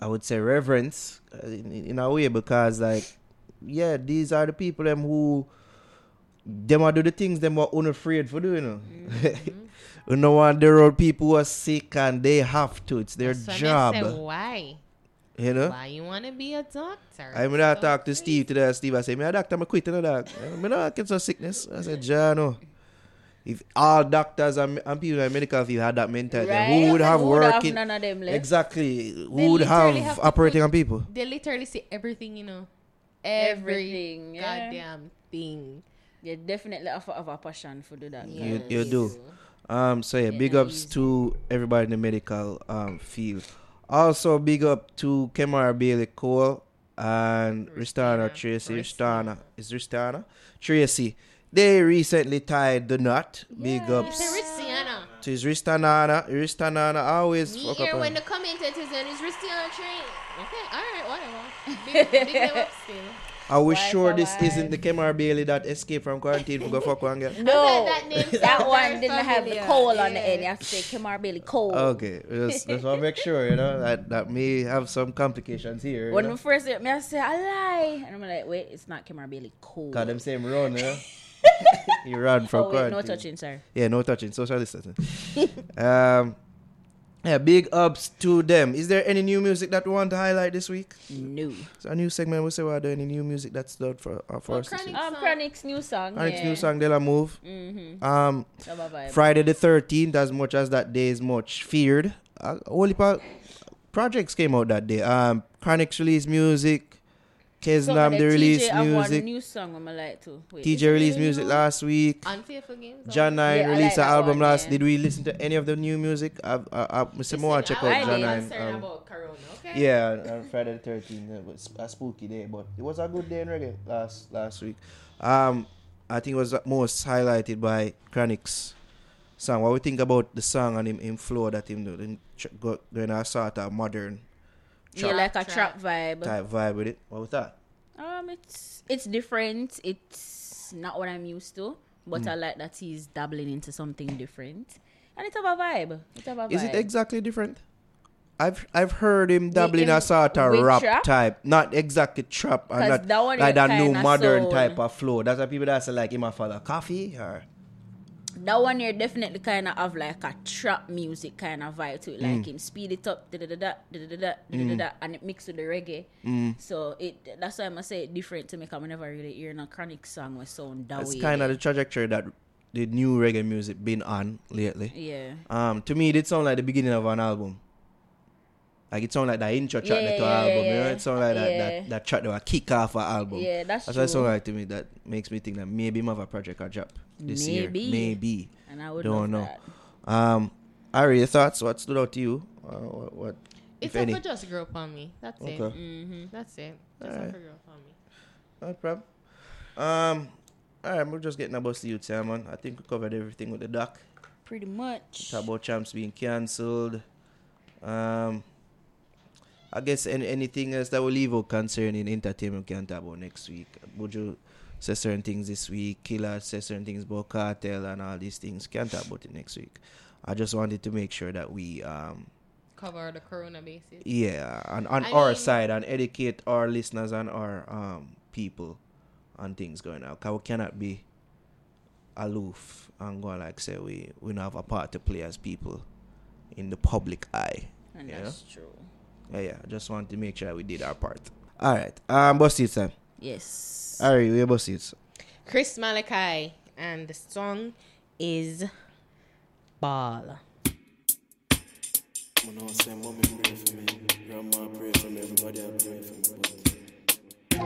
S3: I would say reverence uh, in, in a way because like yeah these are the people them who them are do the things them are unafraid for doing. You know,
S2: Mm-hmm.
S3: you know what there are people who are sick and they have to. It's their
S2: That's
S3: job.
S2: Say, why?
S3: You know.
S2: Why you want to be a doctor?
S3: I mean, I
S2: So
S3: talk to. Steve today. Steve, I say, me a doctor, I'm a quitting a doctor. I know I get some sickness. I said, John, no. If all doctors and, and people in the medical field had that mentality, who would have
S5: Who would
S3: working?
S5: none of them left?
S3: exactly. Who
S2: They
S3: would have,
S2: have
S3: operating
S2: put-
S3: on people?
S2: They literally see everything, you know. Every
S5: Everything. Yeah.
S2: goddamn thing.
S5: You definitely have, have a passion for do that.
S3: You- you do. Um, so yeah,
S5: Yeah,
S3: big ups
S5: easy.
S3: to everybody in the medical um field. Also, big up to Kemar Bailey Cole and Ristana
S2: Tracey.
S3: Ristana is Ristana Tracey. They recently tied the knot. Big ups
S2: a Ristiana.
S3: to his Ristananna. Ristananna always
S2: Me
S3: fuck
S2: here
S3: up.
S2: when
S3: on-
S2: the commentators and it's Ristiana train. Okay, alright, whatever. Big, big them up still.
S3: Are we
S5: Why
S3: sure this
S5: why?
S3: isn't the Kemar Bailey that escaped from quarantine for go fuck one girl?
S5: No,
S2: that name
S5: that one didn't have the
S2: familiar.
S5: coal on the end. You have to say Kemar Bailey Cole.
S3: Okay, just, just want to make sure, you know, that, that may have some complications here.
S5: When
S3: know?
S5: we first heard me, I say, I lie. And I'm like, wait, it's not Kemar Bailey Cole.
S3: God, them same run, you know? you run from
S5: Oh, wait, no touching, sir.
S3: Yeah, no touching, social distancing. um, yeah, big ups to them. Is there any new music that we want to highlight this week?
S5: No.
S3: So a new segment, we say, well, are there any new music that's done for, uh, for
S2: Well,
S3: us this week?
S5: Um,
S2: song.
S5: Chronixx's new song.
S3: Alex
S5: yeah.
S3: new song, Dela Move.
S5: Mm-hmm.
S3: Um,
S5: Love a.
S3: Friday the 13th, as much as that day is much feared. Uh, whole heap of projects came out that day. Um, Chronixx released music. Keznam, they released
S5: TJ
S3: music.
S5: new song I'm like to. Wait,
S3: TJ released music
S5: new?
S3: last week.
S2: Unfaithful games.
S3: Jah9
S5: Yeah,
S3: released
S5: like
S3: an album
S5: one,
S3: last.
S5: yeah.
S3: Did we listen to any of the new music? I, I, I, Mr. Moore, check out
S5: I
S3: John
S5: did.
S3: Nine.
S2: concerned
S3: um,
S2: about Corona, okay?
S3: yeah, on Friday the 13th. It was a spooky day, but it was a good day in reggae last last week. Um, I think it was most highlighted by Chronixx song. What we think about the song and him, him flow that him do? Him tr- go, going a sort of modern
S5: Yeah, like a
S2: trap.
S5: trap vibe.
S3: type vibe with it. What was that?
S5: Um, it's it's different. It's not what I'm used to, but
S3: Hmm.
S5: I like that he's dabbling into something different, and it's have a vibe. It's have a vibe.
S3: Is it exactly different? I've I've heard him dabbling
S5: in-
S3: a sort of rap
S5: trap?
S3: type, not exactly trap, and
S5: 'Cause
S3: not
S5: that one
S3: like
S5: you
S3: that new modern
S5: sound-
S3: type of flow. That's why people that say like him a follow Koffee or
S5: that one here definitely kind of have like a trap music kind of vibe to it,
S3: Mm.
S5: like him speed it up, da da da da da da da da da, and it mixed with the reggae.
S3: Mm.
S5: So it that's why I must say it different to me. Cause I never really hear a Chronixx song with sound that
S3: that's kind of the trajectory that the new reggae music been on lately.
S5: yeah.
S3: Um, to me, it sound like the beginning of an album. Like it sound like the intro track
S5: Yeah,
S3: to
S5: yeah,
S3: album. You know, it sound like that,
S5: Yeah.
S3: that that track that will kick off an album.
S5: Yeah, that's
S3: That's what it sound
S5: true.
S3: like to me. That makes me think that maybe him have a project or drop this
S5: Maybe.
S3: year. Maybe.
S5: And I would
S3: Don't know.
S5: that.
S3: Um, Ari, your thoughts? What stood out to you? Uh, what, what if any?
S2: up just grow up on me. That's it.
S5: Mm-hmm.
S2: That's it. Just
S3: Alright.
S2: up for grow up on me.
S3: No problem. Um, all right, we're just getting about the youth, yeah, man. I think we covered everything with the doc.
S5: Pretty much.
S3: Talk about champs being cancelled. Um, I guess any, anything else that will leave out concerning entertainment we can talk about next week. Would you say certain things this week? Killer say certain things about Kartel and all these things. Can't talk about it next week. I just wanted to make sure that we um
S2: Cover the Corona basis.
S3: yeah on, on
S2: I
S3: our
S2: mean-
S3: side and educate our listeners and our um people on things going on. Cause we cannot be aloof and go like say we we don't have a part to play as people in the public eye.
S5: And
S3: Yeah.
S5: that's true.
S3: Yeah, yeah. I just want to make sure we did our part. All right. Um, bust it, Sam.
S5: Yes.
S3: All right, we bust it.
S2: Chris Malachi, and the song is Bawl.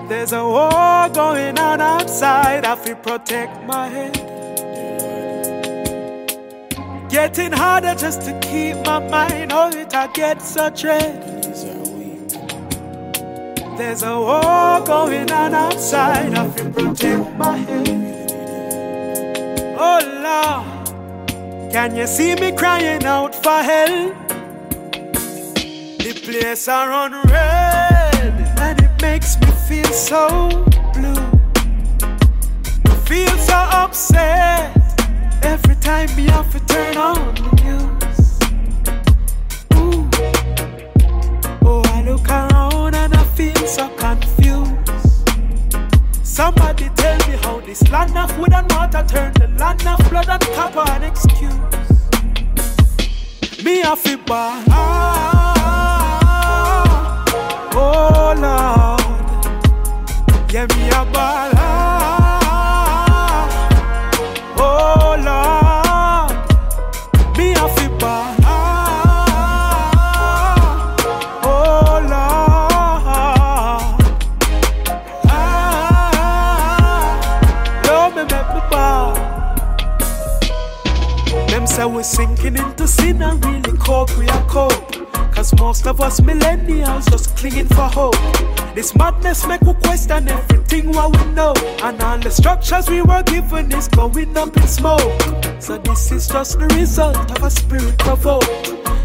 S7: There's a war going on outside. I feel protect my head. Getting harder just to keep my mind on it. I get so dread. There's a war going on outside. I feel protect my head. Oh Lord, can you see me crying out for help? The place are on red, and it makes me feel so blue. I Feel so upset every time me have to turn on the news. Ooh. Oh, I look around and I feel so confused. Somebody tell me how this land of wood and water turned the land of blood and copper an excuse. Me a fi bawl. Ah, oh Lord, yeah me a bawl. We're sinking into sin and really cope, we are cope. Cause most of us millennials just clinging for hope. This madness make we question everything what we know. And all the structures we were given is going up in smoke. So this is just the result of a spirit provoked.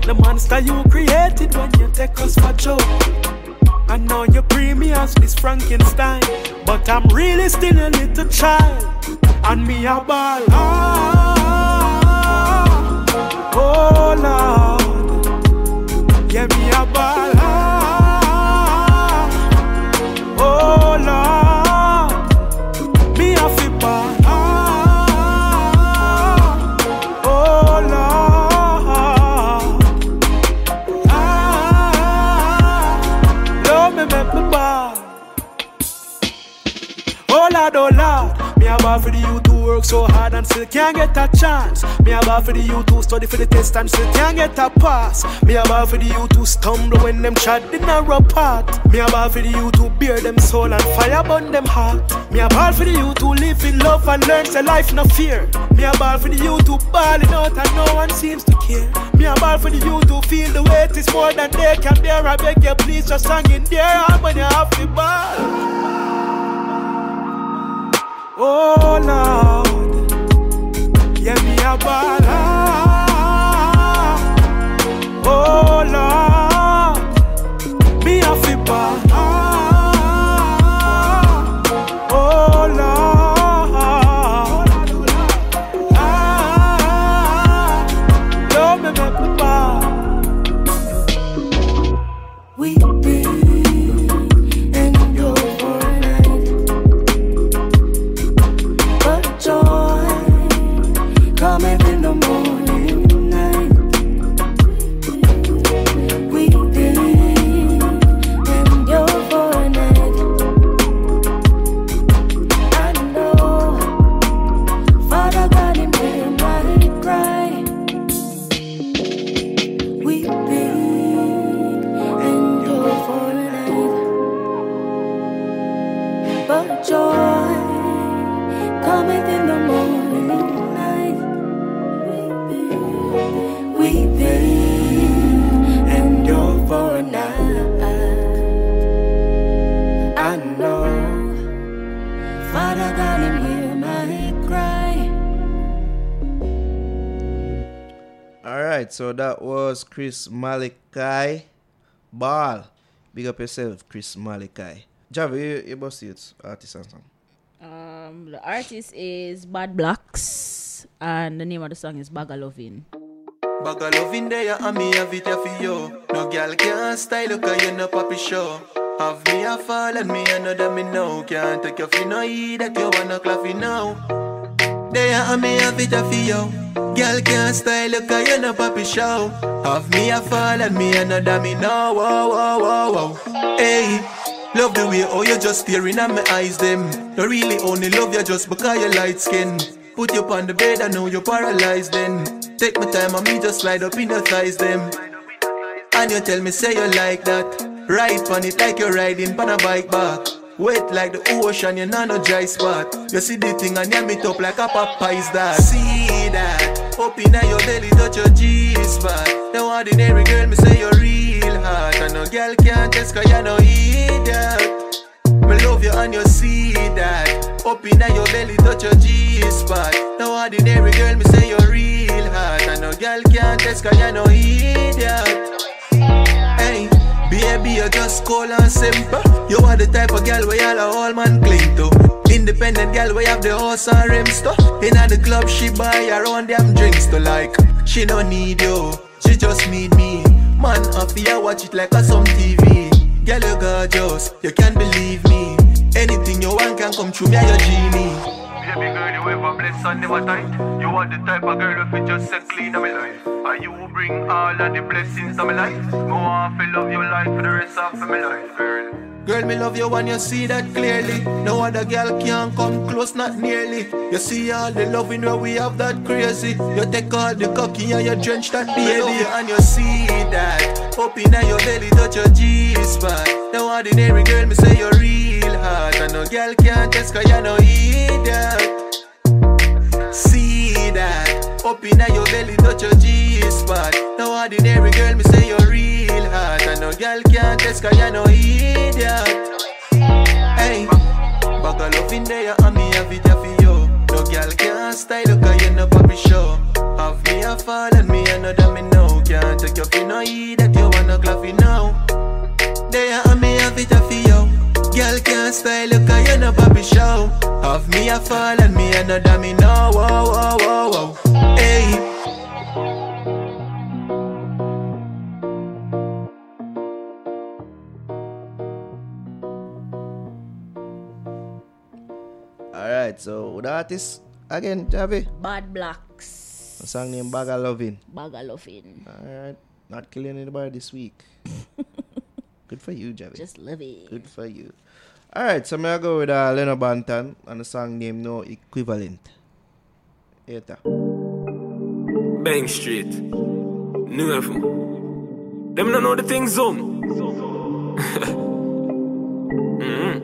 S7: The monster you created when you take us for joke. I know you bring me as Miss Frankenstein, but I'm really still a little child, and me a bawl. Ah, oh Lord, yeah me a. Ah, oh Lord, me a fi. Ah, oh Lord. Ah, Love me, make me. Oh Lord, oh Lord, me a bawl for the youth who work so hard and still can't get a chance. Bawl for the youth who study for the test and still can't get a pass. Me a bawl for the youth who stumble when them chat a rough part. Me a bawl for the youth who bear them soul and fire burn them heart. Me a bawl for the youth who live in love and learn the life no fear. Me a bawl for the youth who bawling out and no one seems to care. Me a bawl for the youth who feel the weight is more than they can bear. I beg you please just hang in there when you have to bawl. Oh Lord, yeah me a bawl. Ah, Oh Lord, me a fi
S3: so that was Chris Malachi Bawl. Big up yourself, Chris Malachi. Javi, you, you must see it, artist and song.
S5: Um, the artist is Bad Blaxx, and the name of the song is Bagga Loving.
S8: Bag of loving there and me have it here for you. No girl can style you cause you no poppy show. Have me a fall and me another me know. Can't take your fin no eat that you wanna claffy now. There and me have it here for you. Girl can't style you cause you no poppy show. Have me a fall and me another me know. Whoa, whoa, whoa, whoa. Hey. Love the way how you just staring at my eyes them Don't really only love you just because you light skin Put you on the bed, I know you paralyzed then Take my time and me just slide up in your thighs them And you tell me say you like that Ride on it like you're riding on a bike back Wet like the ocean, you know no dry spot. You see the thing and you it up like a Popeye's that See that, up in your belly touch your G-spot. No ordinary girl, me say you're real hot. And no girl can't test cause you no idiot. Me love you and you see that. Up in your belly touch your G-spot. No ordinary girl, me say you're real hot. And no girl can't test cause you no idiot baby, you just cool and simple. You are the type of girl where all a whole man cling to. Independent girl where have the house and rims to. In the club, she buy her own damn drinks to like. She don't need you, she just need me. Man, up here watch it like a some TV. Girl, you gorgeous, you can't believe me. Anything you want can come true, me your genie. Baby girl, you ever bless and never tight. You are the type of girl who just say clean of my life. And you bring all of the blessings of my life. Go on, feel love your life for the rest of my life, girl. Girl, me love you when you see that clearly. No other girl can come close, not nearly. You see all the loving where we have that crazy. You take all the cocky and you drench that baby. and you see that. Up in your belly, touch your G-spot. No ordinary girl, me say you're real hot. And no girl can test cause you no idiot. See that Up in your belly, touch your G spot. No ordinary girl, me say you're girl can't test cause you're no idiot. Hey, bag of love in there, and me have it for you. No girl can't style you cause you no puppy show. Have me a fall and me another me know. Can't take your fin no eat that you wanna clap it now. There and me have it for you. Girl can't style you cause you no puppy show. Have me a fall and me another me know. Whoa, whoa, whoa, whoa. Hey.
S3: Alright, so the artist again, Javi.
S5: Bad Blaxx.
S3: A song named Bagga Loving.
S5: Bagga Loving.
S3: Alright. Not killing anybody this week. Good for you, Javi.
S5: Just love it.
S3: Good for you. Alright, so I'm gonna go with uh, Leno Banton and the song named No Equivalent. Eta.
S9: Bang Street. Never. Them don't know the thing zone. mm.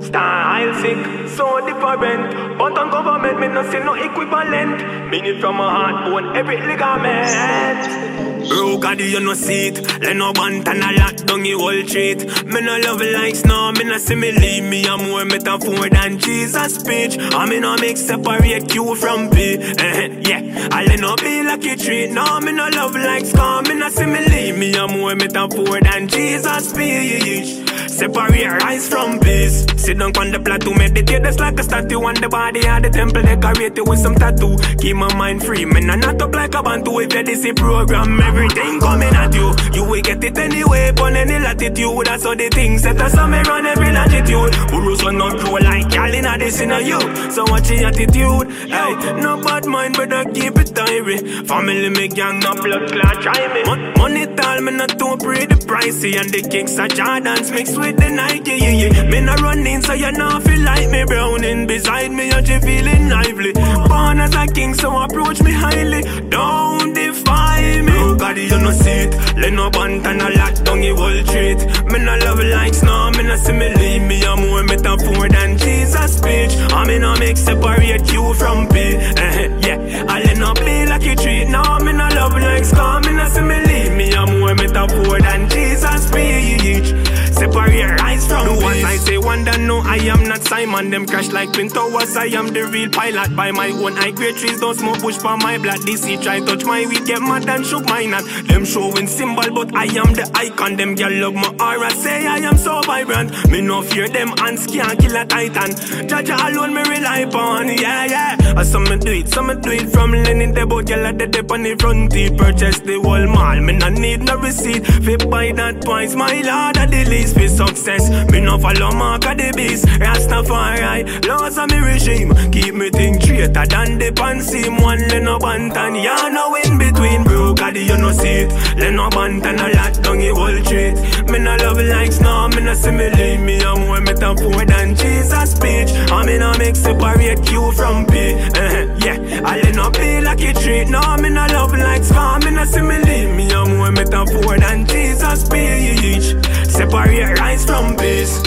S9: Style sick, so different. But on government, me no see no equivalent. Meaning from my heart, bone, every ligament. Bro, God, you no see it. Let no bant and a lock down you whole treat. Me no love likes, no, me no see me leave me. I'm more metaphor than Jesus' speech. I me no make separate you from P. Eh, yeah, I let no be like you treat. No, me no love likes, come, me no see me leave me. I'm more metaphor than Jesus' speech. Separate your eyes from peace. Sit down on the plateau, meditate just like a statue on the body of the temple, decorated with some tattoo. Keep my mind free, man. I not up like a bantu if you this program. Everything coming at you, you will get it anyway. On any latitude, that's how the things set us on me run every latitude. Burros will not grow like y'all this in a you. So watch your attitude. Hey, no bad mind, but I keep it diary. Family me gang, no blood clot, try me. Mon- money tall, me not too pretty pricey. And the kicks are Jordans mixed with the Nike, yeah, yeah. yeah. Me not running, so you not feel like me browning. Beside me, and you feeling lively. Born as a king, so approach me highly. Don't defy me. Oh, God, you no see it. Let no bant and a lock down you whole treat. Me no love likes, no, me no see me leave me. I'm more metaphor than Jesus' speech. I me no make separate you from P. Eh, yeah, I let no play like you treat. No, me no love likes, come, me no see me leave me. I'm more metaphor than Jesus' speech. Separate rise from the ones I say wonder no I am not Simon. Them crash like twin towers. I am the real pilot by my own. I great trees don't smoke push for my blood. DC try touch my weed get mad and shook my knot them showing symbol but I am the icon. Them girl love my aura say I am so vibrant. Me no fear them ants can't kill a titan. Jaja alone me rely upon yeah yeah. I some me do it some me do it from Lenin. The boat girl at the dip on the front purchase the whole mall. Me no need no receipt. Fit buy that points my lord at the for success. Me no follow mark of the beast. Rastafari, laws of me regime. Keep me think straighter than the pansim. One Leno Banton, ya no in between. Bro, God, you no see it. Leno Banton, a lot down you whole treat. Me no love likes, no, me no simulate. Me a more metaphor than Jesus' speech. I me no make separate you from P. Eh, yeah, I let no be like you treat. No, me no love likes, come, me no simulate. Me a more metaphor than Jesus' speech. Separate rise from peace.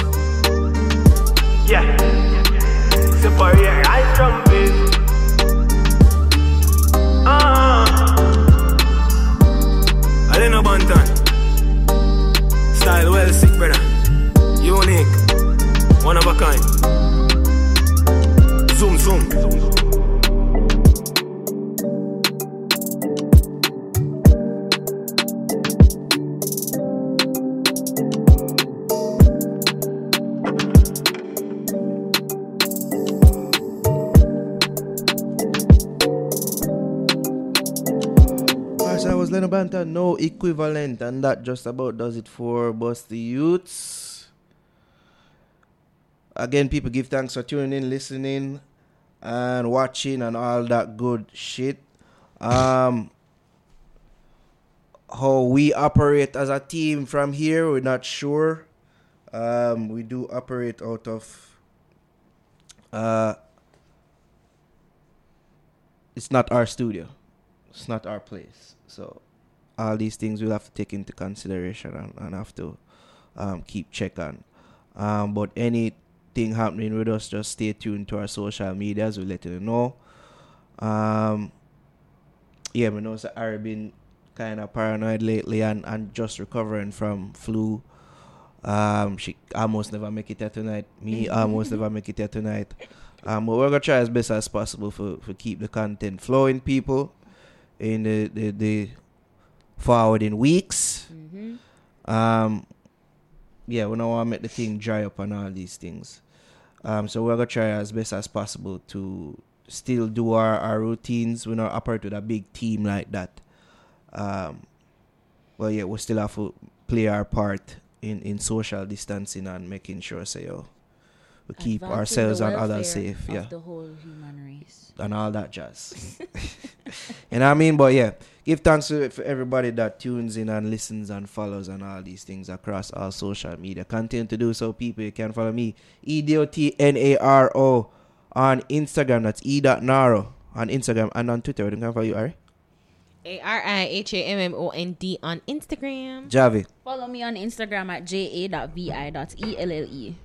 S9: Yeah. Separate rise from peace. Ah. Alena Banton. Style well sick, brother. Unique. One of a kind. Zoom, zoom.
S3: Leno Banton, no equivalent, and that just about does it for Buss Di Utes. Again, people give thanks for tuning in, listening, and watching, and all that good shit. Um, how we operate as a team from here, we're not sure. Um, we do operate out of. Uh, it's not our studio. It's not our place. So all these things we'll have to take into consideration and, and have to um, keep checking. Um, but anything happening with us, just stay tuned to our social medias. We'll let you know. Um, yeah, we know that Ari been kind of paranoid lately and, and just recovering from flu. Um, she almost never make it here tonight. Me almost never make it here tonight. Um, but we're gonna try as best as possible for, for keep the content flowing, people, in the the, the forwarding weeks. Um, yeah, we don't want to make the thing dry up and all these things. Um, so we're gonna try as best as possible to still do our, our routines. We're not operate with a big team like that. Um, well, yeah, we still have to play our part in, in social distancing and making sure, say, yo, we keep
S5: Advancing
S3: ourselves and others safe. Yeah
S5: the whole human race.
S3: and all that jazz. you know what I mean? But yeah, give thanks to for everybody that tunes in and listens and follows and all these things across all social media. Continue to do so, people. You can follow me, E D O T N A R O, on Instagram. That's E dot Naro on Instagram and on Twitter. You can follow you, Ari.
S2: A R I H A M M O N D on Instagram.
S3: Javi.
S5: Follow me on Instagram at E ja.vi.elle.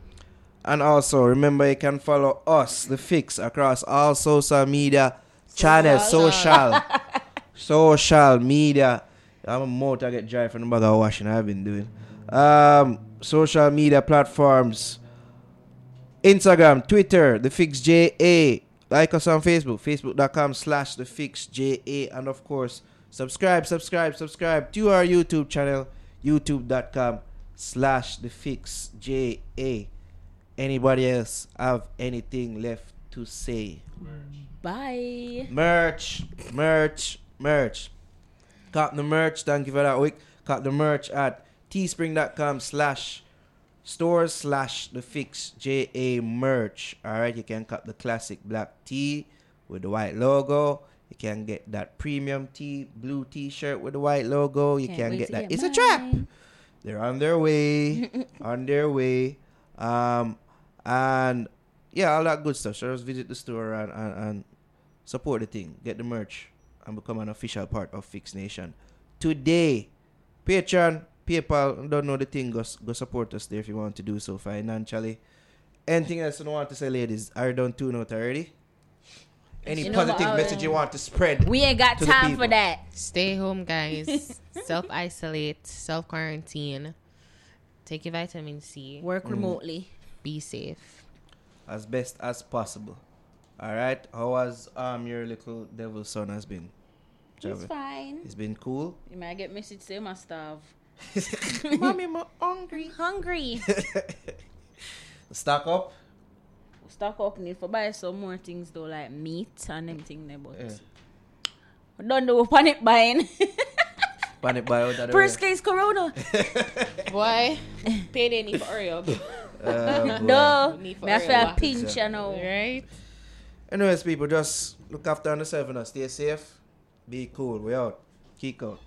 S3: And also remember you can follow us, the fix, across all social media channels, social, social media. I'm a mouth I get dry from the bag of washing I've been doing. Um, social media platforms. Instagram, Twitter, the fix JA. Like us on Facebook, facebook.com slash the fix JA. And of course, subscribe, subscribe, subscribe to our YouTube channel, youtube.com slash the fix JA. Anybody else have anything left to say?
S5: Bye.
S3: Merch, merch, merch. Cop the merch. Thank you for that week. Cop the merch at teespring.com slash stores slash the fix JA merch. Alright, you can cop the classic black tee with the white logo. You can get that premium tee, blue t shirt with the white logo. You
S5: Can't
S3: can get that.
S5: get
S3: it's a trap. They're on their way. on their way. Um and yeah, all that good stuff. So just visit the store and, and, and support the thing. Get the merch and become an official part of Fix Nation. Today, Patreon, PayPal, don't know the thing, go, go support us there if you want to do so financially. Anything else you don't want to say, ladies? Are you done tune out already? Any
S5: You know
S3: positive
S5: what,
S3: message you want to spread?
S5: We ain't got
S3: To
S5: time for that.
S2: Stay home, guys. self isolate, self quarantine. Take your vitamin C.
S5: Work mm. remotely.
S2: Be safe.
S3: as best as possible. All right. How has um your little devil son has been?
S5: It's
S3: Javi?
S5: fine.
S3: It's been cool.
S5: You might get message say my starve.
S3: Mommy, I'm hungry.
S5: Hungry.
S3: Stock up.
S5: Stock up need for buy some more things though, like meat and them thing there, but
S3: Yeah.
S5: don't do panic buying.
S3: Panic buy out of
S5: First case corona.
S2: Why? payday need for hurry up.
S3: Uh, boy.
S5: no.
S2: Need for
S5: Me have
S2: real
S5: pinch you know.
S2: Right?
S3: Anyways, people, just look after yourself and stay safe. Be cool. We out. Kick out.